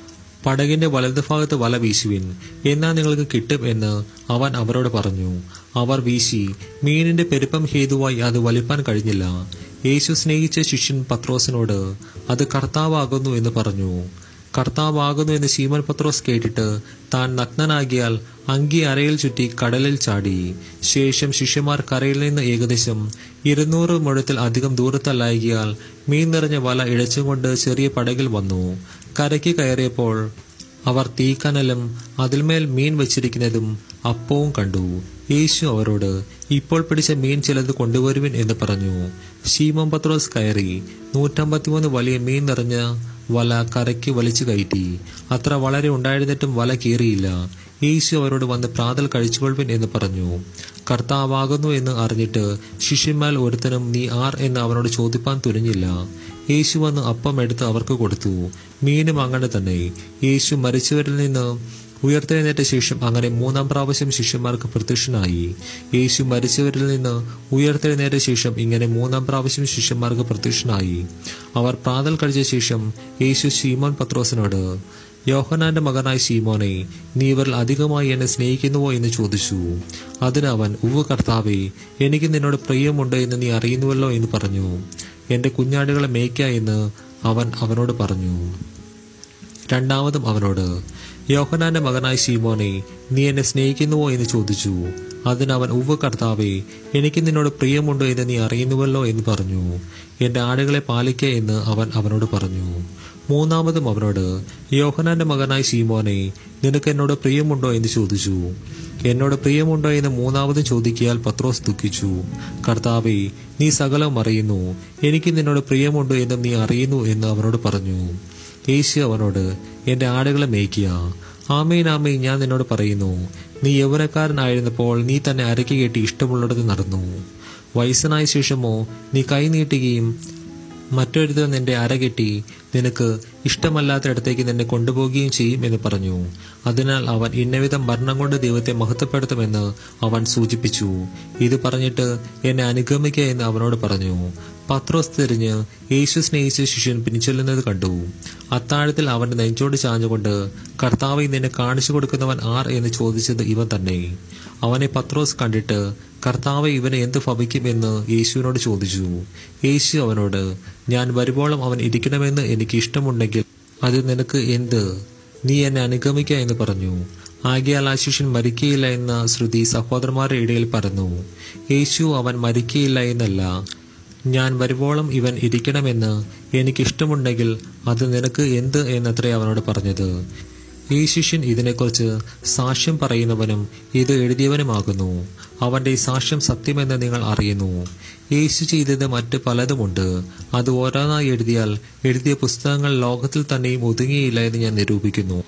പടകിന്റെ വലതുഭാഗത്ത് വല വീശുവിൻ. എന്നാ നിങ്ങൾക്ക് കിട്ടും എന്ന് അവൻ അവരോട് പറഞ്ഞു. അവർ വീശി. മീനിന്റെ പെരുപ്പം ഹേതുവായി അത് വലിപ്പാൻ കഴിഞ്ഞില്ല. യേശു സ്നേഹിച്ച ശിഷ്യൻ പത്രോസിനോട് അത് കർത്താവാകുന്നു എന്ന് പറഞ്ഞു. കർത്താവാകുന്നു എന്ന് ശീമൻ പത്രോസ് കേട്ടിട്ട് താൻ നഗ്നനാകിയാൽ അങ്കി അരയിൽ ചുറ്റി കടലിൽ ചാടി. ശേഷം ശിഷ്യന്മാർ കരയിൽ നിന്ന് ഏകദേശം ഇരുന്നൂറ് മുഴത്തിൽ അധികം ദൂരത്തല്ലായകിയാൽ മീൻ നിറഞ്ഞ വല ഇഴച്ചുകൊണ്ട് ചെറിയ പടകിൽ വന്നു. കരയ്ക്ക് കയറിയപ്പോൾ അവർ തീക്കനലും അതിന്മേൽ മീൻ വച്ചിരിക്കുന്നതും അപ്പവും കണ്ടു. യേശു അവരോട് ഇപ്പോൾ പിടിച്ച മീൻ ചിലത് കൊണ്ടുവരുവിൻ എന്ന് പറഞ്ഞു. ശീമം പത്രോസ് കയറി നൂറ്റമ്പത്തിമൂന്ന് വലിയ മീൻ നിറഞ്ഞ വല കരയ്ക്ക് വലിച്ചു കയറ്റി. അത്ര വളരെ ഉണ്ടായിരുന്നിട്ടും വല കീറിയില്ല. യേശു അവരോട് വന്ന് പ്രാതൽ കഴിച്ചുകൊള്ളുവിൻ എന്ന് പറഞ്ഞു. കർത്താവാകുന്നു എന്ന് അറിഞ്ഞിട്ട് ശിഷ്യന്മാർ ഒരുത്തനും നീ ആർ എന്ന് അവനോട് ചോദിപ്പാൻ തുനിഞ്ഞില്ല. യേശു വന്ന് അപ്പം എടുത്ത് അവർക്ക് കൊടുത്തു. മീനും അങ്ങനെ തന്നെ. യേശു മരിച്ചവരിൽ നിന്ന് ഉയർത്തെഴുന്നേറ്റ ശേഷം അങ്ങനെ മൂന്നാം പ്രാവശ്യം ശിഷ്യന്മാർക്ക് പ്രത്യക്ഷനായി. യേശു മരിച്ചവരിൽ നിന്ന് ഉയർത്തെഴുന്നേറ്റ ശേഷം ഇങ്ങനെ മൂന്നാം പ്രാവശ്യം ശിഷ്യന്മാർക്ക് പ്രത്യക്ഷനായി. അവർ പ്രാതൽ കഴിച്ച ശേഷം യേശു ശീമോൻ പത്രോസിനോട് യോഹനാന്റെ മകനായ ശീമോനെ നീ ഇവരിൽ അധികമായി എന്നെ സ്നേഹിക്കുന്നുവോ എന്ന് ചോദിച്ചു. അതിന് അവൻ ഉവ്വ് കർത്താവേ എനിക്ക് നിന്നോട് പ്രിയമുണ്ട് എന്ന് നീ അറിയുന്നുവല്ലോ എന്ന് പറഞ്ഞു. എന്റെ കുഞ്ഞാടുകളെ മേയ്ക്ക എന്ന് അവൻ അവനോട് പറഞ്ഞു. രണ്ടാമതും അവനോട് യോഹനാന്റെ മകനായ ശീമോനെ നീ എന്നെ സ്നേഹിക്കുന്നുവോ? എന്ന് ചോദിച്ചു. അതിന് അവൻ ഉവ്വ് കർത്താവേ എനിക്ക് നിന്നോട് പ്രിയമുണ്ടോ എന്ന് നീ അറിയുന്നുവല്ലോ? എന്ന് പറഞ്ഞു. എന്റെ ആടുകളെ പാലിക്കുക എന്ന് അവൻ അവനോട് പറഞ്ഞു. മൂന്നാമതും അവനോട് യോഹനാന്റെ മകനായ ശീമോനെ നിനക്ക് എന്നോട് പ്രിയമുണ്ടോ? എന്ന് ചോദിച്ചു. എന്നോട് പ്രിയമുണ്ടോ? എന്ന് മൂന്നാമതും ചോദിക്കിയാൽ പത്രോസ് ദുഃഖിച്ചു. കർത്താവേ നീ സകലം അറിയുന്നു. എനിക്ക് നിന്നോട് പ്രിയമുണ്ടോ എന്നും നീ അറിയുന്നു എന്ന് അവനോട് പറഞ്ഞു. യേശു അവനോട് എന്റെ ആടുകളെ മേയ്ക്കുക. ആമേൻ ആമേൻ. ഞാൻ നിന്നോട് പറയുന്നു നീ യൗവനക്കാരനായിരുന്നപ്പോൾ നീ തന്നെ അരക്കി കെട്ടി ഇഷ്ടമുള്ളിടത്ത് നടന്നു. വയസ്സനായ ശേഷമോ നീ കൈ നീട്ടുകയും മറ്റൊരുത്തർ നിന്റെ അരകെട്ടി നിനക്ക് ഇഷ്ടമല്ലാത്തയിടത്തേക്ക് നിന്നെ കൊണ്ടുപോവുകയും ചെയ്യും എന്ന് പറഞ്ഞു. അതിനാൽ അവൻ ഇന്നവിധം മരണം കൊണ്ട് ദൈവത്തെ മഹത്വപ്പെടുത്തുമെന്ന് അവൻ സൂചിപ്പിച്ചു. ഇത് പറഞ്ഞിട്ട് എന്നെ അനുഗമിക്കുക എന്ന് അവനോട് പറഞ്ഞു. പത്രോസ് തിരിഞ്ഞ് യേശു സ്നേഹിച്ച ശിഷ്യൻ പിൻചൊല്ലുന്നത് കണ്ടു. അത്താഴത്തിൽ അവന്റെ നെഞ്ചോട് ചാഞ്ഞുകൊണ്ട് കർത്താവെ നിന്നെ കാണിച്ചു കൊടുക്കുന്നവൻ ആർ എന്ന് ചോദിച്ചത് ഇവൻ തന്നെ. അവനെ പത്രോസ് കണ്ടിട്ട് കർത്താവ് ഇവനെ എന്ത് ഭവിക്കുമെന്ന് യേശുവിനോട് ചോദിച്ചു. യേശു അവനോട് ഞാൻ വരുവോളം അവൻ ഇരിക്കണമെന്ന് എനിക്ക് ഇഷ്ടമുണ്ടെങ്കിൽ അത് നിനക്ക് എന്ത്? നീ എന്നെ അനുഗമിക്ക എന്ന് പറഞ്ഞു. ആകിയാൽ ആ ശിഷ്യൻ മരിക്കയില്ല എന്ന ശ്രുതി സഹോദരന്മാരുടെ ഇടയിൽ പറഞ്ഞു യേശു അവൻ മരിക്കയില്ല എന്നല്ല ഞാൻ വരുവോളം ഇവൻ ഇരിക്കണമെന്ന് എനിക്കിഷ്ടമുണ്ടെങ്കിൽ അത് നിനക്ക് എന്ത്? എന്നത്രേ അവനോട് പറഞ്ഞത്. ഈ ശിഷ്യൻ ഇതിനെക്കുറിച്ച് സാക്ഷ്യം പറയുന്നവനും ഇത് എഴുതിയവനുമാകുന്നു. അവന്റെ ഈ സാക്ഷ്യം സത്യമെന്ന് നിങ്ങൾ അറിയുന്നു. യേശു ചെയ്തത് മറ്റ് പലതുമുണ്ട്. അത് ഓരോന്നായി എഴുതിയാൽ എഴുതിയ പുസ്തകങ്ങൾ ലോകത്തിൽ തന്നെയും ഒതുങ്ങിയില്ല എന്ന് ഞാൻ നിരൂപിക്കുന്നു.